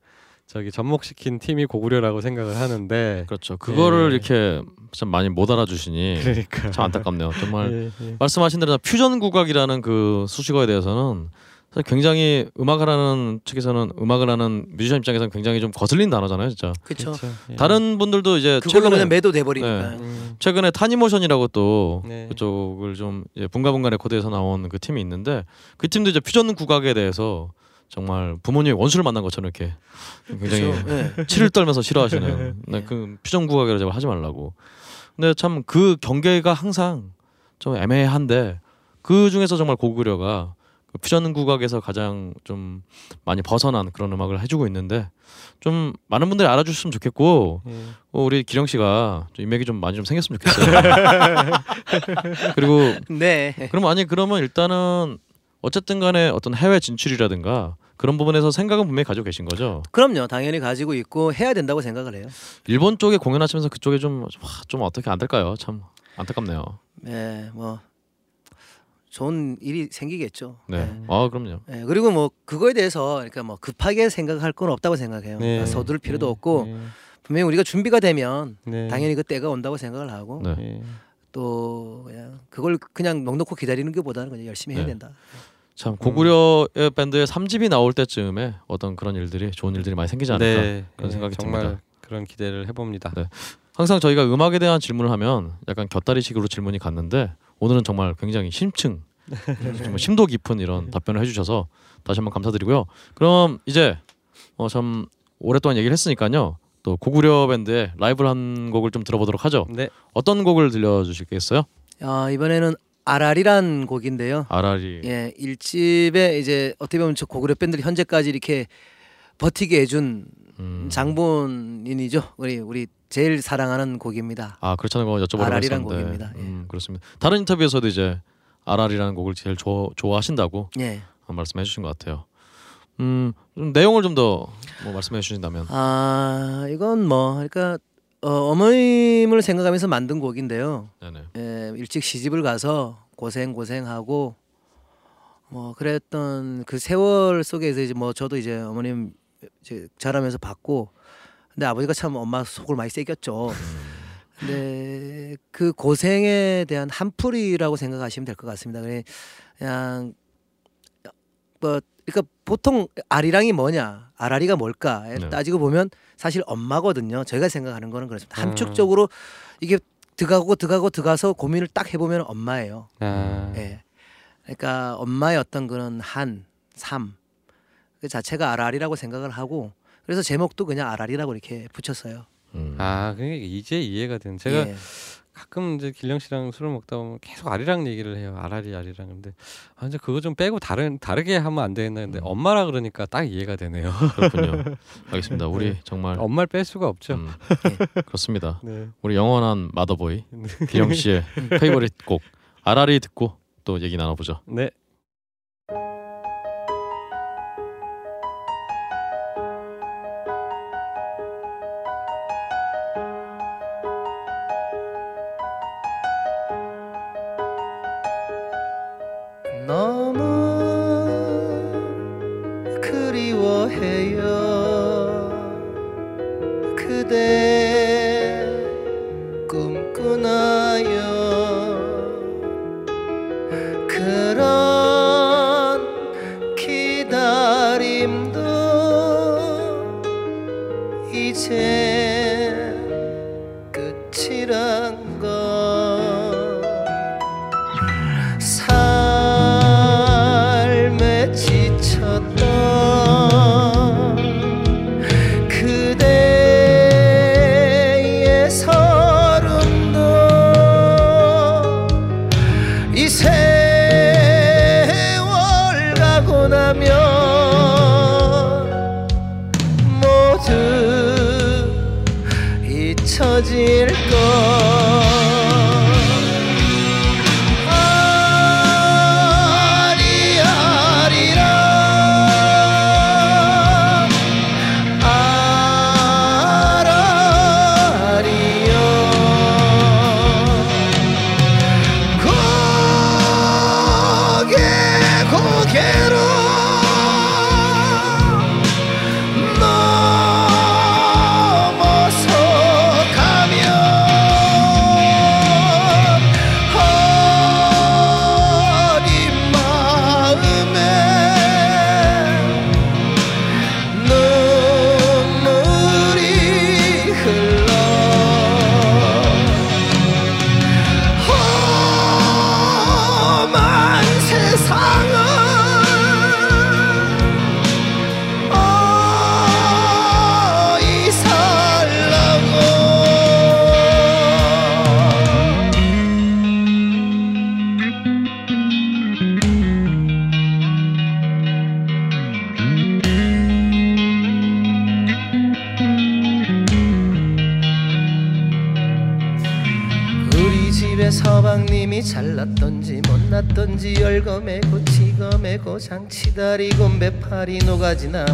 저기 접목시킨 팀이 고구려라고 생각을 하는데 그렇죠. 그거를 예. 이렇게 참 많이 못 알아주시니 그러니까 참 안타깝네요. 정말 [LAUGHS] 예, 예. 말씀하신 대로 퓨전 국악이라는 그 수식어에 대해서는 사실 굉장히 음악을 하는 측에서는 음악을 하는 뮤지션 입장에서는 굉장히 좀 거슬린 단어잖아요, 진짜. 그렇죠. 예. 다른 분들도 이제 그걸로 최근에 그냥 매도 돼 버리니까. 음, 최근에 타니모션이라고 또 네. 그쪽을 좀 이제 붕가붕가 레코드에서 나온 그 팀이 있는데 그 팀도 이제 퓨전 국악에 대해서 정말 부모님의 원수를 만난 것처럼 이렇게 굉장히 그렇죠. 예. 치를 떨면서 싫어하시는 네, 그 퓨전 국악이라 제발 하지 말라고. 근데 참 그 경계가 항상 좀 애매한데 그 중에서 정말 고구려가 그 퓨전 국악에서 가장 좀 많이 벗어난 그런 음악을 해주고 있는데 좀 많은 분들이 알아주셨으면 좋겠고 예. 어, 우리 기령 씨가 좀 인맥이 좀 많이 좀 생겼으면 좋겠어요. [LAUGHS] 그리고 네. 그럼 아니 그러면 일단은 어쨌든 간에 어떤 해외 진출이라든가 그런 부분에서 생각은 분명히 가지고 계신 거죠. 그럼요. 당연히 가지고 있고 해야 된다고 생각을 해요. 일본 쪽에 공연하시면서 그쪽에 좀좀 어떻게 안 될까요? 참 안타깝네요. 네, 뭐 좋은 일이 생기겠죠. 네. 네. 아 그럼요. 네, 그리고 뭐 그거에 대해서 그러니까 뭐 급하게 생각할 건 없다고 생각해요. 네. 그러니까 서두를 필요도 네. 없고 네. 분명히 우리가 준비가 되면 네. 당연히 그 때가 온다고 생각을 하고. 또 그냥 그걸 그냥 넉넉히 기다리는 것보다는 그냥 열심히 해야 네. 된다. 참 고구려의 밴드의 3집이 나올 때쯤에 어떤 그런 일들이 좋은 일들이 많이 생기지 않을까 네. 그런 예, 생각이 정말 듭니다. 그런 기대를 해봅니다. 네. 항상 저희가 음악에 대한 질문을 하면 약간 곁다리식으로 질문이 갔는데 오늘은 정말 굉장히 심층 [LAUGHS] 정말 심도 깊은 이런 답변을 해주셔서 다시 한번 감사드리고요. 그럼 이제 어, 참 오랫동안 얘기를 했으니까요. 또 고구려 밴드의 라이브를 한 곡을 좀 들어보도록 하죠. 네. 어떤 곡을 들려주시겠어요? 아, 이번에는 아라리란 곡인데요. 아라리. 예, 일집에 이제 어떻게 보면 저 고구려 밴드를 현재까지 이렇게 버티게 해준 음. 장본인이죠. 우리 우리 제일 사랑하는 곡입니다. 아 그렇다는 거 여쭤보려고 했었는데. 곡입니다. 예. 음, 그렇습니다. 다른 인터뷰에서도 이제 아라리라는 곡을 제일 좋아, 좋아하신다고 예. 말씀해 주신 것 같아요. 음, 좀 내용을 좀 더 뭐 말씀해 주신다면. 아, 이건 뭐 그러니까 어, 어머님을 생각하면서 만든 곡인데요. 네네. 예, 일찍 시집을 가서 고생 고생하고 뭐 그랬던 그 세월 속에서 이제 뭐 저도 이제 어머님 이제 자라면서 봤고 근데 아버지가 참 엄마 속을 많이 새겼죠. 근데 그 고생에 대한 한풀이라고 생각하시면 될 것 같습니다. 그냥 뭐 그러니까 보통 아리랑이 뭐냐, 아라리가 뭘까 네. 따지고 보면 사실 엄마거든요. 저희가 생각하는 거는 그렇습니다. 음. 함축적으로 이게 들어가고 들어가고 들어가서 고민을 딱 해보면 엄마예요. 아, 예. 그러니까 엄마의 어떤 그런 한, 삶, 그 자체가 아라리라고 생각을 하고 그래서 제목도 그냥 아라리라고 이렇게 붙였어요. 음. 아, 그게 이제 이해가 되는. 제가 예. 가끔 이제 길령 씨랑 술을 먹다 보면 계속 아리랑 얘기를 해요. 아라리 아리랑. 근데 아 이제 그거 좀 빼고 다른 다르게 하면 안 되겠나 근데 음. 엄마라 그러니까 딱 이해가 되네요. [LAUGHS] 그렇군요. 알겠습니다. 우리 네. 정말 엄마를 뺄 수가 없죠. 음, 그렇습니다. 네. 우리 영원한 마더보이 기영 씨의 [LAUGHS] 페이보릿 곡 아라리 듣고 또 얘기 나눠보죠. 네. 장치다리고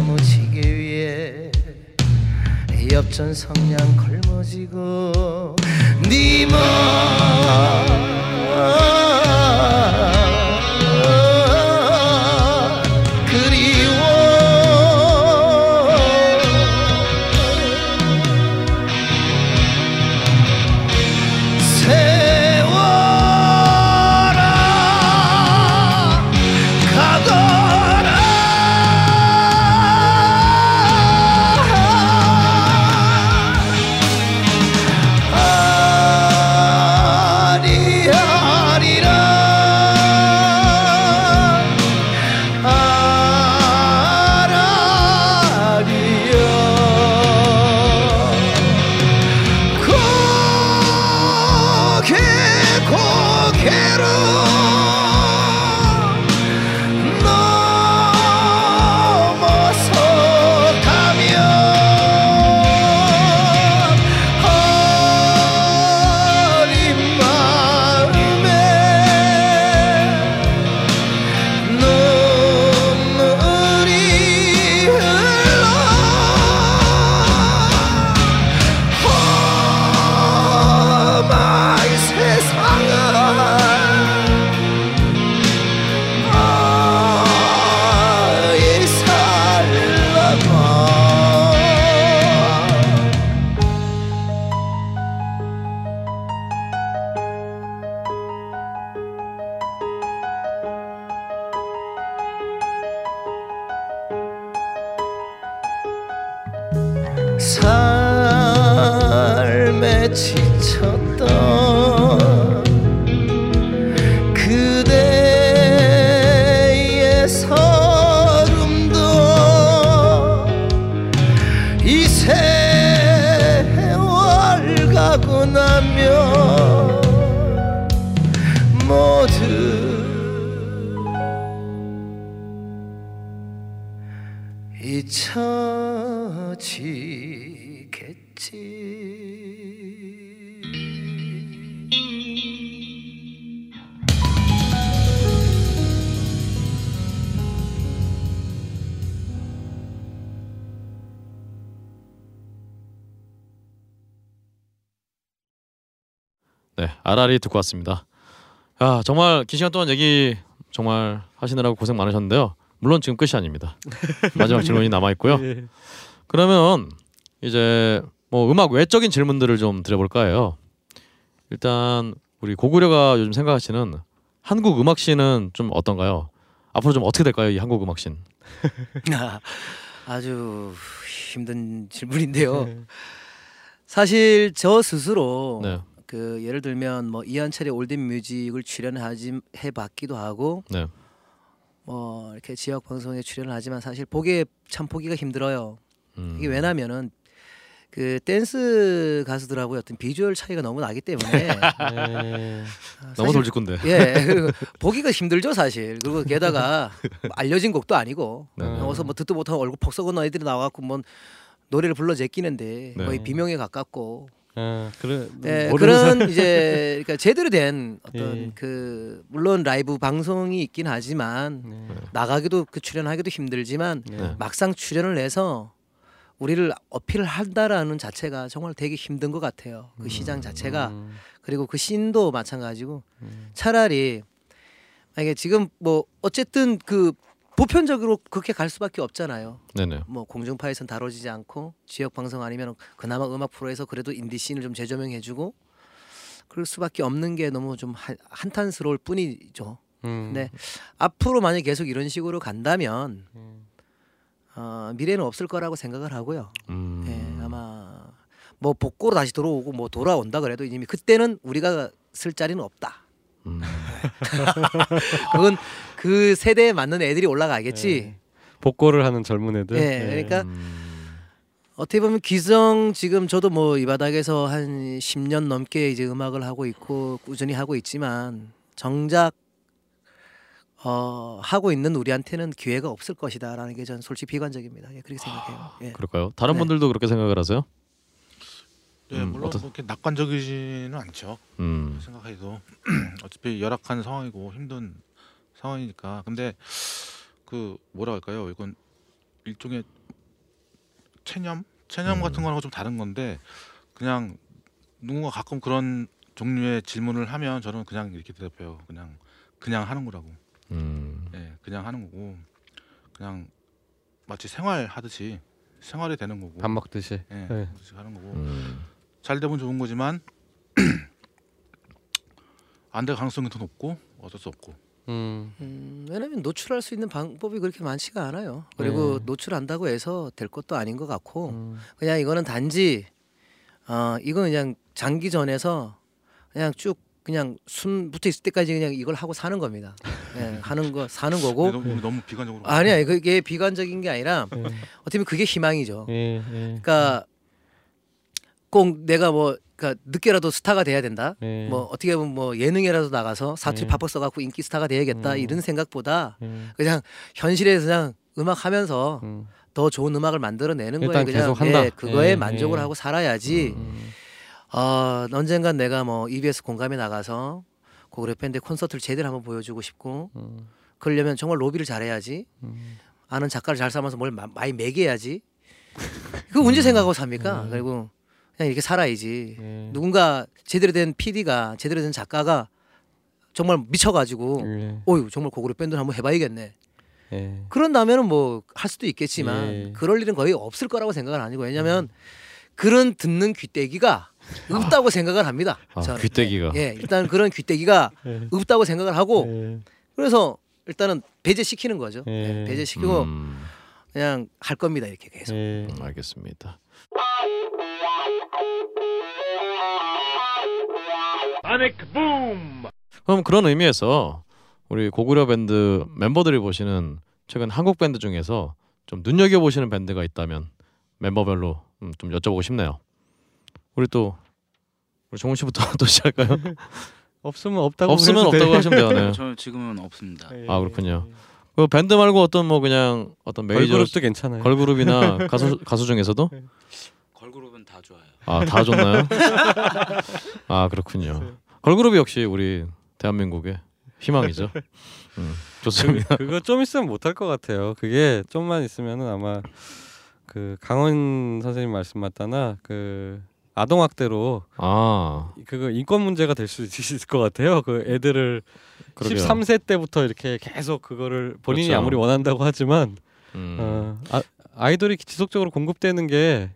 잊혀지겠지 네, 아라리 듣고 왔습니다. 아 정말 긴 시간 동안 얘기 정말 하시느라고 고생 많으셨는데요. 물론 지금 끝이 아닙니다. 마지막 질문이 남아 있고요. [LAUGHS] 그러면 이제 뭐 음악 외적인 질문들을 좀 드려볼까 해요. 일단 우리 고구려가 요즘 생각하시는 한국 음악 씬은 좀 어떤가요? 앞으로 좀 어떻게 될까요, 이 한국 음악 씬? [LAUGHS] 아, 아주 힘든 질문인데요. 사실 저 스스로 네, 그 예를 들면 뭐 이한철의 올댓뮤직을 출연하지 해봤기도 하고 네, 뭐 이렇게 지역 방송에 출연을 하지만 사실 보기에 참 보기가 힘들어요. 음, 이게 왜냐면은 그 댄스 가수들하고의 어떤 비주얼 차이가 너무 나기 때문에 [LAUGHS] 네. 아, 너무 돌직군데. 예 그리고 보기가 힘들죠 사실 그리고 게다가 뭐 알려진 곡도 아니고 네. 어디서 뭐 듣도 못하고 얼굴 퍽 썩은 애들이 나와갖고 뭐 노래를 불러 제끼는데 네. 거의 비명에 가깝고 아, 그래 예, 모르는 그런 사람- 이제 그러니까 제대로 된 어떤 예. 그 물론 라이브 방송이 있긴 하지만 네. 나가기도 그 출연하기도 힘들지만 네. 막상 출연을 해서 우리를 어필을 한다라는 자체가 정말 되게 힘든 것 같아요. 그 시장 자체가 음, 그리고 그 씬도 마찬가지고 음. 차라리 만약에 지금 뭐 어쨌든 그 보편적으로 그렇게 갈 수밖에 없잖아요. 네네. 뭐 공중파에선 다뤄지지 않고 지역 방송 아니면 그나마 음악 프로에서 그래도 인디 씬을 좀 재조명해주고 그럴 수밖에 없는 게 너무 좀 한- 한탄스러울 뿐이죠. 음. 네. 앞으로 만약 계속 이런 식으로 간다면 음. 어, 미래는 없을 거라고 생각을 하고요. 음, 예, 아마 뭐 복고로 다시 들어오고 뭐 돌아온다 그래도 이미 그때는 우리가 쓸 자리는 없다. 음, [LAUGHS] 그건 그 세대에 맞는 애들이 올라가겠지. 네. 복고를 하는 젊은 애들. 예, 네. 그러니까 음, 어떻게 보면 기성 지금 저도 뭐 이 바닥에서 한 10년 넘게 이제 음악을 하고 있고 꾸준히 하고 있지만 정작 어, 하고 있는 우리한테는 기회가 없을 것이다라는 게 전 솔직히 비관적입니다. 예, 그렇게 생각해요. 예. 그럴까요? 다른 네. 분들도 그렇게 생각을 하세요? 예, 음, 물론 어떠- 그렇게 낙관적이지는 않죠. 음, 생각해도 [CLEARS THROAT] 어차피 열악한 상황이고 힘든 상황이니까. 근데 그 뭐라 할까요? 이건 일종의 체념, 체념 음. 같은 거랑 좀 다른 건데 그냥 누군가 가끔 그런 종류의 질문을 하면 저는 그냥 이렇게 대답해요. 그냥 그냥 하는 거라고. 음, 예, 그냥 하는 거고 그냥 마치 생활 하듯이 생활이 되는 거고. 밥 먹듯이. 예, 네. 그렇게 하는 거고. 음, 잘 되면 좋은 거지만 [CLEARS THROAT] 안 될 가능성이 더 높고 어쩔 수 없고. 음. 음, 왜냐하면 노출할 수 있는 방법이 그렇게 많지가 않아요. 그리고 네. 노출한다고 해서 될 것도 아닌 것 같고 음. 그냥 이거는 단지 어 이건 그냥 장기전에서 그냥 쭉 그냥 숨 붙어 있을 때까지 그냥 이걸 하고 사는 겁니다. 예, 하는 거 사는 거고 너무, 너무 비관적으로. 아니야 그게 비관적인 게 아니라 예. 어떻게 보면 그게 희망이죠. 예. 예. 그러니까 꼭 내가 뭐 그러니까 늦게라도 스타가 돼야 된다. 예. 뭐 어떻게 보면 뭐 예능에라도 나가서 사투리 예. 팍팍 써갖고 인기 스타가 돼야겠다 음. 이런 생각보다 예. 그냥 현실에서 그냥 음악 하면서 음. 더 좋은 음악을 만들어내는 거에 일단 그냥. 예, 그거에 예, 만족을 예. 하고 살아야지. 음. 어, 언젠간 내가 뭐 EBS 공감에 나가서 고그레 밴드 콘서트를 제대로 한번 보여주고 싶고 음. 그러려면 정말 로비를 잘해야지. 음. 아는 작가를 잘 삼아서 뭘 마- 많이 매겨야지. 그거 언제 생각하고 삽니까? 음. 그리고 그냥 이렇게 살아야지. 예. 누군가 제대로 된 PD가 제대로 된 작가가 정말 미쳐가지고 예. 어유 정말 고그레 밴드를 한번 해봐야겠네. 예. 그런다면은 뭐 할 수도 있겠지만 예. 그럴 일은 거의 없을 거라고 생각은 아니고 왜냐하면 그런 듣는 귀때기가 [LAUGHS] 없다고 생각을 합니다. 아, 저는. 귀때기가. 예, 일단 그런 귀때기가 [LAUGHS] 예. 없다고 생각을 하고 예. 그래서 일단은 배제시키는 거죠. 예. 예, 배제시키고 음, 그냥 할 겁니다 이렇게 계속. 예. 음, 알겠습니다. 아 그럼 그런 의미에서 우리 고구려 밴드 멤버들이 보시는 최근 한국 밴드 중에서 좀 눈여겨 보시는 밴드가 있다면 멤버별로 음, 좀 여쭤보고 싶네요. 우리 또 우리 정훈 씨부터 [LAUGHS] 또 시작할까요? [LAUGHS] 없으면 없다고 없으면 없다고 돼. 하시면 돼요. 네. 저 지금은 없습니다. 예. 아 그렇군요. 그 밴드 말고 어떤 뭐 그냥 어떤 메이저 걸그룹도 괜찮아요. 걸그룹이나 [LAUGHS] 가수 가수 중에서도 걸그룹은 다 좋아요. 아다 좋나요? 아 그렇군요. 걸그룹이 역시 우리 대한민국의 희망이죠. [LAUGHS] 음, 좋습니다. 그 거 좀 있으면 못할 것 같아요. 그게 좀만 있으면은 아마 그 강원 선생님 말씀 맞다나 그 아동 학대로 아 그거 인권 문제가 될 수 있을 것 같아요. 그 애들을 그러게요. 13세 때부터 이렇게 계속 그거를 본인이 그렇죠. 아무리 원한다고 하지만 음. 어, 아, 아이돌이 지속적으로 공급되는 게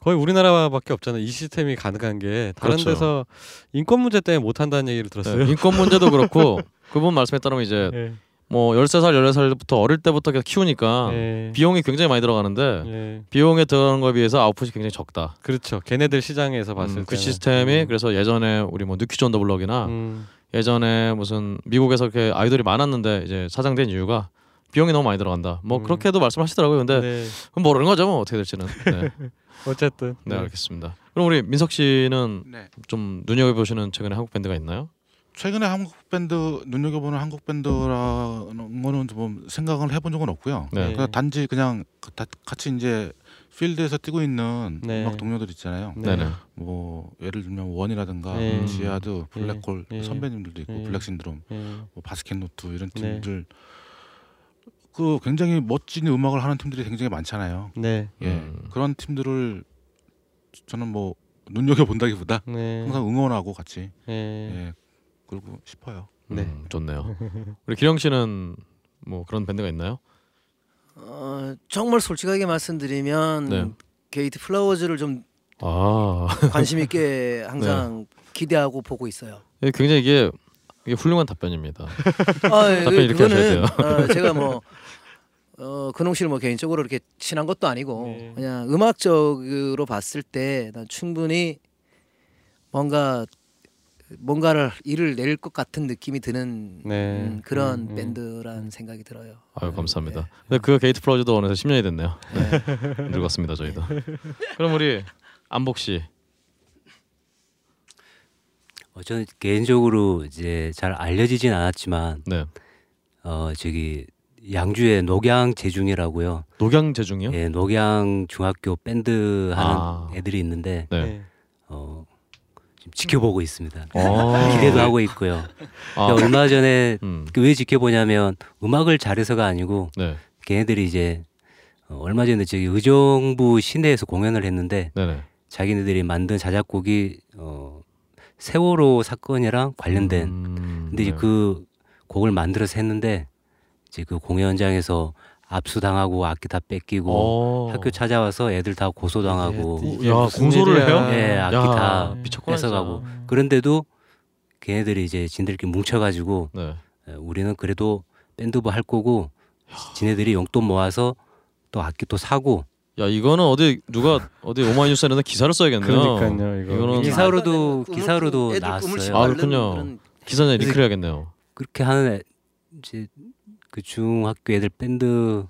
거의 우리나라밖에 없잖아요. 이 시스템이 가능한 게 다른 그렇죠. 데서 인권 문제 때문에 못 한다는 얘기를 들었어요. 네, 인권 문제도 [LAUGHS] 그렇고 그분 말씀에 따르면 이제 예, 뭐 13살 14살부터 어릴 때부터 계속 키우니까 예, 비용이 굉장히 많이 들어가는데 예. 비용에 들어가는 거에 비해서 아웃풋이 굉장히 적다. 그렇죠. 걔네들 시장에서 봤을 음, 그. 시스템이 음. 그래서 예전에 우리 뭐 뉴키즈 온더 블럭이나 음, 예전에 무슨 미국에서 이렇게 아이돌이 많았는데 이제 사장된 이유가 비용이 너무 많이 들어간다. 뭐 음. 그렇게도 말씀하시더라고요. 근데 네. 모르는 거죠. 뭐 어떻게 될지는. 네, [LAUGHS] 어쨌든 네 알겠습니다. 그럼 우리 민석 씨는 네. 좀 눈여겨 보시는 최근에 한국 밴드가 있나요? 최근에 한국 밴드 눈여겨 보는 한국 밴드라는 거는 좀 생각을 해본 적은 없고요. 네. 네. 그냥 단지 그냥 다- 같이 이제 필드에서 뛰고 있는 네. 음악 동료들 있잖아요. 네. 네네. 뭐 예를 들면 원이라든가 네. 지하드, 블랙홀 네. 선배님들도 있고 네. 블랙 신드롬, 예. 뭐 바스켓 노트 이런 네. 팀들 그 굉장히 멋진 음악을 하는 팀들이 굉장히 많잖아요. 네. 예 음. 그런 팀들을 저는 뭐 눈여겨 본다기보다 네. 항상 응원하고 같이 예. 예 그러고 싶어요. 네. 음, 좋네요. 우리 기령 씨는 뭐 그런 밴드가 있나요? 어, 정말 솔직하게 말씀드리면 네. 게이트 플라워즈를 좀 아, 관심 있게 [LAUGHS] 항상 기대하고 보고 있어요. 예, 굉장히 이게 이게 훌륭한 답변입니다. 아, 예, 답변 이렇게 하셔야 돼요. 어, 제가 뭐 어, 근홍 씨를 뭐 개인적으로 이렇게 친한 것도 아니고 네. 그냥 음악적으로 봤을 때 난 충분히 뭔가 뭔가를 일을 낼 것 같은 느낌이 드는 네. 음, 그런 음, 음. 밴드라는 생각이 들어요. 아유 감사합니다. 근데 그 게이트 플라워즈도 어느새 10년이 됐네요. 네. 늙었습니다 저희도. 그럼 우리 안복 씨. 어, 저는 개인적으로 이제 잘 알려지진 않았지만 네. 어 저기 양주에 녹양중이라고요. 녹양중이요? 예, 녹양 중학교 밴드 하는 아. 애들이 있는데 네. 네. 어 지금 지켜보고 있습니다. 어. [LAUGHS] 기대도 하고 있고요. 아, 근데 얼마 전에 음. 그왜 지켜보냐면 음악을 잘해서가 아니고 네. 걔네들이 이제 어, 얼마 전에 저기 의정부 시내에서 공연을 했는데 네네. 자기네들이 만든 자작곡이 어 세월호 사건이랑 관련된 음, 근데 이제 네. 그 곡을 만들어서 했는데 이제 그 공연장에서 압수당하고 악기 다 뺏기고 어. 학교 찾아와서 애들 다 고소당하고 이게 야 공소를. 해요? 예, 악기 야, 다 미쳤구나 뺏어가고. 진짜. 그런데도 걔네들이 이제 진들끼리 뭉쳐가지고 네. 에, 우리는 그래도 밴드부 할 거고 지네들이 용돈 모아서 또 악기 또 사고 야 이거는 어디 누가 어디 오마이뉴스에 는 기사를 써야겠네요. 그러니까요, 이거. 이거는 기사- 기사로도- 꿈을 기사로도 나왔어요. 아, 그렇군요. 기사에 그래서- 링크를 해야겠네요. 그렇게 하는 애, 이제 그 중학교 애들 밴드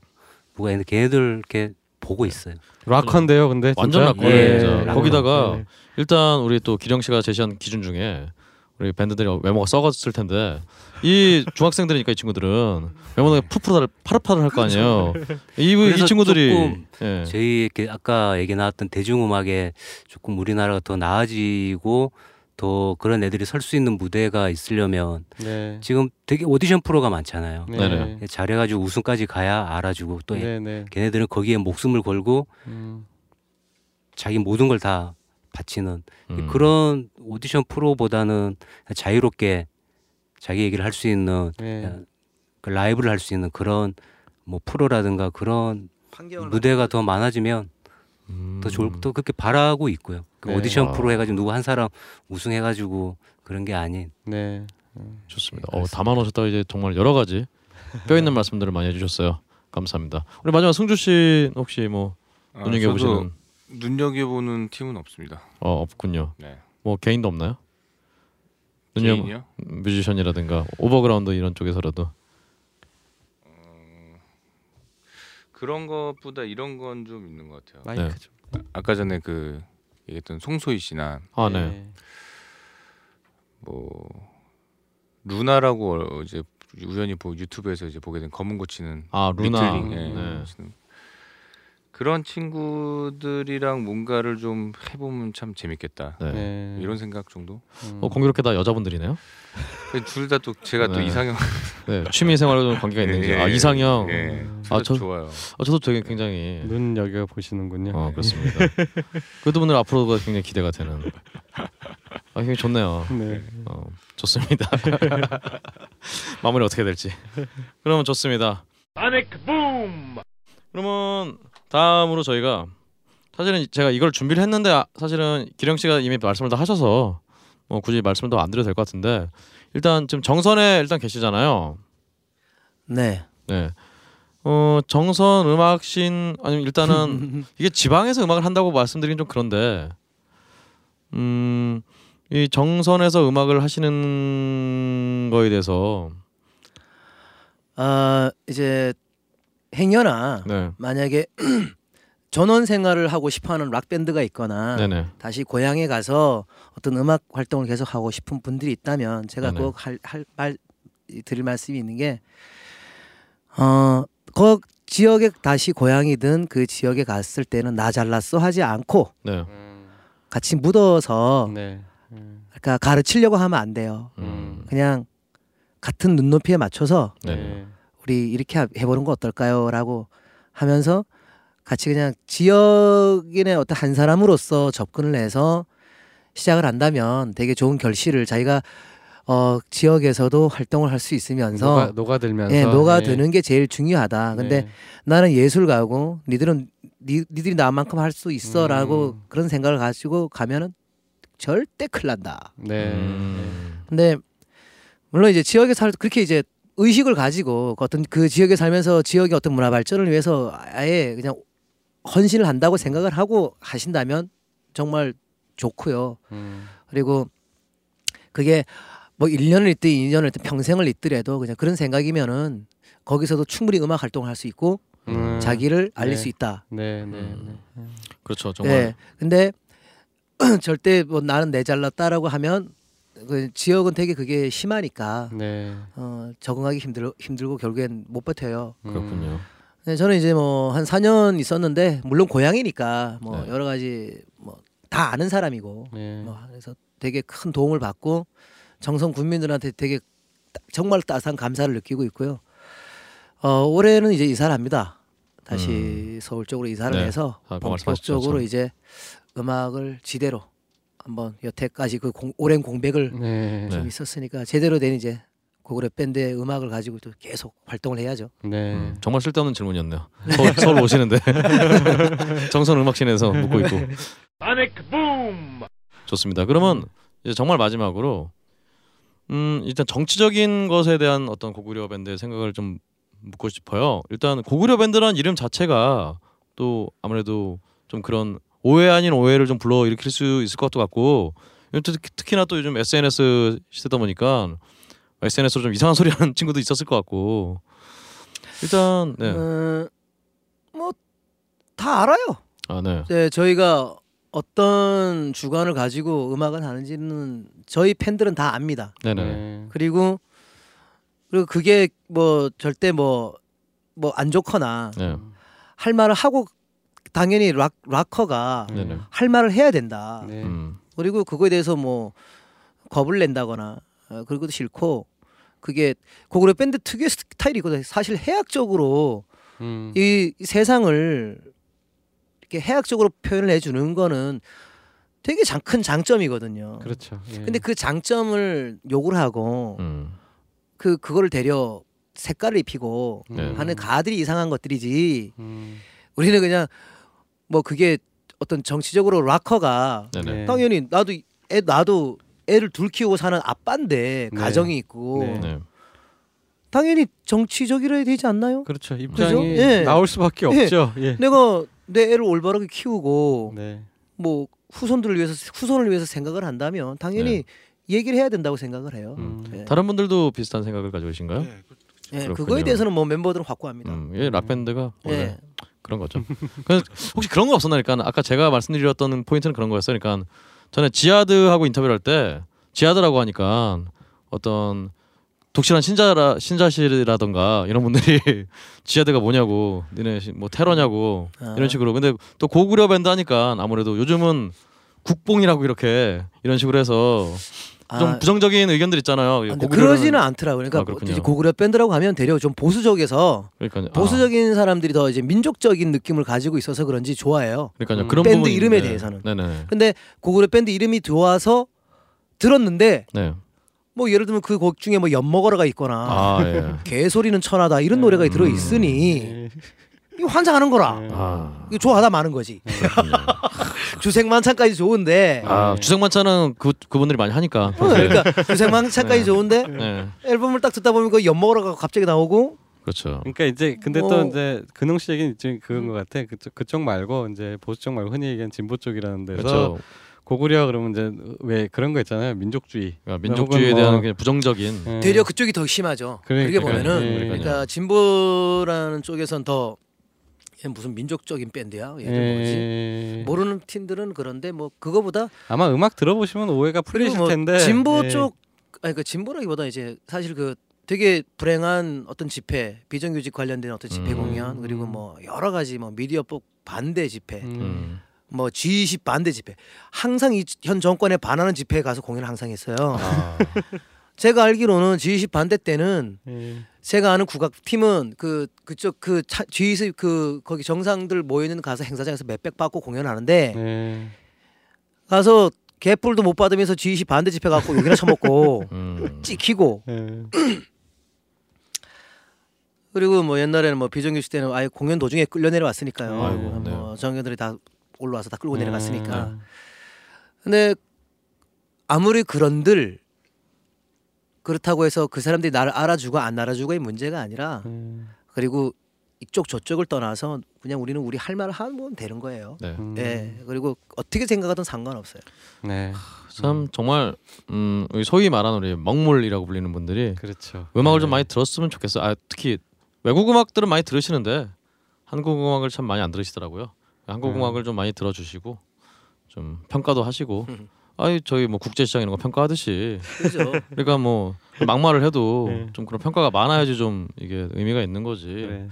뭐가 있는데 걔네들 이렇게 보고 있어요. 락한데요, 근데? 완전 락커네 예. 락커. 거기다가 네. 일단 우리 또 기령 씨가 제시한 기준 중에 우리 밴드들이 외모가 썩었을 텐데 이 중학생들이니까 이 친구들은 외모가 푸푸를 파릇파릇 할거 아니에요. 이, 이 그래서 친구들이 조금 예. 저희 이렇게 아까 얘기 나왔던 대중음악에 조금 우리나라가 더 나아지고 더 그런 애들이 설 수 있는 무대가 있으려면 네. 지금 되게 오디션 프로가 많잖아요. 네네. 잘해가지고 우승까지 가야 알아주고 또 네, 네. 걔네들은 거기에 목숨을 걸고 음. 자기 모든 걸 다 바치는 음. 그런 오디션 프로보다는 자유롭게 자기 얘기를 할 수 있는 네. 그 라이브를 할 수 있는 그런 뭐 프로라든가 그런 무대가 더 많아지면 음. 더 좋을 더 그렇게 바라고 있고요. 그 네. 오디션 아. 프로 해가지고 누구 한 사람 우승해가지고 그런 게 아닌 네. 좋습니다. 어, 담아놓으셨다가 이제 정말 여러 가지 뼈 있는 말씀들을 많이 해주셨어요. 감사합니다. 우리 마지막 승주 씨 혹시 뭐 아, 눈여겨 보시는 눈여겨보는 팀은 없습니다. 어 없군요. 네. 뭐 개인도 없나요? 눈여 개인이요? 뮤지션이라든가 overground 이런 쪽에서라도 그런 것보다 이런 건 좀 있는 것 같아요. 마이크 네. 좀. 아까 전에 그 얘기했던 송소희 씨나 아 네. 뭐 루나라고 어- 어제 우연히 보 유튜브에서 이제 보게 된 검은 고치는 아 루나. 리틀링 예, 네. 그런 친구들이랑 뭔가를 좀 해보면 참 재밌겠다 네. 네. 이런 생각 정도. 음. 어 공교롭게 다 여자분들이네요. 둘 다 또 제가 또 네. 이상형 네. 취미 생활과 관계가 있는지. 아 이상형. 예, 아, 아, 저- 좋아요. 아, 저도 되게 굉장히 눈 여겨 보시는군요. 어 그렇습니다. [LAUGHS] 그분들 앞으로가 굉장히 기대가 되는. 아 굉장히 좋네요. 네. 어, 좋습니다. [LAUGHS] 마무리 어떻게 될지. 그러면 좋습니다. 그러면 다음으로 저희가 사실은 제가 이걸 준비를 했는데 아, 사실은 기령 씨가 이미 말씀을 다 하셔서 뭐 굳이 말씀을 더안 드려도 될 것 같은데 일단 지금 정선에 일단 계시잖아요. 네. 네. 어 정선 음악신 아니면 일단은 [LAUGHS] 이게 지방에서 음악을 한다고 말씀드리긴 좀 그런데 음 이 정선에서 음악을 하시는 거에 대해서. 아 이제 행여나 네. 만약에 [CLEARS THROAT] 전원 생활을 하고 싶어하는 락 밴드가 있거나 네네. 다시 고향에 가서 어떤 음악 활동을 계속 하고 싶은 분들이 있다면 제가 네네. 꼭 할 할 말 드릴 말씀이 있는 게 어 그 지역에 다시 고향이든 그 지역에 갔을 때는 나 잘났어 하지 않고 네 같이 묻어서 네. 음. 그러니까 가르치려고 하면 안 돼요. 음. 그냥 같은 눈높이에 맞춰서 네네 우리 이렇게 하- 해보는 거 어떨까요?라고 하면서 같이 그냥 지역인의 어떤 한 사람으로서 접근을 해서 시작을 한다면 되게 좋은 결실을 자기가 어 지역에서도 활동을 할 수 있으면서 녹아 녹아들면서 예 예. 녹아드는 게 제일 중요하다. 근데 네. 나는 예술가고 니들은 니, 니들이 나만큼 할 수 있어라고 음. 그런 생각을 가지고 가면은 절대 큰일 난다. 네. 음. 근데 물론 이제 지역에 살 그렇게 이제 의식을 가지고 그 어떤 그 지역에 살면서 지역의 어떤 문화 발전을 위해서 아예 그냥 헌신을 한다고 생각을 하고 하신다면 정말 좋고요. 음. 그리고 그게 뭐 1년을 있든 2년을 있든 평생을 있더라도 그냥 그런 생각이면은 거기서도 충분히 음악 활동을 할 수 있고 음. 자기를 알릴 네. 수 있다. 네, 네, 음. 네. 그렇죠 정말 네. 근데 [CLEARS THROAT] 절대 뭐 나는 내 잘났다라고 하면 그 지역은 되게 그게 심하니까 네. 어, 적응하기 힘들 힘들고 결국엔 못 버텨요. 음. 그렇군요 네, 저는 이제 뭐 한 4년 있었는데 물론 고향이니까 뭐 네. 여러 가지 뭐 다 아는 사람이고 네. 뭐 그래서 되게 큰 도움을 받고 정성 국민들한테 되게 따- 정말 따스한 감사를 느끼고 있고요. 어, 올해는 이제 이사를 합니다. 다시 서울 쪽으로 이사를 네. 해서 아까 말씀하셨죠, 본격적으로 참. 이제 음악을 지대로 한번 여태까지 그 공, 오랜 공백을 네. 좀 네. 있었으니까 제대로 된 이제 고그레 밴드의 음악을 가지고 또 계속 활동을 해야죠. 네. 음, 정말 쓸데없는 질문이었네요 서울, 서울 오시는데 [LAUGHS] 정선 음악신에서 [LAUGHS] 묻고 있고 좋습니다 그러면 이제 정말 마지막으로 음 일단 정치적인 것에 대한 어떤 고구려 밴드의 생각을 좀 묻고 싶어요 일단 고구려 밴드라는 이름 자체가 또 아무래도 좀 그런 오해 아닌 오해를 좀 불러 일으킬 수 있을 것도 같고 특- 특히나 또 요즘 SNS 시대다 보니까 SNS로 좀 이상한 소리 하는 [LAUGHS] 친구도 있었을 것 같고 일단 네. 어, 뭐다 알아요. 아 네. 네, 저희가 어떤 주관을 가지고 음악을 하는지는 저희 팬들은 다 압니다. 네네. 네. 그리고 그리고 그게 뭐 절대 뭐 뭐 안 좋거나 네. 할 말을 하고 당연히 락 락커가 네네. 할 말을 해야 된다. 네. 음. 그리고 그거에 대해서 뭐 겁을 낸다거나 어, 그리고도 싫고 그게 고구려 밴드 특유의 스타일이거든요. 사실 해학적으로 음. 이, 이 세상을 이렇게 해학적으로 표현을 해주는 거는 되게 장, 큰 장점이거든요. 그렇죠. 예. 근데 그 장점을 욕을 하고 음. 그 그거를 되려 색깔을 입히고 네. 하는 가들이 이상한 것들이지. 음. 우리는 그냥 뭐 그게 어떤 정치적으로 락커가 네네. 네. 당연히 나도 애 나도 애를 둘 키우고 사는 아빠인데 네. 가정이 있고 네. 네. 당연히 정치적이라 해야 되지 않나요? 그렇죠. 입장이 예. 나올 수밖에 예. 없죠. 예. 내가 내 애를 올바르게 키우고 네. 뭐 후손들을 위해서 후손을 위해서 생각을 한다면 당연히 네. 얘기를 해야 된다고 생각을 해요. 음. 예. 다른 분들도 비슷한 생각을 가지고 계신가요? 네, 그- 예, 그렇군요. 그거에 대해서는 뭐 멤버들은 확고합니다. 음, 예, 락 밴드가 원래 예. 그런 거죠. 혹시 그런 거 없었나? 그러니까 아까 제가 말씀드렸던 포인트는 그런 거였어요. 그러니까 전에 지하드하고 인터뷰를 할 때 지하드라고 하니까 어떤 독실한 신자라 신자실이라던가 이런 분들이 [LAUGHS] 지하드가 뭐냐고 니네 시- 뭐 테러냐고 아. 이런 식으로 근데 또 고구려 밴드 하니까 아무래도 요즘은 국뽕이라고 이렇게 이런 식으로 해서 좀 아, 부정적인 의견들 있잖아요. 아, 그러지는 않더라고요. 아, 그러니까 그렇군요. 이제 고구려 밴드라고 하면 대려 좀 보수적에서 그러니까 보수적인 사람들이 더 이제 민족적인 느낌을 가지고 있어서 그런지 좋아해요. 그러니까 음. 그런 밴드 부분이 이름에 있는데. 대해서는. 네네 근데 고구려 밴드 이름이 좋아서 들었는데 네. 뭐 예를 들면 그 곡 중에 뭐 엿먹어라가 있거나 아 예. 개소리는 천하다 이런 노래가 들어 있으니 네. 이거 환장하는 거라. 네. 아. 이거 좋아하다 마는 거지. [LAUGHS] 주생만찬까지 좋은데. 아 주생만찬은 그 그분들이 많이 하니까. 어, 그러니까 [LAUGHS] 주생만찬까지 네. 좋은데 네. 앨범을 딱 듣다 보면 그 엿먹어라가 갑자기 나오고 그렇죠. 그러니까 이제 근데 뭐- 또 이제 근홍 씨 얘기는 이제 그건 것 같아. 그쪽 그쪽 말고 이제 보수 쪽 말고 흔히 얘기하는 진보 쪽이라는 데서 그렇죠. 고구려 그러면 이제 왜 그런 거 있잖아요. 민족주의. 그러니까 민족주의에 혹은 대한 뭐- 그냥 부정적인. 예. 되려 그쪽이 더 심하죠. 그러니까, 그렇게 보면은 예. 그러니까 진보라는 쪽에선 더얘 무슨 민족적인 밴드야. 얘들 뭐지? 예. 모르는 팀들은 그런데 뭐 그거보다 아마 음악 들어보시면 오해가 풀리실 뭐 텐데. 진보 예. 쪽 아니 그 진보라기보다 이제 사실 그 되게 불행한 어떤 집회 비정규직 관련된 어떤 집회 음. 공연 그리고 뭐 여러 가지 뭐 미디어법 반대 집회 음. 음. 뭐 G20 반대 집회 항상 이 현 정권에 반하는 집회에 가서 공연을 항상 했어요. 아. [LAUGHS] 제가 알기로는 G20 반대 때는 예. 제가 아는 국악 팀은 그 그쪽 그 차, G20 그 거기 정상들 모여 있는 가서 행사장에서 몇백 받고 공연하는데 예. 가서 개뿔도 못 받으면서 G20 반대 집회 갖고 욕이나 처먹고 [LAUGHS] 음. 찍히고 예. 그리고 뭐 옛날에는 뭐 비정규직 때는 아예 공연 도중에 끌려 내려왔으니까요. 아이고, 뭐 정경들이 다 올라와서 다 끌고 음. 내려갔으니까. 근데 아무리 그런들 그렇다고 해서 그 사람들이 나를 알아주고 안 알아주고의 문제가 아니라 음. 그리고 이쪽 저쪽을 떠나서 그냥 우리는 우리 할 말을 하면 되는 거예요. 네. 음. 예. 그리고 어떻게 생각하든 상관없어요. 네. 참 정말 음 우리 소위 말하는 우리 먹물이라고 불리는 분들이 그렇죠. 음악을 네. 좀 많이 들었으면 좋겠어. 아 특히 외국 음악들은 많이 들으시는데 한국 음악을 참 많이 안 들으시더라고요. 한국 음. 음악을 좀 많이 들어주시고 좀 평가도 하시고. 음. 아이 저희 뭐 국제시장 이런 거 평가하듯이. 그러니까 뭐 막말을 해도 네. 좀 그런 평가가 많아야지 좀 이게 의미가 있는 거지. 네.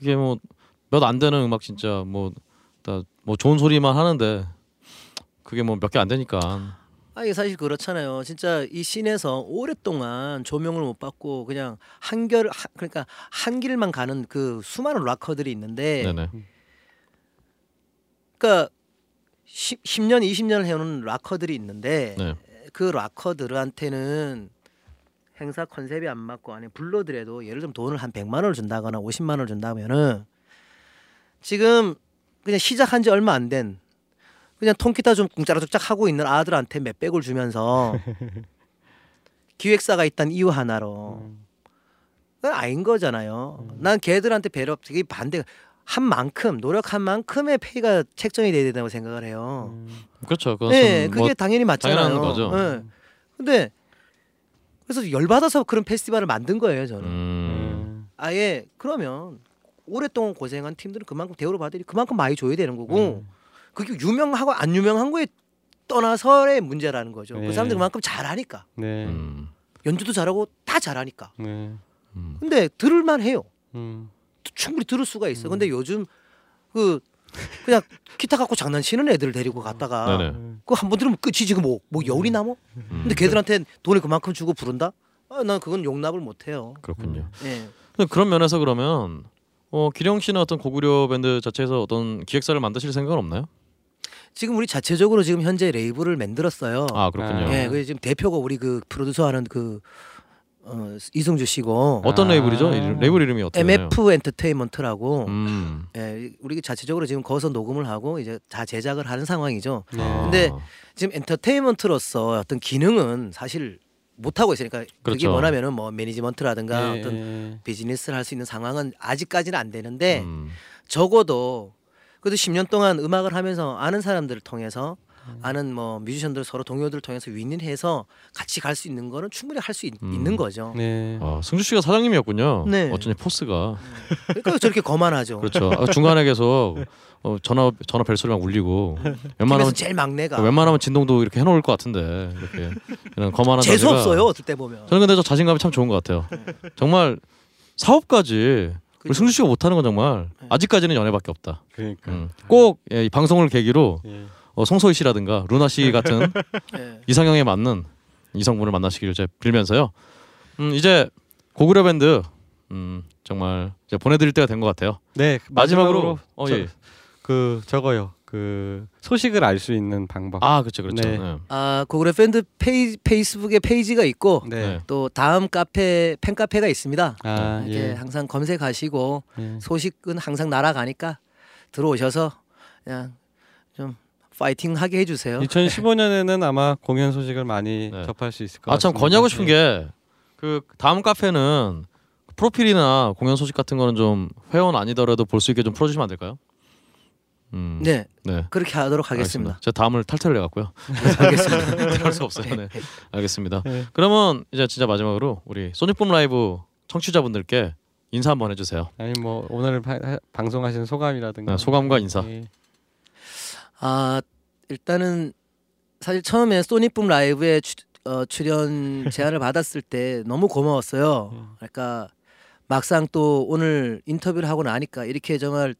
이게 뭐 몇 안 되는 음악 진짜 뭐 다 뭐 좋은 소리만 하는데 그게 뭐 몇 개 안 되니까. 아 이게 사실 그렇잖아요. 진짜 이 scene에서 오랫동안 조명을 못 받고 그냥 한결 하- 그러니까 한 길만 가는 그 수많은 락커들이 있는데 네네. 그러니까 10, 10년 20년을 해오는 락커들이 있는데 네. 그 락커들한테는 행사 컨셉이 안 맞고 아니 불러더라도 예를 들면 돈을 한 100만 원을 준다거나 50만 원을 준다면은 지금 그냥 시작한 지 얼마 안 된 그냥 통기타 좀 꿍짜라죽짝 하고 있는 아들한테 몇백을 주면서 [LAUGHS] 기획사가 있다는 이유 하나로 그건 아닌 거잖아요. 난 걔들한테 배려 되게 반대 한 만큼 노력한 만큼의 페이가 책정이 돼야 된다고 생각을 해요. 그렇죠. 그건 네, 좀 그게 뭐 당연히 맞잖아요. 당연한 거죠. 네. 근데 그래서 열 받아서 그런 페스티벌을 만든 거예요, 저는. 음. 음. 아예 그러면 오랫동안 고생한 팀들은 그만큼 대우를 받으니 그만큼 많이 줘야 되는 거고 그게 유명하고 안 유명한 거에 떠나서의 문제라는 거죠. 네. 그 사람들 그만큼 잘하니까 네. 음. 연주도 잘하고 다 잘하니까. 네. 음. 근데 들을만 해요. 음. 충분히 들을 수가 있어. 근데 요즘 그 그냥 기타 갖고 장난치는 애들 데리고 갔다가 네네. 그거 한 번 들으면 끝이 지금 뭐, 뭐 열이 남어? 음. 근데 걔들한테 돈을 그만큼 주고 부른다? 아, 난 그건 용납을 못 해요. 그렇군요. 예. 근데 그런 면에서 그러면 어 기령 씨는 어떤 고구려 밴드 자체에서 어떤 기획사를 만드실 생각은 없나요? 지금 우리 자체적으로 지금 현재 레이블을 만들었어요. 아 그렇군요. 아. 예, 그 지금 대표가 우리 그 프로듀서 하는 그 어, 이승주 씨고 어떤 아. 레이블이죠? 이름- 레이블 이름이 어떻게 되나요? MF 엔터테인먼트라고 음. 예, 우리 자체적으로 지금 거기서 녹음을 하고 이제 다 제작을 하는 상황이죠. 네. 아. 근데 지금 엔터테인먼트로서 어떤 기능은 사실 못 하고 있으니까 그게 그렇죠. 뭐냐면은 뭐 매니지먼트라든가 예, 어떤 예. 비즈니스를 할 수 있는 상황은 아직까지는 안 되는데 음. 적어도 그래도 10년 동안 음악을 하면서 아는 사람들을 통해서 음. 아는 뭐 뮤지션들 서로 동료들을 통해서 윈윈해서 같이 갈 수 있는 거는 충분히 할수 음. 있는 거죠. 네. 아, 승주 씨가 사장님이었군요. 네. 어쩐지 포스가 그러니까 저렇게 거만하죠. 그렇죠. 아, 중간에 계속 어, 전화 전화 벨 소리만 울리고 웬만하면 제일 막내가 웬만하면 진동도 이렇게 해놓을 것 같은데 이렇게 이런 거만한 재수 없어요. 어떨 때 보면. 저는 근데 저 자신감이 참 좋은 것 같아요. 정말 사업까지 우리? 승주 씨가 못하는 건 정말 네. 아직까지는 연애밖에 없다. 그러니까. 음. 꼭 예, 이 방송을 계기로 예. 어, 송소희 씨라든가 루나 씨 같은 예. [LAUGHS] 이상형에 맞는 이성분을 만나시기를 제가 빌면서요. 음, 이제 고구려 밴드 음, 정말 이제 보내드릴 때가 된 것 같아요. 네, 마지막으로 어, 저- 예. 그 저거요. 그 소식을 알 수 있는 방법. 아 그렇죠 그렇죠. 네. 네. 아 고구려 밴드 페이, 페이스북에 페이지가 있고 네. 네. 또 다음 카페 팬 카페가 있습니다. 아, 이렇게 예. 항상 검색하시고 예. 소식은 항상 날아가니까 들어오셔서 그냥 좀 파이팅 하게 해주세요. 2015년에는 아마 공연 소식을 많이 네. 접할 수 있을 것아참 같습니다. 건의하고 싶은 예. 게그 다음 카페는 프로필이나 공연 소식 같은 거는 좀 회원 아니더라도 볼 수 있게 좀 풀어주시면 안 될까요? 음, 네 네. 그렇게 하도록 하겠습니다. 제가 다음을 탈퇴를 해갖고요. 알겠습니다. [LAUGHS] 할수 없어요. 네. 알겠습니다. 네. 그러면 이제 진짜 마지막으로 우리 소닉붐 라이브 청취자분들께 인사 한번 해주세요. 아니 뭐 오늘 방송하신 소감이라든가 네, 소감과 인사. 예. 아 일단은 사실 처음에 소니붐 라이브에 추, 어, 출연 [LAUGHS] 제안을 받았을 때 너무 고마웠어요. 음. 그러니까 막상 또 오늘 인터뷰를 하고 나니까 이렇게 정말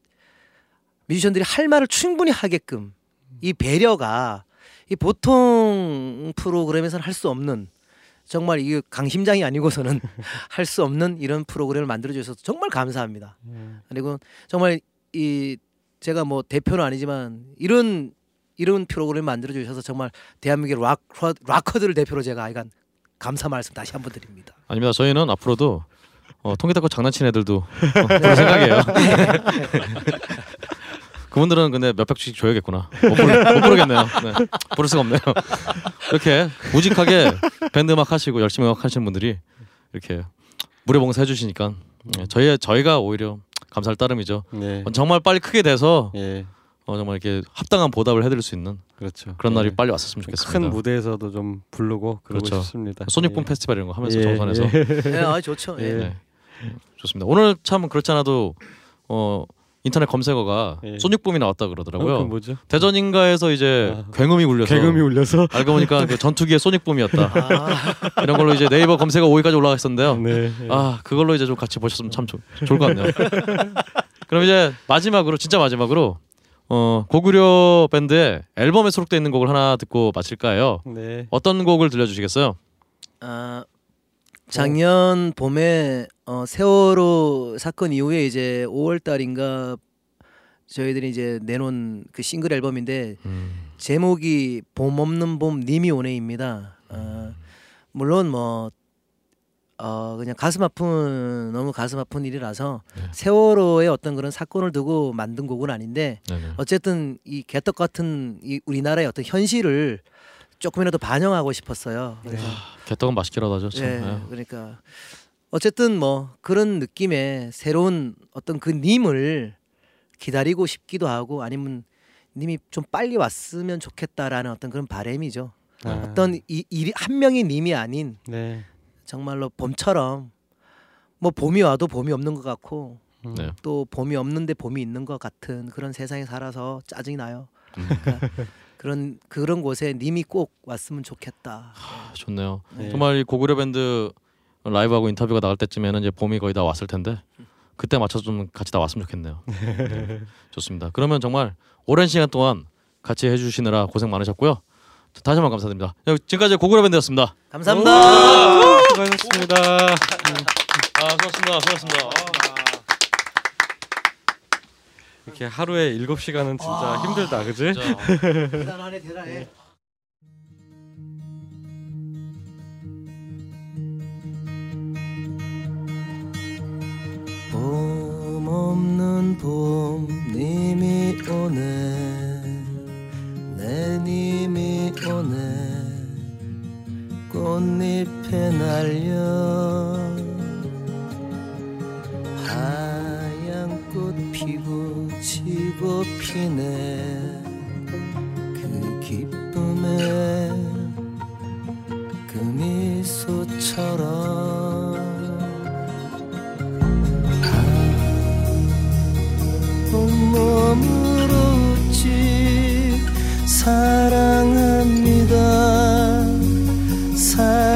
뮤지션들이 할 말을 충분히 하게끔 이 배려가 이 보통 프로그램에서는 할 수 없는 정말 이게 강심장이 아니고서는 [LAUGHS] 할 수 없는 이런 프로그램을 만들어 주셔서 정말 감사합니다. 음. 그리고 정말 이 제가 뭐 대표는 아니지만 이런 이런 프로그램 만들어 주셔서 정말 대한민국 락 락커들을 대표로 제가 하여간 감사 말씀 다시 한번 드립니다. 아닙니다. 저희는 앞으로도 어, 통기타고 장난친 애들도 어, 그럴 생각이에요. [LAUGHS] 그분들은 근데 몇 백씩 줘야겠구나. 못, 부르, 못 부르겠네요. 네. 부를 수가 없네요. 이렇게 무직하게 밴드 음악 하시고 열심히 음악 하시는 분들이 이렇게 무료봉사 해주시니까 네, 저희 저희가 오히려 감사할 따름이죠. 네. 어, 정말 빨리 크게 돼서 예. 어, 정말 이렇게 합당한 보답을 해드릴 수 있는 그렇죠. 그런 날이 예. 빨리 왔었으면 좋겠습니다. 큰 무대에서도 좀 부르고 그러고 그렇죠. 싶습니다. 소닉붐 예. 페스티벌 이런 거 하면서 예, 정선에서 예. 네, 아 좋죠. 예. 예. 네. 좋습니다. 오늘 참 그렇지 않아도 어 인터넷 검색어가 예. 소닉붐이 나왔다 어, 그러더라고요. 그 뭐죠? 대전인가에서 이제 아. 굉음이 울려서 개금이 울려서 [LAUGHS] 알고 보니까 그 전투기의 소닉붐이었다. 아, 이런 걸로 이제 네이버 검색어 5위까지 올라가 있었는데요. 네. 예. 아 그걸로 이제 좀 같이 보셨으면 참 좋, 좋을 것 같네요. 그럼 이제 마지막으로 진짜 마지막으로 어 고구려 밴드의 앨범에 수록되어 있는 곡을 하나 듣고 마칠까요? 네. 어떤 곡을 들려주시겠어요? 아, 작년 봄에 어, 세월호 사건 이후에 이제 5월 달인가 저희들이 이제 내놓은 그 싱글 앨범인데 음, 제목이 봄 없는 봄 님이 오네입니다. 어, 물론 뭐 어, 그냥 가슴 아픈 너무 가슴 아픈 일이라서 네. 세월호의 어떤 그런 사건을 두고 만든 곡은 아닌데 네 네. 어쨌든 이 개떡 같은 이 우리나라의 어떤 현실을 조금이라도 반영하고 싶었어요. 그래서 개떡은 맛있게라도 하죠. 참. 예, 예. 그러니까 어쨌든 뭐 그런 느낌의 새로운 어떤 그 님을 기다리고 싶기도 하고 아니면 님이 좀 빨리 왔으면 좋겠다라는 어떤 그런 바램이죠. 아, 어떤 이, 이, 한 명의 님이 아닌 네. 정말로 봄처럼 뭐 봄이 와도 봄이 없는 것 같고 음. 네. 또 봄이 없는데 봄이 있는 것 같은 그런 세상에 살아서 짜증이 나요. 음. 그러니까 그런 그런 곳에 님이 꼭 왔으면 좋겠다. 아, 좋네요. 네. 정말 이 고구려 밴드 라이브하고 인터뷰가 나갈 때쯤에는 이제 봄이 거의 다 왔을 텐데 그때 맞춰서 좀 같이 다 왔으면 좋겠네요. [LAUGHS] 네. 좋습니다. 그러면 정말 오랜 시간 동안 같이 해주시느라 고생 많으셨고요. 다시 한번 감사드립니다. 야, 지금까지 고구려 밴드였습니다. 감사합니다. 수고하셨습니다. 아, 수고하셨습니다. 수고하셨습니다. 이렇게 하루에 7시간은 진짜 힘들다. 그지? 대단하네 대단해. 봄 없는 봄님이 오네. 내님이 오네. 꽃잎에 날려. 하얀 꽃 피부치고 피네. 그 기쁨에 그 미소처럼. 머물었지 사랑합니다. 사랑